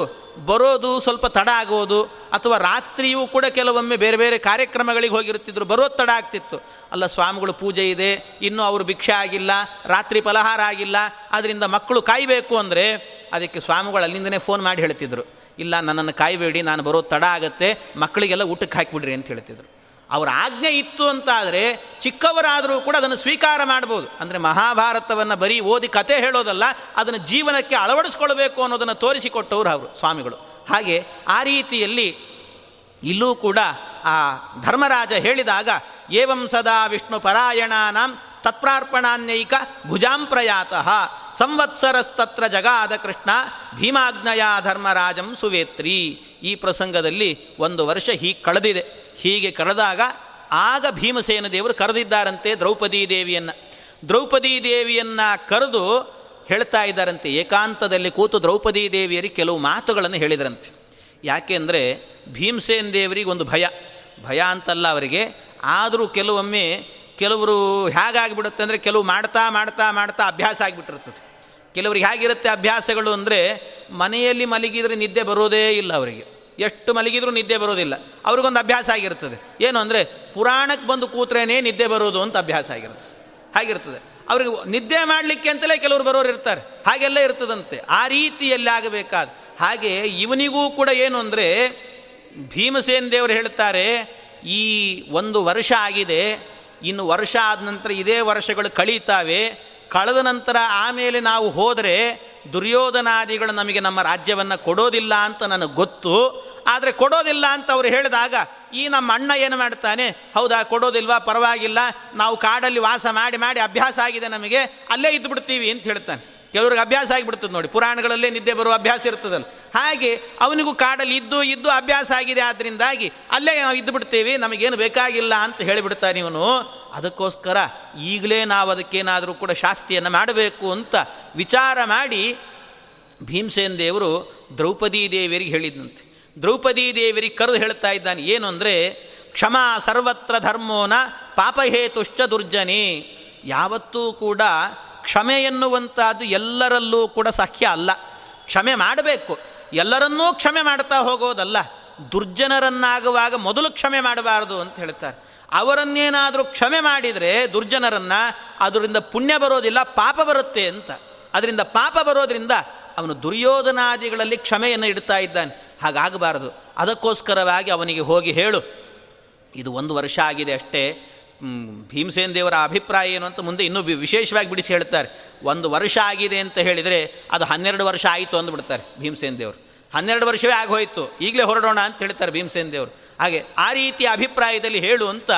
ಬರೋದು ಸ್ವಲ್ಪ ತಡ ಆಗೋದು, ಅಥವಾ ರಾತ್ರಿಯೂ ಕೂಡ ಕೆಲವೊಮ್ಮೆ ಬೇರೆ ಬೇರೆ ಕಾರ್ಯಕ್ರಮಗಳಿಗೆ ಹೋಗಿರುತ್ತಿದ್ರು, ಬರೋದು ತಡ ಆಗ್ತಿತ್ತು. ಅಲ್ಲ, ಸ್ವಾಮಿಗಳು ಪೂಜೆ ಇದೆ, ಇನ್ನೂ ಅವರು ಭಿಕ್ಷೆ ಆಗಿಲ್ಲ, ರಾತ್ರಿ ಫಲಹಾರ ಆಗಿಲ್ಲ ಅದರಿಂದ ಮಕ್ಕಳು ಕಾಯಬೇಕು ಅಂದರೆ, ಅದಕ್ಕೆ ಸ್ವಾಮಿಗಳು ಅಲ್ಲಿಂದನೇ ಫೋನ್ ಮಾಡಿ ಹೇಳ್ತಿದ್ರು. ಇಲ್ಲ, ನನ್ನನ್ನು ಕಾಯಬೇಡಿ, ನಾನು ಬರೋದು ತಡ ಆಗುತ್ತೆ, ಮಕ್ಕಳಿಗೆಲ್ಲ ಊಟಕ್ಕೆ ಹಾಕಿಬಿಡ್ರಿ ಅಂತ ಹೇಳ್ತಿದ್ರು. ಅವರ ಆಜ್ಞೆ ಇತ್ತು ಅಂತಾದರೆ ಚಿಕ್ಕವರಾದರೂ ಕೂಡ ಅದನ್ನು ಸ್ವೀಕಾರ ಮಾಡ್ಬೋದು. ಅಂದರೆ ಮಹಾಭಾರತವನ್ನು ಬರೀ ಓದಿ ಕತೆ ಹೇಳೋದಲ್ಲ, ಅದನ್ನು ಜೀವನಕ್ಕೆ ಅಳವಡಿಸ್ಕೊಳ್ಬೇಕು ಅನ್ನೋದನ್ನು ತೋರಿಸಿಕೊಟ್ಟವರು ಅವರು ಸ್ವಾಮಿಗಳು. ಹಾಗೆ ಆ ರೀತಿಯಲ್ಲಿ ಇಲ್ಲೂ ಕೂಡ ಆ ಧರ್ಮರಾಜ ಹೇಳಿದಾಗ, ಏವಂ ಸದಾ ವಿಷ್ಣು ಪರಾಯಣಾನಾಂ ತತ್ಪ್ರಾರ್ಪಣಾನ್ಯೈಕ ಭುಜಾಂ ಪ್ರಯಾತಃ. ಸಂವತ್ಸರಸ್ತತ್ರ ಜಗಾದ ಕೃಷ್ಣ, ಭೀಮಾಗ್ನಯಾ ಧರ್ಮರಾಜಂ ಸುವೇತ್ರಿ. ಈ ಪ್ರಸಂಗದಲ್ಲಿ ಒಂದು ವರ್ಷ ಹೀಗೆ ಕಳೆದಿದೆ. ಹೀಗೆ ಕಳೆದಾಗ ಆಗ ಭೀಮಸೇನ ದೇವರು ಕರೆದಿದ್ದಾರಂತೆ ದ್ರೌಪದಿ ದೇವಿಯನ್ನು. ದ್ರೌಪದಿ ದೇವಿಯನ್ನು ಕರೆದು ಹೇಳ್ತಾ ಇದ್ದಾರಂತೆ, ಏಕಾಂತದಲ್ಲಿ ಕೂತು ದ್ರೌಪದಿ ದೇವಿಯರಿಗೆ ಕೆಲವು ಮಾತುಗಳನ್ನು ಹೇಳಿದರಂತೆ. ಯಾಕೆಂದರೆ ಭೀಮಸೇನ ದೇವರಿಗೆ ಒಂದು ಭಯ. ಭಯ ಅಂತಲ್ಲ ಅವರಿಗೆ, ಆದರೂ ಕೆಲವೊಮ್ಮೆ ಕೆಲವರು ಹೇಗಾಗಿಬಿಡುತ್ತೆ ಅಂದರೆ ಕೆಲವು ಮಾಡ್ತಾ ಮಾಡ್ತಾ ಮಾಡ್ತಾ ಅಭ್ಯಾಸ ಆಗಿಬಿಟ್ಟಿರ್ತದೆ. ಕೆಲವ್ರಿಗೆ ಹೇಗಿರುತ್ತೆ ಅಭ್ಯಾಸಗಳು ಅಂದರೆ ಮನೆಯಲ್ಲಿ ಮಲಗಿದರೆ ನಿದ್ದೆ ಬರೋದೇ ಇಲ್ಲ ಅವರಿಗೆ. ಎಷ್ಟು ಮಲಗಿದರೂ ನಿದ್ದೆ ಬರೋದಿಲ್ಲ. ಅವ್ರಿಗೊಂದು ಅಭ್ಯಾಸ ಆಗಿರ್ತದೆ. ಏನು ಅಂದರೆ ಪುರಾಣಕ್ಕೆ ಬಂದು ಕೂತ್ರೇನೇ ನಿದ್ದೆ ಬರೋದು ಅಂತ ಅಭ್ಯಾಸ ಆಗಿರುತ್ತೆ ಹಾಗಿರ್ತದೆ. ಅವ್ರಿಗೆ ನಿದ್ದೆ ಮಾಡಲಿಕ್ಕೆ ಅಂತಲೇ ಕೆಲವರು ಬರೋರು ಇರ್ತಾರೆ. ಹಾಗೆಲ್ಲ ಇರ್ತದಂತೆ. ಆ ರೀತಿಯಲ್ಲಿ ಆಗಬೇಕಾದ ಹಾಗೆ ಇವನಿಗೂ ಕೂಡ ಏನು ಅಂದರೆ ಭೀಮಸೇನ್ ದೇವರು ಹೇಳ್ತಾರೆ, ಈ ಒಂದು ವರ್ಷ ಆಗಿದೆ ಇನ್ನು ವರ್ಷ ಆದ ನಂತರ ಇದೇ ವರ್ಷಗಳು ಕಳೀತಾವೆ. ಕಳೆದ ನಂತರ ಆಮೇಲೆ ನಾವು ಹೋದರೆ ದುರ್ಯೋಧನಾದಿಗಳು ನಮಗೆ ನಮ್ಮ ರಾಜ್ಯವನ್ನು ಕೊಡೋದಿಲ್ಲ ಅಂತ ನನಗೆ ಗೊತ್ತು. ಆದರೆ ಕೊಡೋದಿಲ್ಲ ಅಂತ ಅವ್ರು ಹೇಳಿದಾಗ ಈ ನಮ್ಮ ಅಣ್ಣ ಏನು ಮಾಡ್ತಾನೆ? ಹೌದಾ, ಕೊಡೋದಿಲ್ವಾ? ಪರವಾಗಿಲ್ಲ. ನಾವು ಕಾಡಲ್ಲಿ ವಾಸ ಮಾಡಿ ಮಾಡಿ ಅಭ್ಯಾಸ ಆಗಿದೆ ನಮಗೆ. ಅಲ್ಲೇ ಇದ್ದು ಬಿಡ್ತೀವಿ ಅಂತ ಹೇಳ್ತಾನೆ. ಕೆಲವ್ರಿಗೆ ಅಭ್ಯಾಸ ಆಗಿಬಿಡ್ತದೆ ನೋಡಿ. ಪುರಾಣಗಳಲ್ಲೇ ನಿದ್ದೆ ಬರುವ ಅಭ್ಯಾಸ ಇರ್ತದಲ್ಲ. ಹಾಗೆ ಅವನಿಗೂ ಕಾಡಲ್ಲಿ ಇದ್ದು ಇದ್ದು ಅಭ್ಯಾಸ ಆಗಿದೆ ಆದ್ದರಿಂದಾಗಿ ಅಲ್ಲೇ ನಾವು ಇದ್ದು ಬಿಡ್ತೇವೆ, ನಮಗೇನು ಬೇಕಾಗಿಲ್ಲ ಅಂತ ಹೇಳಿಬಿಡ್ತಾನೆ ಇವನು. ಅದಕ್ಕೋಸ್ಕರ ಈಗಲೇ ನಾವು ಅದಕ್ಕೇನಾದರೂ ಕೂಡ ಶಾಸ್ತಿಯನ್ನು ಮಾಡಬೇಕು ಅಂತ ವಿಚಾರ ಮಾಡಿ ಭೀಮಸೇನ ದೇವರು ದ್ರೌಪದಿ ದೇವಿಯರಿಗೆ ಹೇಳಿದಂತೆ. ದ್ರೌಪದಿ ದೇವಿಯರಿಗೆ ಕರೆದು ಹೇಳ್ತಾ ಇದ್ದಾನೆ, ಏನು ಅಂದರೆ, ಕ್ಷಮಾ ಸರ್ವತ್ರ ಧರ್ಮೋನ ಪಾಪಹೇತುಶ್ಚ ದುರ್ಜನಿ. ಯಾವತ್ತೂ ಕೂಡ ಕ್ಷಮೆ ಎನ್ನುವಂಥದ್ದು ಎಲ್ಲರಲ್ಲೂ ಕೂಡ ಸಖ್ಯ ಅಲ್ಲ. ಕ್ಷಮೆ ಮಾಡಬೇಕು. ಎಲ್ಲರನ್ನೂ ಕ್ಷಮೆ ಮಾಡ್ತಾ ಹೋಗೋದಲ್ಲ. ದುರ್ಜನರನ್ನಾಗುವಾಗ ಮೊದಲು ಕ್ಷಮೆ ಮಾಡಬಾರದು ಅಂತ ಹೇಳ್ತಾರೆ. ಅವರನ್ನೇನಾದರೂ ಕ್ಷಮೆ ಮಾಡಿದರೆ ದುರ್ಜನರನ್ನು ಅದರಿಂದ ಪುಣ್ಯ ಬರೋದಿಲ್ಲ, ಪಾಪ ಬರುತ್ತೆ ಅಂತ. ಅದರಿಂದ ಪಾಪ ಬರೋದರಿಂದ ಅವನು ದುರ್ಯೋಧನಾದಿಗಳಲ್ಲಿ ಕ್ಷಮೆಯನ್ನು ಇಡ್ತಾ ಇದ್ದಾನೆ. ಹಾಗಾಗಬಾರದು. ಅದಕ್ಕೋಸ್ಕರವಾಗಿ ಅವನಿಗೆ ಹೋಗಿ ಹೇಳು. ಇದು ಒಂದು ವರ್ಷ ಆಗಿದೆ ಅಷ್ಟೇ. ಭೀಮಸೇನ್ ದೇವರ ಅಭಿಪ್ರಾಯ ಏನು ಅಂತ ಮುಂದೆ ಇನ್ನೂ ವಿಶೇಷವಾಗಿ ಬಿಡಿಸಿ ಹೇಳ್ತಾರೆ. ಒಂದು ವರ್ಷ ಆಗಿದೆ ಅಂತ ಹೇಳಿದರೆ ಅದು ಹನ್ನೆರಡು ವರ್ಷ ಆಯಿತು ಅಂದ್ಬಿಡ್ತಾರೆ ಭೀಮಸೇನ್ ದೇವರು. ಹನ್ನೆರಡು ವರ್ಷವೇ ಆಗೋಯ್ತು ಈಗಲೇ ಹೊರಡೋಣ ಅಂತ ಹೇಳ್ತಾರೆ ಭೀಮಸೇನ ದೇವರು. ಹಾಗೆ ಆ ರೀತಿಯ ಅಭಿಪ್ರಾಯದಲ್ಲಿ ಹೇಳು ಅಂತ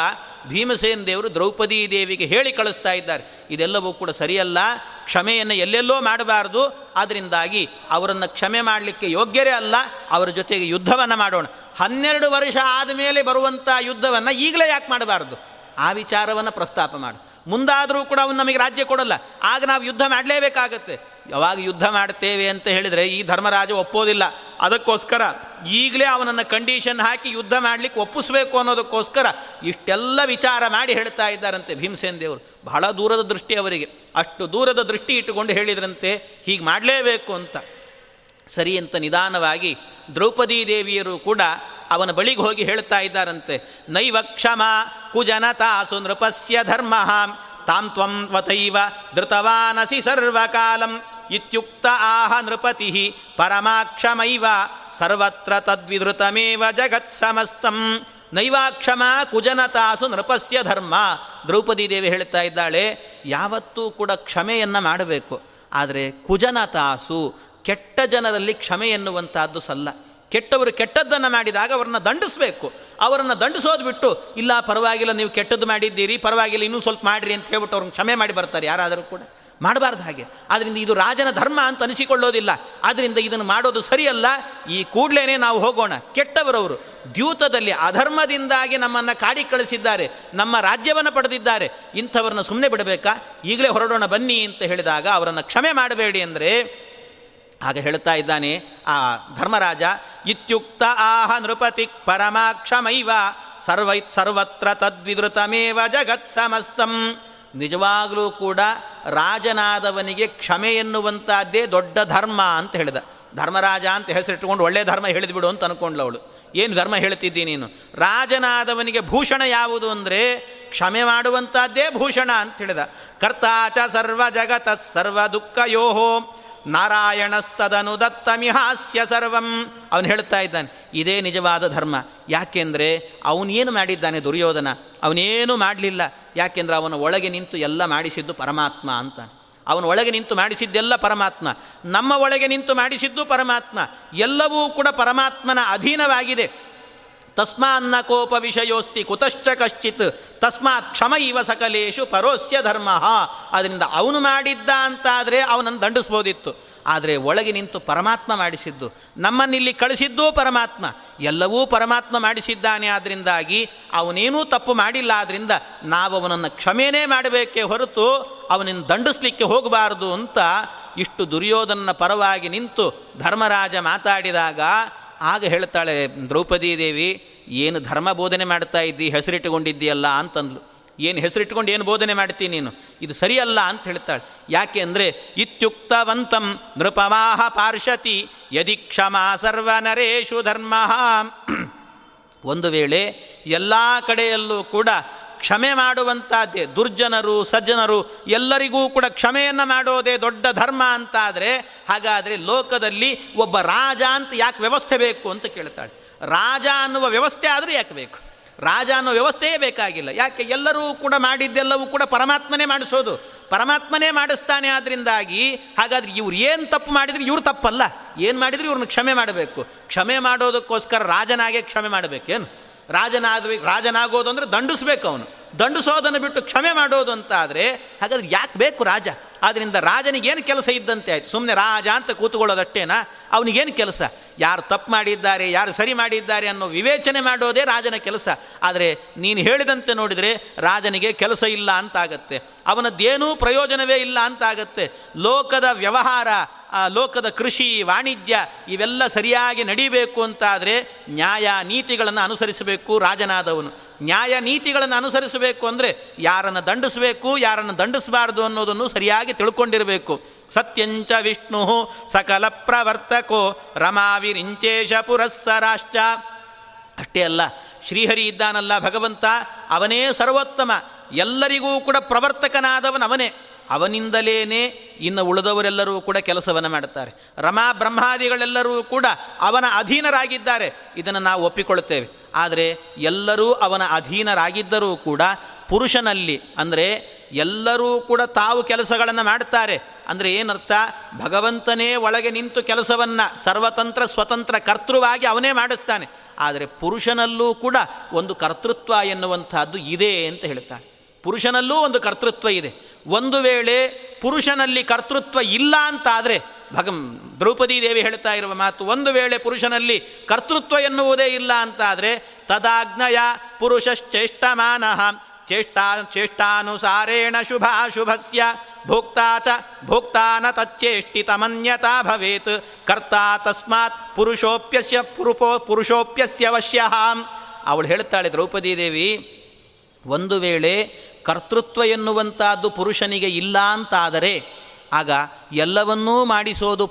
ಭೀಮಸೇನ ದೇವರು ದ್ರೌಪದಿ ದೇವಿಗೆ ಹೇಳಿ ಕಳಿಸ್ತಾ ಇದ್ದಾರೆ. ಇದೆಲ್ಲವೂ ಕೂಡ ಸರಿಯಲ್ಲ, ಕ್ಷಮೆಯನ್ನು ಎಲ್ಲೆಲ್ಲೋ ಮಾಡಬಾರ್ದು ಅದರಿಂದಾಗಿ ಅವರನ್ನು ಕ್ಷಮೆ ಮಾಡಲಿಕ್ಕೆ ಯೋಗ್ಯರೇ ಅಲ್ಲ, ಅವರ ಜೊತೆಗೆ ಯುದ್ಧವನ್ನು ಮಾಡೋಣ. ಹನ್ನೆರಡು ವರ್ಷ ಆದಮೇಲೆ ಬರುವಂಥ ಯುದ್ಧವನ್ನು ಈಗಲೇ ಯಾಕೆ ಮಾಡಬಾರ್ದು? ಆ ವಿಚಾರವನ್ನು ಪ್ರಸ್ತಾಪ ಮಾಡು. ಮುಂದಾದರೂ ಕೂಡ ಅವನು ನಮಗೆ ರಾಜ್ಯ ಕೊಡಲ್ಲ. ಆಗ ನಾವು ಯುದ್ಧ ಮಾಡಲೇಬೇಕಾಗತ್ತೆ. ಯಾವಾಗ ಯುದ್ಧ ಮಾಡ್ತೇವೆ ಅಂತ ಹೇಳಿದರೆ ಈ ಧರ್ಮರಾಜ ಒಪ್ಪೋದಿಲ್ಲ. ಅದಕ್ಕೋಸ್ಕರ ಈಗಲೇ ಅವನನ್ನು ಕಂಡೀಷನ್ ಹಾಕಿ ಯುದ್ಧ ಮಾಡಲಿಕ್ಕೆ ಒಪ್ಪಿಸ್ಬೇಕು ಅನ್ನೋದಕ್ಕೋಸ್ಕರ ಇಷ್ಟೆಲ್ಲ ವಿಚಾರ ಮಾಡಿ ಹೇಳ್ತಾ ಇದ್ದಾರಂತೆ ಭೀಮಸೇನ್ ದೇವರು. ಬಹಳ ದೂರದ ದೃಷ್ಟಿ ಅವರಿಗೆ. ಅಷ್ಟು ದೂರದ ದೃಷ್ಟಿ ಇಟ್ಟುಕೊಂಡು ಹೇಳಿದ್ರಂತೆ, ಹೀಗೆ ಮಾಡಲೇಬೇಕು ಅಂತ. ಸರಿ ಅಂತ ನಿಧಾನವಾಗಿ ದ್ರೌಪದೀ ದೇವಿಯರು ಕೂಡ ಅವನ ಬಳಿಗೆ ಹೋಗಿ ಹೇಳ್ತಾ ಇದ್ದಾರಂತೆ, ನೈವ ಕ್ಷಮ ಕುಜನತಾಸು ನೃಪಸ್ಯ ಧರ್ಮ, ತಾಂ ತ್ವಂ ವತೈವ ಧೃತವಾನಸಿ ಸರ್ವಕಾಲಂ, ಇತ್ಯುಕ್ತ ಆಹ ನೃಪತಿ ಪರಮಾಕ್ಷಮೈವ, ಸರ್ವತ್ರ ತದ್ವಿಧೃತಮೇವ ಜಗತ್ ಸಮಸ್ತಂ. ನೈವಾಕ್ಷಮ ಕುಜನತಾಸು ನೃಪಸ್ಯ ಧರ್ಮ, ದ್ರೌಪದಿ ದೇವಿ ಹೇಳ್ತಾ ಇದ್ದಾಳೆ, ಯಾವತ್ತೂ ಕೂಡ ಕ್ಷಮೆಯನ್ನು ಮಾಡಬೇಕು, ಆದರೆ ಕುಜನತಾಸು ಕೆಟ್ಟ ಜನರಲ್ಲಿ ಕ್ಷಮೆ ಎನ್ನುವಂಥದ್ದು ಸಲ್ಲ. ಕೆಟ್ಟವರು ಕೆಟ್ಟದ್ದನ್ನು ಮಾಡಿದಾಗ ಅವರನ್ನು ದಂಡಿಸಬೇಕು. ಅವರನ್ನು ದಂಡಿಸೋದು ಬಿಟ್ಟು, ಇಲ್ಲ, ಪರವಾಗಿಲ್ಲ, ನೀವು ಕೆಟ್ಟದ್ದು ಮಾಡಿದ್ದೀರಿ, ಪರವಾಗಿಲ್ಲ, ಇನ್ನೂ ಸ್ವಲ್ಪ ಮಾಡಿರಿ ಅಂತ ಹೇಳ್ಬಿಟ್ಟು ಅವ್ರನ್ನ ಕ್ಷಮೆ ಮಾಡಿ ಬರ್ತಾರೆ, ಯಾರಾದರೂ ಕೂಡ. ಮಾಡಬಾರ್ದು ಹಾಗೆ. ಆದ್ದರಿಂದ ಇದು ರಾಜನ ಧರ್ಮ ಅಂತ ಅನಿಸಿಕೊಳ್ಳೋದಿಲ್ಲ. ಆದ್ದರಿಂದ ಇದನ್ನು ಮಾಡೋದು ಸರಿಯಲ್ಲ. ಈ ಕೂಡಲೇ ನಾವು ಹೋಗೋಣ. ಕೆಟ್ಟವರವರು ದ್ಯೂತದಲ್ಲಿ ಅಧರ್ಮದಿಂದಾಗಿ ನಮ್ಮನ್ನು ಕಾಡಿ ಕಳಿಸಿದ್ದಾರೆ, ನಮ್ಮ ರಾಜ್ಯವನ್ನು ಪಡೆದಿದ್ದಾರೆ, ಇಂಥವ್ರನ್ನ ಸುಮ್ಮನೆ ಬಿಡಬೇಕಾ? ಈಗಲೇ ಹೊರಡೋಣ ಬನ್ನಿ ಅಂತ ಹೇಳಿದಾಗ ಅವರನ್ನು ಕ್ಷಮೆ ಮಾಡಬೇಡಿ ಅಂದರೆ ಆಗ ಹೇಳ್ತಾ ಇದ್ದಾನೆ, ಆ ಧರ್ಮರಾಜ, ಇತ್ಯುಕ್ತ ಆಹ ನೃಪತಿ ಪರಮಾಕ್ಷಮೈವ, ಸರ್ವೈ, ಸರ್ವತ್ರ ತದ್ವಿಧೃತಮೇವ ಜಗತ್ ಸಮಸ್ತಂ. ನಿಜವಾಗಲೂ ಕೂಡ ರಾಜನಾದವನಿಗೆ ಕ್ಷಮೆ ಎನ್ನುವಂಥದ್ದೇ ದೊಡ್ಡ ಧರ್ಮ ಅಂತ ಹೇಳಿದ. ಧರ್ಮರಾಜ ಅಂತ ಹೆಸರಿಟ್ಟುಕೊಂಡು ಒಳ್ಳೆ ಧರ್ಮ ಹೇಳಿದ್ಬಿಡು ಅಂತ ಅನ್ಕೊಂಡ್ಲು ಅವಳು. ಏನು ಧರ್ಮ ಹೇಳ್ತಿದ್ದಿ ನೀನು? ರಾಜನಾದವನಿಗೆ ಭೂಷಣ ಯಾವುದು ಅಂದರೆ ಕ್ಷಮೆ ಮಾಡುವಂಥದ್ದೇ ಭೂಷಣ ಅಂತ ಹೇಳಿದ. ಕರ್ತಾಚ ಸರ್ವ ಜಗತ ಸರ್ವ ದುಃಖಯೋಹೋ ನಾರಾಯಣಸ್ತದನು ದತ್ತಮಿಹಾಸ್ಯ ಸರ್ವಂ. ಅವನು ಹೇಳ್ತಾ ಇದ್ದಾನೆ, ಇದೇ ನಿಜವಾದ ಧರ್ಮ. ಯಾಕೆಂದರೆ ಅವನೇನು ಮಾಡಿದ್ದಾನೆ ದುರ್ಯೋಧನ? ಅವನೇನು ಮಾಡಲಿಲ್ಲ. ಯಾಕೆಂದರೆ ಅವನ ಒಳಗೆ ನಿಂತು ಎಲ್ಲ ಮಾಡಿಸಿದ್ದು ಪರಮಾತ್ಮ ಅಂತ ಅವನ ಒಳಗೆ ನಿಂತು ಮಾಡಿಸಿದ್ದೆಲ್ಲ ಪರಮಾತ್ಮ. ನಮ್ಮ ಒಳಗೆ ನಿಂತು ಮಾಡಿಸಿದ್ದು ಪರಮಾತ್ಮ. ಎಲ್ಲವೂ ಕೂಡ ಪರಮಾತ್ಮನ ಅಧೀನವಾಗಿದೆ. ತಸ್ಮಾನ್ನ ಕೋಪ ವಿಷಯೋಸ್ತಿ ಕುತಶ್ಚ ಕಶ್ಚಿತ್, ತಸ್ಮಾತ್ ಕ್ಷಮ ಇವ ಸಕಲೇಶು ಪರೋಸ್ಯ ಧರ್ಮ. ಅದರಿಂದ ಅವನು ಮಾಡಿದ್ದ ಅಂತಾದರೆ ಅವನನ್ನು ದಂಡಿಸ್ಬೋದಿತ್ತು. ಆದರೆ ಒಳಗೆ ನಿಂತು ಪರಮಾತ್ಮ ಮಾಡಿಸಿದ್ದು ನಮ್ಮನ್ನಿಲ್ಲಿ ಕಳಿಸಿದ್ದೂ ಪರಮಾತ್ಮ. ಎಲ್ಲವೂ ಪರಮಾತ್ಮ ಮಾಡಿಸಿದ್ದಾನೆ ಆದ್ದರಿಂದಾಗಿ ಅವನೇನೂ ತಪ್ಪು ಮಾಡಿಲ್ಲ ಆದ್ದರಿಂದ ನಾವು ಅವನನ್ನು ಕ್ಷಮೆನೇ ಮಾಡಬೇಕೇ ಹೊರತು ಅವನನ್ನು ದಂಡಿಸ್ಲಿಕ್ಕೆ ಹೋಗಬಾರದು ಅಂತ ಇಷ್ಟು ದುರ್ಯೋಧನ ಪರವಾಗಿ ನಿಂತು ಧರ್ಮರಾಜ ಮಾತಾಡಿದಾಗ ಆಗ ಹೇಳ್ತಾಳೆ, ದ್ರೌಪದಿ ದೇವಿ, ಏನು ಧರ್ಮ ಬೋಧನೆ ಮಾಡ್ತಾ ಇದ್ದಿ, ಹೆಸರಿಟ್ಟುಕೊಂಡಿದ್ದೀಯಲ್ಲ ಅಂತಂದ್ಲು. ಏನು ಹೆಸರಿಟ್ಕೊಂಡು ಏನು ಬೋಧನೆ ಮಾಡ್ತೀನಿ ನೀನು? ಇದು ಸರಿಯಲ್ಲ ಅಂತ ಹೇಳ್ತಾಳೆ. ಯಾಕೆ ಅಂದರೆ, ಇತ್ಯುಕ್ತವಂತಂ ನೃಪಮಾಹ ಪಾರ್ಷತಿ, ಯದಿ ಕ್ಷಮಾ ಸರ್ವನರೇಶು ಧರ್ಮ. ಒಂದು ವೇಳೆ ಎಲ್ಲ ಕಡೆಯಲ್ಲೂ ಕೂಡ ಕ್ಷಮೆ ಮಾಡುವಂಥದ್ದೇ ದುರ್ಜನರು, ಸಜ್ಜನರು, ಎಲ್ಲರಿಗೂ ಕೂಡ ಕ್ಷಮೆಯನ್ನು ಮಾಡೋದೇ ದೊಡ್ಡ ಧರ್ಮ ಅಂತಾದರೆ, ಹಾಗಾದರೆ ಲೋಕದಲ್ಲಿ ಒಬ್ಬ ರಾಜ ಅಂತ ಯಾಕೆ ವ್ಯವಸ್ಥೆ ಬೇಕು ಅಂತ ಕೇಳ್ತಾಳೆ. ರಾಜ ಅನ್ನುವ ವ್ಯವಸ್ಥೆ ಆದರೂ ಯಾಕೆ ಬೇಕು? ರಾಜ ಅನ್ನೋ ವ್ಯವಸ್ಥೆಯೇ ಬೇಕಾಗಿಲ್ಲ. ಯಾಕೆ? ಎಲ್ಲರೂ ಕೂಡ ಮಾಡಿದ್ದೆಲ್ಲವೂ ಕೂಡ ಪರಮಾತ್ಮನೇ ಮಾಡಿಸೋದು. ಪರಮಾತ್ಮನೇ ಮಾಡಿಸ್ತಾನೆ ಆದ್ದರಿಂದಾಗಿ ಹಾಗಾದ್ರೆ ಇವ್ರು ಏನು ತಪ್ಪು ಮಾಡಿದ್ರು ಇವ್ರು ತಪ್ಪಲ್ಲ. ಏನು ಮಾಡಿದ್ರು ಇವ್ರನ್ನ ಕ್ಷಮೆ ಮಾಡಬೇಕು. ಕ್ಷಮೆ ಮಾಡೋದಕ್ಕೋಸ್ಕರ ರಾಜನಾಗೆ ಕ್ಷಮೆ ಮಾಡಬೇಕೇನು? ರಾಜನಾದ ರಾಜನಾಗೋದು ಅಂದರೆ ದಂಡಿಸ್ಬೇಕು ಅವನು. ದಂಡಿಸೋದನ್ನು ಬಿಟ್ಟು ಕ್ಷಮೆ ಮಾಡೋದು ಅಂತ ಆದರೆ ಹಾಗಾದ್ರೆ ಯಾಕೆ ಬೇಕು ರಾಜ? ಆದ್ದರಿಂದ ರಾಜನಿಗೇನು ಕೆಲಸ ಇದ್ದಂತೆ ಆಯ್ತು? ಸುಮ್ಮನೆ ರಾಜ ಅಂತ ಕೂತ್ಕೊಳ್ಳೋದಷ್ಟೇನಾ? ಅವನಿಗೇನು ಕೆಲಸ? ಯಾರು ತಪ್ಪು ಮಾಡಿದ್ದಾರೆ, ಯಾರು ಸರಿ ಮಾಡಿದ್ದಾರೆ ಅನ್ನೋ ವಿವೇಚನೆ ಮಾಡೋದೇ ರಾಜನ ಕೆಲಸ. ಆದರೆ ನೀನು ಹೇಳಿದಂತೆ ನೋಡಿದರೆ ರಾಜನಿಗೆ ಕೆಲಸ ಇಲ್ಲ ಅಂತಾಗತ್ತೆ. ಅವನದ್ದೇನೂ ಪ್ರಯೋಜನವೇ ಇಲ್ಲ ಅಂತಾಗತ್ತೆ. ಲೋಕದ ವ್ಯವಹಾರ ಲೋಕದ ಕೃಷಿ, ವಾಣಿಜ್ಯ ಇವೆಲ್ಲ ಸರಿಯಾಗಿ ನಡೀಬೇಕು ಅಂತಾದರೆ ನ್ಯಾಯ ನೀತಿಗಳನ್ನು ಅನುಸರಿಸಬೇಕು ರಾಜನಾದವನು. ನ್ಯಾಯ ನೀತಿಗಳನ್ನು ಅನುಸರಿಸಬೇಕು ಅಂದರೆ ಯಾರನ್ನು ದಂಡಿಸಬೇಕು, ಯಾರನ್ನು ದಂಡಿಸಬಾರ್ದು ಅನ್ನೋದನ್ನು ಸರಿಯಾಗಿ ತಿಳ್ಕೊಂಡಿರಬೇಕು. ಸತ್ಯಂಚ ವಿಷ್ಣು ಸಕಲ ಪ್ರವರ್ತಕೋ ರಮಾವಿರಿಂಚೇಶ ಪುರಸ್ಸರಾಶ್ಚ. ಅಷ್ಟೇ ಅಲ್ಲ, ಶ್ರೀಹರಿ ಇದ್ದಾನಲ್ಲ ಭಗವಂತ, ಅವನೇ ಸರ್ವೋತ್ತಮ. ಎಲ್ಲರಿಗೂ ಕೂಡ ಪ್ರವರ್ತಕನಾದವನು ಅವನೇ ಅವನಿಂದಲೇನೆ ಇನ್ನು ಉಳಿದವರೆಲ್ಲರೂ ಕೂಡ ಕೆಲಸವನ್ನು ಮಾಡುತ್ತಾರೆ. ರಮಾ ಬ್ರಹ್ಮಾದಿಗಳೆಲ್ಲರೂ ಕೂಡ ಅವನ ಅಧೀನರಾಗಿದ್ದಾರೆ. ಇದನ್ನು ನಾವು ಒಪ್ಪಿಕೊಳ್ಳುತ್ತೇವೆ. ಆದರೆ ಎಲ್ಲರೂ ಅವನ ಅಧೀನರಾಗಿದ್ದರೂ ಕೂಡ ಪುರುಷನಲ್ಲಿ ಅಂದರೆ ಎಲ್ಲರೂ ಕೂಡ ತಾವು ಕೆಲಸಗಳನ್ನು ಮಾಡ್ತಾರೆ ಅಂದರೆ ಏನರ್ಥ? ಭಗವಂತನೇ ಒಳಗೆ ನಿಂತು ಕೆಲಸವನ್ನು ಸರ್ವತಂತ್ರ ಸ್ವತಂತ್ರ ಕರ್ತೃವಾಗಿ ಅವನೇ ಮಾಡುತ್ತಾನೆ ಆದರೆ ಪುರುಷನಲ್ಲೂ ಕೂಡ ಒಂದು ಕರ್ತೃತ್ವ ಎನ್ನುವಂಥದ್ದು ಇದೆ ಅಂತ ಹೇಳ್ತಾನೆ ಪುರುಷನಲ್ಲೂ ಒಂದು ಕರ್ತೃತ್ವ ಇದೆ. ಒಂದು ವೇಳೆ ಪುರುಷನಲ್ಲಿ ಕರ್ತೃತ್ವ ಇಲ್ಲ ಅಂತಾದರೆ, ಭಗಂ ದ್ರೌಪದಿ ದೇವಿ ಹೇಳ್ತಾ ಇರುವ ಮಾತು, ಒಂದು ವೇಳೆ ಪುರುಷನಲ್ಲಿ ಕರ್ತೃತ್ವ ಎನ್ನುವುದೇ ಇಲ್ಲ ಅಂತಾದರೆ, ತದಾಜ್ಞಯ ಪುರುಷಶ್ಚೇಷ್ಟಮಾನ, ಚೇಷ್ಟಾ, ಚೇಷ್ಟಾನುಸಾರೇಣ ಶುಭಾಶುಭಸ್ಯ, ಭೋಕ್ತಾ ಚ ಭೋಕ್ತಾನ ತಚ್ಚೇಷ್ಟಿತಮನ್ಯತಾ ಭವೇತ್, ಕರ್ತಾ ತಸ್ಮಾತ್ ಪುರುಷೋಪ್ಯಸ್ಯ ಪುರುಪೋ ಪುರುಷೋಪ್ಯಸ್ಯವಶ್ಯ ಅವಳು ಹೇಳ್ತಾಳೆ ದ್ರೌಪದಿ ದೇವಿ, ಒಂದು ವೇಳೆ ಕರ್ತೃತ್ವ ಎನ್ನುವಂಥದ್ದು ಪುರುಷನಿಗೆ ಇಲ್ಲ ಅಂತಾದರೆ, ಆಗ ಎಲ್ಲವನ್ನೂ ಮಾಡಿಸೋದು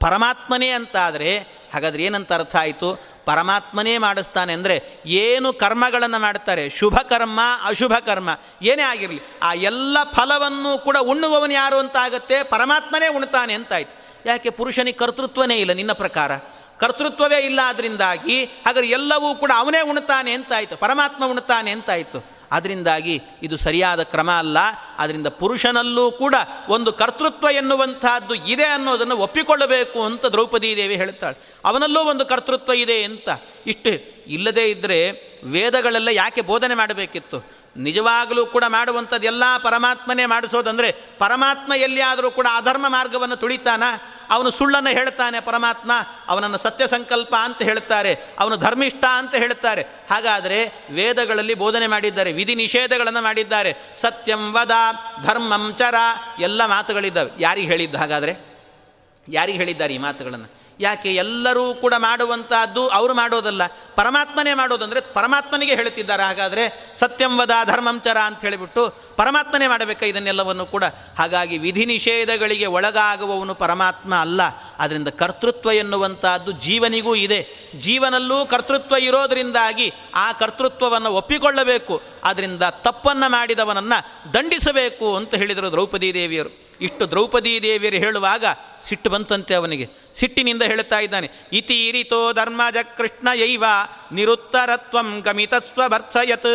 ಪರಮಾತ್ಮನೇ ಅಂತಾದರೆ, ಹಾಗಾದರೆ ಏನಂತ ಅರ್ಥ ಆಯಿತು? ಪರಮಾತ್ಮನೇ ಮಾಡಿಸ್ತಾನೆ ಅಂದರೆ ಏನು ಕರ್ಮಗಳನ್ನು ಮಾಡ್ತಾರೆ? ಶುಭ ಕರ್ಮ ಅಶುಭ ಕರ್ಮ ಏನೇ ಆಗಿರಲಿ, ಆ ಎಲ್ಲ ಫಲವನ್ನು ಕೂಡ ಉಣ್ಣುವವನು ಯಾರು ಅಂತ ಆಗುತ್ತೆ? ಪರಮಾತ್ಮನೇ ಉಣ್ತಾನೆ ಅಂತಾಯಿತು ಯಾಕೆ? ಪುರುಷನಿಗೆ ಕರ್ತೃತ್ವನೇ ಇಲ್ಲ ನಿನ್ನ ಪ್ರಕಾರ. ಕರ್ತೃತ್ವವೇ ಇಲ್ಲ ಅದರಿಂದಾಗಿ ಹಾಗಾದ್ರೆ ಎಲ್ಲವೂ ಕೂಡ ಅವನೇ ಉಣ್ತಾನೆ ಅಂತಾಯಿತು ಪರಮಾತ್ಮ ಉಣ್ತಾನೆ ಅಂತಾಯಿತು ಅದರಿಂದಾಗಿ ಇದು ಸರಿಯಾದ ಕ್ರಮ ಅಲ್ಲ. ಅದರಿಂದ ಪುರುಷನಲ್ಲೂ ಕೂಡ ಒಂದು ಕರ್ತೃತ್ವ ಎನ್ನುವಂತಹದ್ದು ಇದೆ ಅನ್ನೋದನ್ನು ಒಪ್ಪಿಕೊಳ್ಳಬೇಕು ಅಂತ ದ್ರೌಪದಿ ದೇವಿ ಹೇಳ್ತಾಳೆ ಅವನಲ್ಲೂ ಒಂದು ಕರ್ತೃತ್ವ ಇದೆ ಅಂತ ಇಷ್ಟು ಇಲ್ಲದೇ ಇದ್ದರೆ ವೇದಗಳೆಲ್ಲ ಯಾಕೆ ಬೋಧನೆ ಮಾಡಬೇಕಿತ್ತು? ನಿಜವಾಗಲೂ ಕೂಡ ಮಾಡುವಂಥದ್ದು ಎಲ್ಲ ಪರಮಾತ್ಮನೇ ಮಾಡಿಸೋದಂದರೆ ಪರಮಾತ್ಮ ಎಲ್ಲಿಯಾದರೂ ಕೂಡ ಅಧರ್ಮ ಮಾರ್ಗವನ್ನು ತುಳಿತಾನ? ಅವನು ಸುಳ್ಳನ್ನು ಹೇಳ್ತಾನೆ ಪರಮಾತ್ಮ, ಅವನನ್ನು ಸತ್ಯ ಸಂಕಲ್ಪ ಅಂತ ಹೇಳ್ತಾರೆ, ಅವನು ಧರ್ಮಿಷ್ಠ ಅಂತ ಹೇಳ್ತಾರೆ. ಹಾಗಾದರೆ ವೇದಗಳಲ್ಲಿ ಬೋಧನೆ ಮಾಡಿದ್ದಾರೆ, ವಿಧಿ ನಿಷೇಧಗಳನ್ನು ಮಾಡಿದ್ದಾರೆ. ಸತ್ಯಂ ವದ, ಧರ್ಮಂ ಚರ, ಎಲ್ಲ ಮಾತುಗಳಿದ್ದಾವೆ. ಯಾರಿಗೆ ಹೇಳಿದ್ದು ಹಾಗಾದರೆ? ಯಾರಿಗೆ ಹೇಳಿದ್ದಾರೆ ಈ ಮಾತುಗಳನ್ನು? ಯಾಕೆ ಎಲ್ಲರೂ ಕೂಡ ಮಾಡುವಂತಹದ್ದು ಅವರು ಮಾಡೋದಲ್ಲ? ಪರಮಾತ್ಮನೇ ಮಾಡೋದಂದರೆ ಪರಮಾತ್ಮನಿಗೆ ಹೇಳುತ್ತಿದ್ದಾರೆ ಹಾಗಾದರೆ ಸತ್ಯಂವದ ಧರ್ಮಂಚರ ಅಂತ ಹೇಳಿಬಿಟ್ಟು ಪರಮಾತ್ಮನೇ ಮಾಡಬೇಕು ಇದನ್ನೆಲ್ಲವನ್ನು ಕೂಡ? ಹಾಗಾಗಿ ವಿಧಿ ನಿಷೇಧಗಳಿಗೆ ಒಳಗಾಗುವವನು ಪರಮಾತ್ಮ ಅಲ್ಲ. ಅದರಿಂದ ಕರ್ತೃತ್ವ ಎನ್ನುವಂತಹದ್ದು ಜೀವನಿಗೂ ಇದೆ. ಜೀವನಲ್ಲೂ ಕರ್ತೃತ್ವ ಇರೋದರಿಂದಾಗಿ ಆ ಕರ್ತೃತ್ವವನ್ನು ಒಪ್ಪಿಕೊಳ್ಳಬೇಕು. ಆದ್ದರಿಂದ ತಪ್ಪನ್ನು ಮಾಡಿದವನನ್ನು ದಂಡಿಸಬೇಕು ಅಂತ ಹೇಳಿದರು ದ್ರೌಪದಿ ದೇವಿಯರು. ಇಷ್ಟು ದ್ರೌಪದಿ ದೇವಿಯರು ಹೇಳುವಾಗ ಸಿಟ್ಟು ಬಂತಂತೆ ಅವನಿಗೆ. ಸಿಟ್ಟಿನಿಂದ ಹೇಳುತ್ತಾ ಇದ್ದಾನೆ, ಇತಿ ಇರಿತೋ ಧರ್ಮಜ ಕೃಷ್ಣ ಯೈವ, ನಿರುತ್ತರತ್ವಂ ಗಮಿತಸ್ವ ಭರ್ಸಯತ್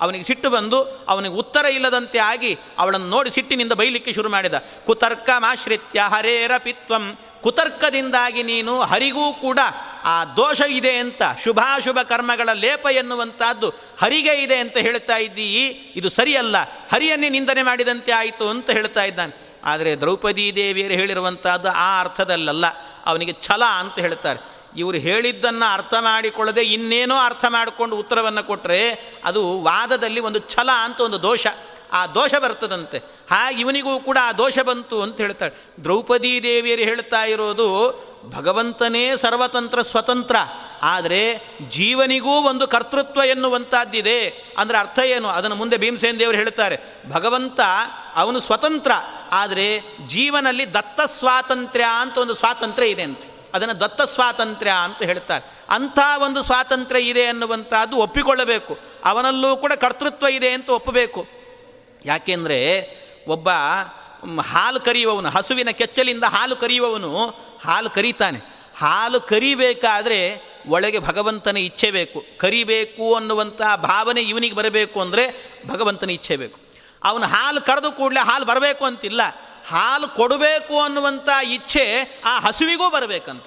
ಅವನಿಗೆ ಸಿಟ್ಟು ಬಂದು ಅವನಿಗೆ ಉತ್ತರ ಇಲ್ಲದಂತೆ ಆಗಿ ಅವಳನ್ನು ನೋಡಿ ಸಿಟ್ಟಿನಿಂದ ಬೈಲಿಕ್ಕೆ ಶುರು ಮಾಡಿದ, ಕುತರ್ಕಮಾಶ್ರಿತ್ಯ ಹರೇರಪಿತ್ವಂ, ಕುತರ್ಕದಿಂದಾಗಿ ನೀನು ಹರಿಗೂ ಕೂಡ ಆ ದೋಷ ಇದೆ ಅಂತ, ಶುಭಾಶುಭ ಕರ್ಮಗಳ ಲೇಪ ಎನ್ನುವಂಥದ್ದು ಹರಿಗೆ ಇದೆ ಅಂತ ಹೇಳ್ತಾ ಇದ್ದೀ ಇದು ಸರಿಯಲ್ಲ, ಹರಿಯನ್ನೇ ನಿಂದನೆ ಮಾಡಿದಂತೆ ಆಯಿತು ಅಂತ ಹೇಳ್ತಾ ಇದ್ದಾನೆ. ಆದರೆ ದ್ರೌಪದಿ ದೇವಿಯರು ಹೇಳಿರುವಂಥದ್ದು ಆ ಅರ್ಥದಲ್ಲಲ್ಲ, ಅವನಿಗೆ ಛಲ ಅಂತ ಹೇಳ್ತಾರೆ. ಇವರು ಹೇಳಿದ್ದನ್ನು ಅರ್ಥ ಮಾಡಿಕೊಳ್ಳದೆ ಇನ್ನೇನೋ ಅರ್ಥ ಮಾಡಿಕೊಂಡು ಉತ್ತರವನ್ನು ಕೊಟ್ಟರೆ ಅದು ವಾದದಲ್ಲಿ ಒಂದು ಛಲ ಅಂತ ಒಂದು ದೋಷ. ಆ ದೋಷ ಬರ್ತದಂತೆ. ಹಾಗೆ ಇವನಿಗೂ ಕೂಡ ಆ ದೋಷ ಬಂತು ಅಂತ ಹೇಳ್ತಾಳೆ. ದ್ರೌಪದಿ ದೇವಿಯರು ಹೇಳ್ತಾ ಇರೋದು ಭಗವಂತನೇ ಸರ್ವತಂತ್ರ ಸ್ವತಂತ್ರ. ಆದರೆ ಜೀವನಿಗೂ ಒಂದು ಕರ್ತೃತ್ವ ಎನ್ನುವಂಥದ್ದಿದೆ ಅಂದರೆ ಅರ್ಥ ಏನು? ಅದನ್ನು ಮುಂದೆ ಭೀಮಸೇನ ದೇವರು ಹೇಳ್ತಾರೆ. ಭಗವಂತ ಅವನು ಸ್ವತಂತ್ರ. ಆದರೆ ಜೀವನಲ್ಲಿ ದತ್ತ ಸ್ವಾತಂತ್ರ್ಯ ಅಂತ ಒಂದು ಸ್ವಾತಂತ್ರ್ಯ ಇದೆ ಅಂತ. ಅದನ್ನು ದತ್ತ ಸ್ವಾತಂತ್ರ್ಯ ಅಂತ ಹೇಳ್ತಾರೆ. ಅಂಥ ಒಂದು ಸ್ವಾತಂತ್ರ್ಯ ಇದೆ ಅನ್ನುವಂಥದ್ದು ಒಪ್ಪಿಕೊಳ್ಳಬೇಕು. ಅವನಲ್ಲೂ ಕೂಡ ಕರ್ತೃತ್ವ ಇದೆ ಅಂತ ಒಪ್ಪಬೇಕು. ಯಾಕೆಂದರೆ ಒಬ್ಬ ಹಾಲು ಕರೆಯುವವನು, ಹಸುವಿನ ಕೆಚ್ಚಲಿಂದ ಹಾಲು ಕರೆಯುವವನು ಹಾಲು ಕರೀತಾನೆ. ಹಾಲು ಕರಿಬೇಕಾದರೆ ಒಳಗೆ ಭಗವಂತನ ಇಚ್ಛೆ ಬೇಕು. ಕರಿಬೇಕು ಅನ್ನುವಂಥ ಭಾವನೆ ಇವನಿಗೆ ಬರಬೇಕು ಅಂದರೆ ಭಗವಂತನ ಇಚ್ಛೆ ಬೇಕು. ಅವನು ಹಾಲು ಕರೆದು ಕೂಡಲೇ ಹಾಲು ಬರಬೇಕು ಅಂತಿಲ್ಲ. ಹಾಲು ಕೊಡಬೇಕು ಅನ್ನುವಂಥ ಇಚ್ಛೆ ಆ ಹಸುವಿಗೂ ಬರಬೇಕಂತ.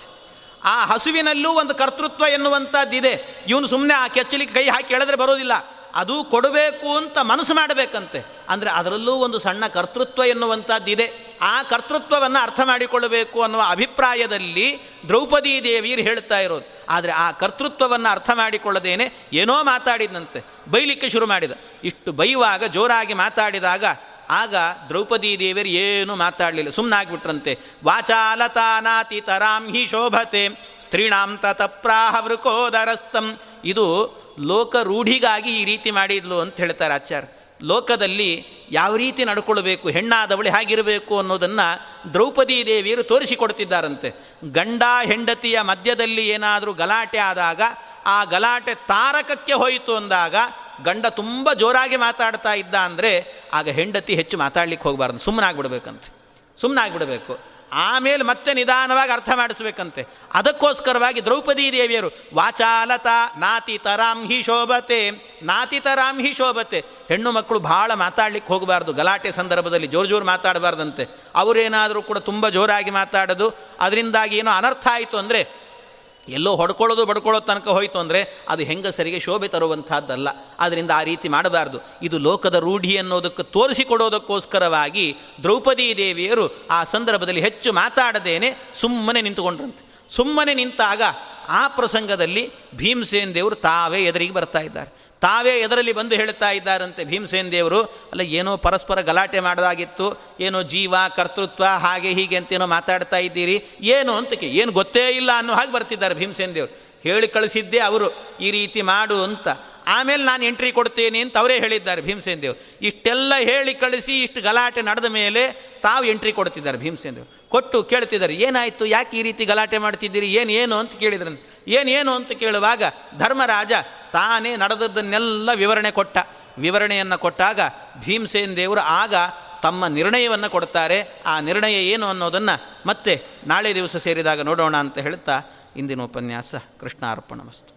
ಆ ಹಸುವಿನಲ್ಲೂ ಒಂದು ಕರ್ತೃತ್ವ ಎನ್ನುವಂಥದ್ದಿದೆ ಇವನು ಸುಮ್ಮನೆ ಆ ಕೆಚ್ಚಲಿಗೆ ಕೈ ಹಾಕಿ ಎಳೆದ್ರೆ ಬರೋದಿಲ್ಲ. ಅದು ಕೊಡಬೇಕು ಅಂತ ಮನಸ್ಸು ಮಾಡಬೇಕಂತೆ. ಅಂದರೆ ಅದರಲ್ಲೂ ಒಂದು ಸಣ್ಣ ಕರ್ತೃತ್ವ ಎನ್ನುವಂಥದ್ದಿದೆ. ಆ ಕರ್ತೃತ್ವವನ್ನು ಅರ್ಥ ಮಾಡಿಕೊಳ್ಳಬೇಕು ಅನ್ನುವ ಅಭಿಪ್ರಾಯದಲ್ಲಿ ದ್ರೌಪದಿ ದೇವಿಯರು ಹೇಳ್ತಾ ಇರೋದು. ಆದರೆ ಆ ಕರ್ತೃತ್ವವನ್ನು ಅರ್ಥ ಮಾಡಿಕೊಳ್ಳದೇನೆ ಏನೋ ಮಾತಾಡಿದಂತೆ ಬೈಲಿಕ್ಕೆ ಶುರು ಮಾಡಿದ. ಇಷ್ಟು ಬೈಯುವಾಗ, ಜೋರಾಗಿ ಮಾತಾಡಿದಾಗ ಆಗ ದ್ರೌಪದಿ ದೇವಿಯರು ಏನೂ ಮಾತಾಡಲಿಲ್ಲ. ಸುಮ್ಮನಾಗ್ಬಿಟ್ರಂತೆ ವಾಚಾಲತಾನಾತಿ ತರಾಂ ಹಿ ಶೋಭತೆ. ಸ್ತ್ರೀಣಾಂ ತತಪ್ರಾಹ ವೃಕೋದರಸ್ತಂ ಇದು ಲೋಕ ರೂಢಿಗಾಗಿ ಈ ರೀತಿ ಮಾಡಿದ್ಲು ಅಂತ ಹೇಳ್ತಾರೆ ಆಚಾರ್ಯ. ಲೋಕದಲ್ಲಿ ಯಾವ ರೀತಿ ನಡ್ಕೊಳ್ಬೇಕು, ಹೆಣ್ಣಾದವಳಿ ಹಾಗಿರಬೇಕು ಅನ್ನೋದನ್ನು ದ್ರೌಪದಿ ದೇವಿಯರು ತೋರಿಸಿಕೊಡ್ತಿದ್ದಾರಂತೆ. ಗಂಡ ಹೆಂಡತಿಯ ಮಧ್ಯದಲ್ಲಿ ಏನಾದರೂ ಗಲಾಟೆ ಆದಾಗ, ಆ ಗಲಾಟೆ ತಾರಕಕ್ಕೆ ಹೋಯಿತು ಅಂದಾಗ ಗಂಡ ತುಂಬ ಜೋರಾಗಿ ಮಾತಾಡ್ತಾ ಇದ್ದ ಅಂದರೆ, ಆಗ ಹೆಂಡತಿ ಹೆಚ್ಚು ಮಾತಾಡ್ಲಿಕ್ಕೆ ಹೋಗಬಾರ್ದು. ಸುಮ್ಮನಾಗ್ಬಿಡ್ಬೇಕಂತೆ. ಸುಮ್ಮನಾಗ್ಬಿಡಬೇಕು. ಆಮೇಲೆ ಮತ್ತೆ ನಿಧಾನವಾಗಿ ಅರ್ಥ ಮಾಡಿಸ್ಬೇಕಂತೆ. ಅದಕ್ಕೋಸ್ಕರವಾಗಿ ದ್ರೌಪದಿ ದೇವಿಯರು, ವಾಚಾಲತ ನಾತಿ ತರಾಂ ಹಿ ಶೋಭತೆ ನಾತಿತರಾಂ ಹಿ ಶೋಭತೆ. ಹೆಣ್ಣು ಮಕ್ಕಳು ಭಾಳ ಮಾತಾಡ್ಲಿಕ್ಕೆ ಹೋಗಬಾರ್ದು. ಗಲಾಟೆ ಸಂದರ್ಭದಲ್ಲಿ ಜೋರು ಜೋರು ಮಾತಾಡಬಾರ್ದಂತೆ. ಅವರೇನಾದರೂ ಕೂಡ ತುಂಬ ಜೋರಾಗಿ ಮಾತಾಡೋದು. ಅದರಿಂದಾಗಿ ಏನೋ ಅನರ್ಥ ಆಯಿತು ಅಂದರೆ ಎಲ್ಲೋ ಹೊಡ್ಕೊಳ್ಳೋದು ಬಡ್ಕೊಳ್ಳೋ ತನಕ ಹೋಯಿತು ಅಂದರೆ ಅದು ಹೆಂಗಸರಿಗೆ ಶೋಭೆ ತರುವಂಥದ್ದಲ್ಲ. ಆದ್ದರಿಂದ ಆ ರೀತಿ ಮಾಡಬಾರ್ದು. ಇದು ಲೋಕದ ರೂಢಿ ಅನ್ನೋದಕ್ಕೆ ತೋರಿಸಿಕೊಡೋದಕ್ಕೋಸ್ಕರವಾಗಿ ದ್ರೌಪದಿ ದೇವಿಯರು ಆ ಸಂದರ್ಭದಲ್ಲಿ ಹೆಚ್ಚು ಮಾತಾಡದೇನೆ ಸುಮ್ಮನೆ ನಿಂತುಕೊಂಡ್ರಂತೆ. ಸುಮ್ಮನೆ ನಿಂತಾಗ ಆ ಪ್ರಸಂಗದಲ್ಲಿ ಭೀಮಸೇನ್ ದೇವರು ತಾವೇ ಎದುರಿಗೆ ಬರ್ತಾ ಇದ್ದಾರೆ. ತಾವೇ ಎದರಲ್ಲಿ ಬಂದು ಹೇಳ್ತಾ ಇದ್ದಾರಂತೆ ಭೀಮಸೇನ್ ದೇವರು, ಅಲ್ಲ ಏನೋ ಪರಸ್ಪರ ಗಲಾಟೆ ಮಾಡೋದಾಗಿತ್ತು, ಏನೋ ಜೀವ, ಕರ್ತೃತ್ವ, ಹಾಗೆ ಹೀಗೆ ಅಂತೇನೋ ಮಾತಾಡ್ತಾ ಇದ್ದೀರಿ, ಏನು ಅಂತ ಏನು ಗೊತ್ತೇ ಇಲ್ಲ ಅನ್ನೋ ಹಾಗೆ ಬರ್ತಿದ್ದಾರೆ ಭೀಮಸೇನ್ ದೇವರು. ಹೇಳಿ ಕಳಿಸಿದ್ದೇ ಅವರು, ಈ ರೀತಿ ಮಾಡು ಅಂತ. ಆಮೇಲೆ ನಾನು ಎಂಟ್ರಿ ಕೊಡ್ತೇನೆ ಅಂತ ಅವರೇ ಹೇಳಿದ್ದಾರೆ ಭೀಮಸೇನ್ ದೇವರು ಇಷ್ಟೆಲ್ಲ ಹೇಳಿ ಕಳಿಸಿ, ಇಷ್ಟು ಗಲಾಟೆ ನಡೆದ ಮೇಲೆ ತಾವು ಎಂಟ್ರಿ ಕೊಡ್ತಿದ್ದಾರೆ ಭೀಮಸೇನ ದೇವರು ಕೊಟ್ಟು ಕೇಳ್ತಿದ್ದಾರೆ, ಏನಾಯಿತು, ಯಾಕೆ ಈ ರೀತಿ ಗಲಾಟೆ ಮಾಡ್ತಿದ್ದೀರಿ, ಏನು ಅಂತ ಕೇಳಿದ್ರನ್. ಏನೇನು ಅಂತ ಕೇಳುವಾಗ ಧರ್ಮರಾಜ ತಾನೇ ನಡೆದದ್ದನ್ನೆಲ್ಲ ವಿವರಣೆ ಕೊಟ್ಟ. ವಿವರಣೆಯನ್ನು ಕೊಟ್ಟಾಗ ಭೀಮಸೇನ ದೇವರು ಆಗ ತಮ್ಮ ನಿರ್ಣಯವನ್ನು ಕೊಡ್ತಾರೆ. ಆ ನಿರ್ಣಯ ಏನು ಅನ್ನೋದನ್ನು ಮತ್ತೆ ನಾಳೆ ದಿವಸ ಸೇರಿದಾಗ ನೋಡೋಣ ಅಂತ ಹೇಳ್ತಾ ಇಂದಿನ ಉಪನ್ಯಾಸ ಕೃಷ್ಣಾರ್ಪಣ ಮಸ್ತು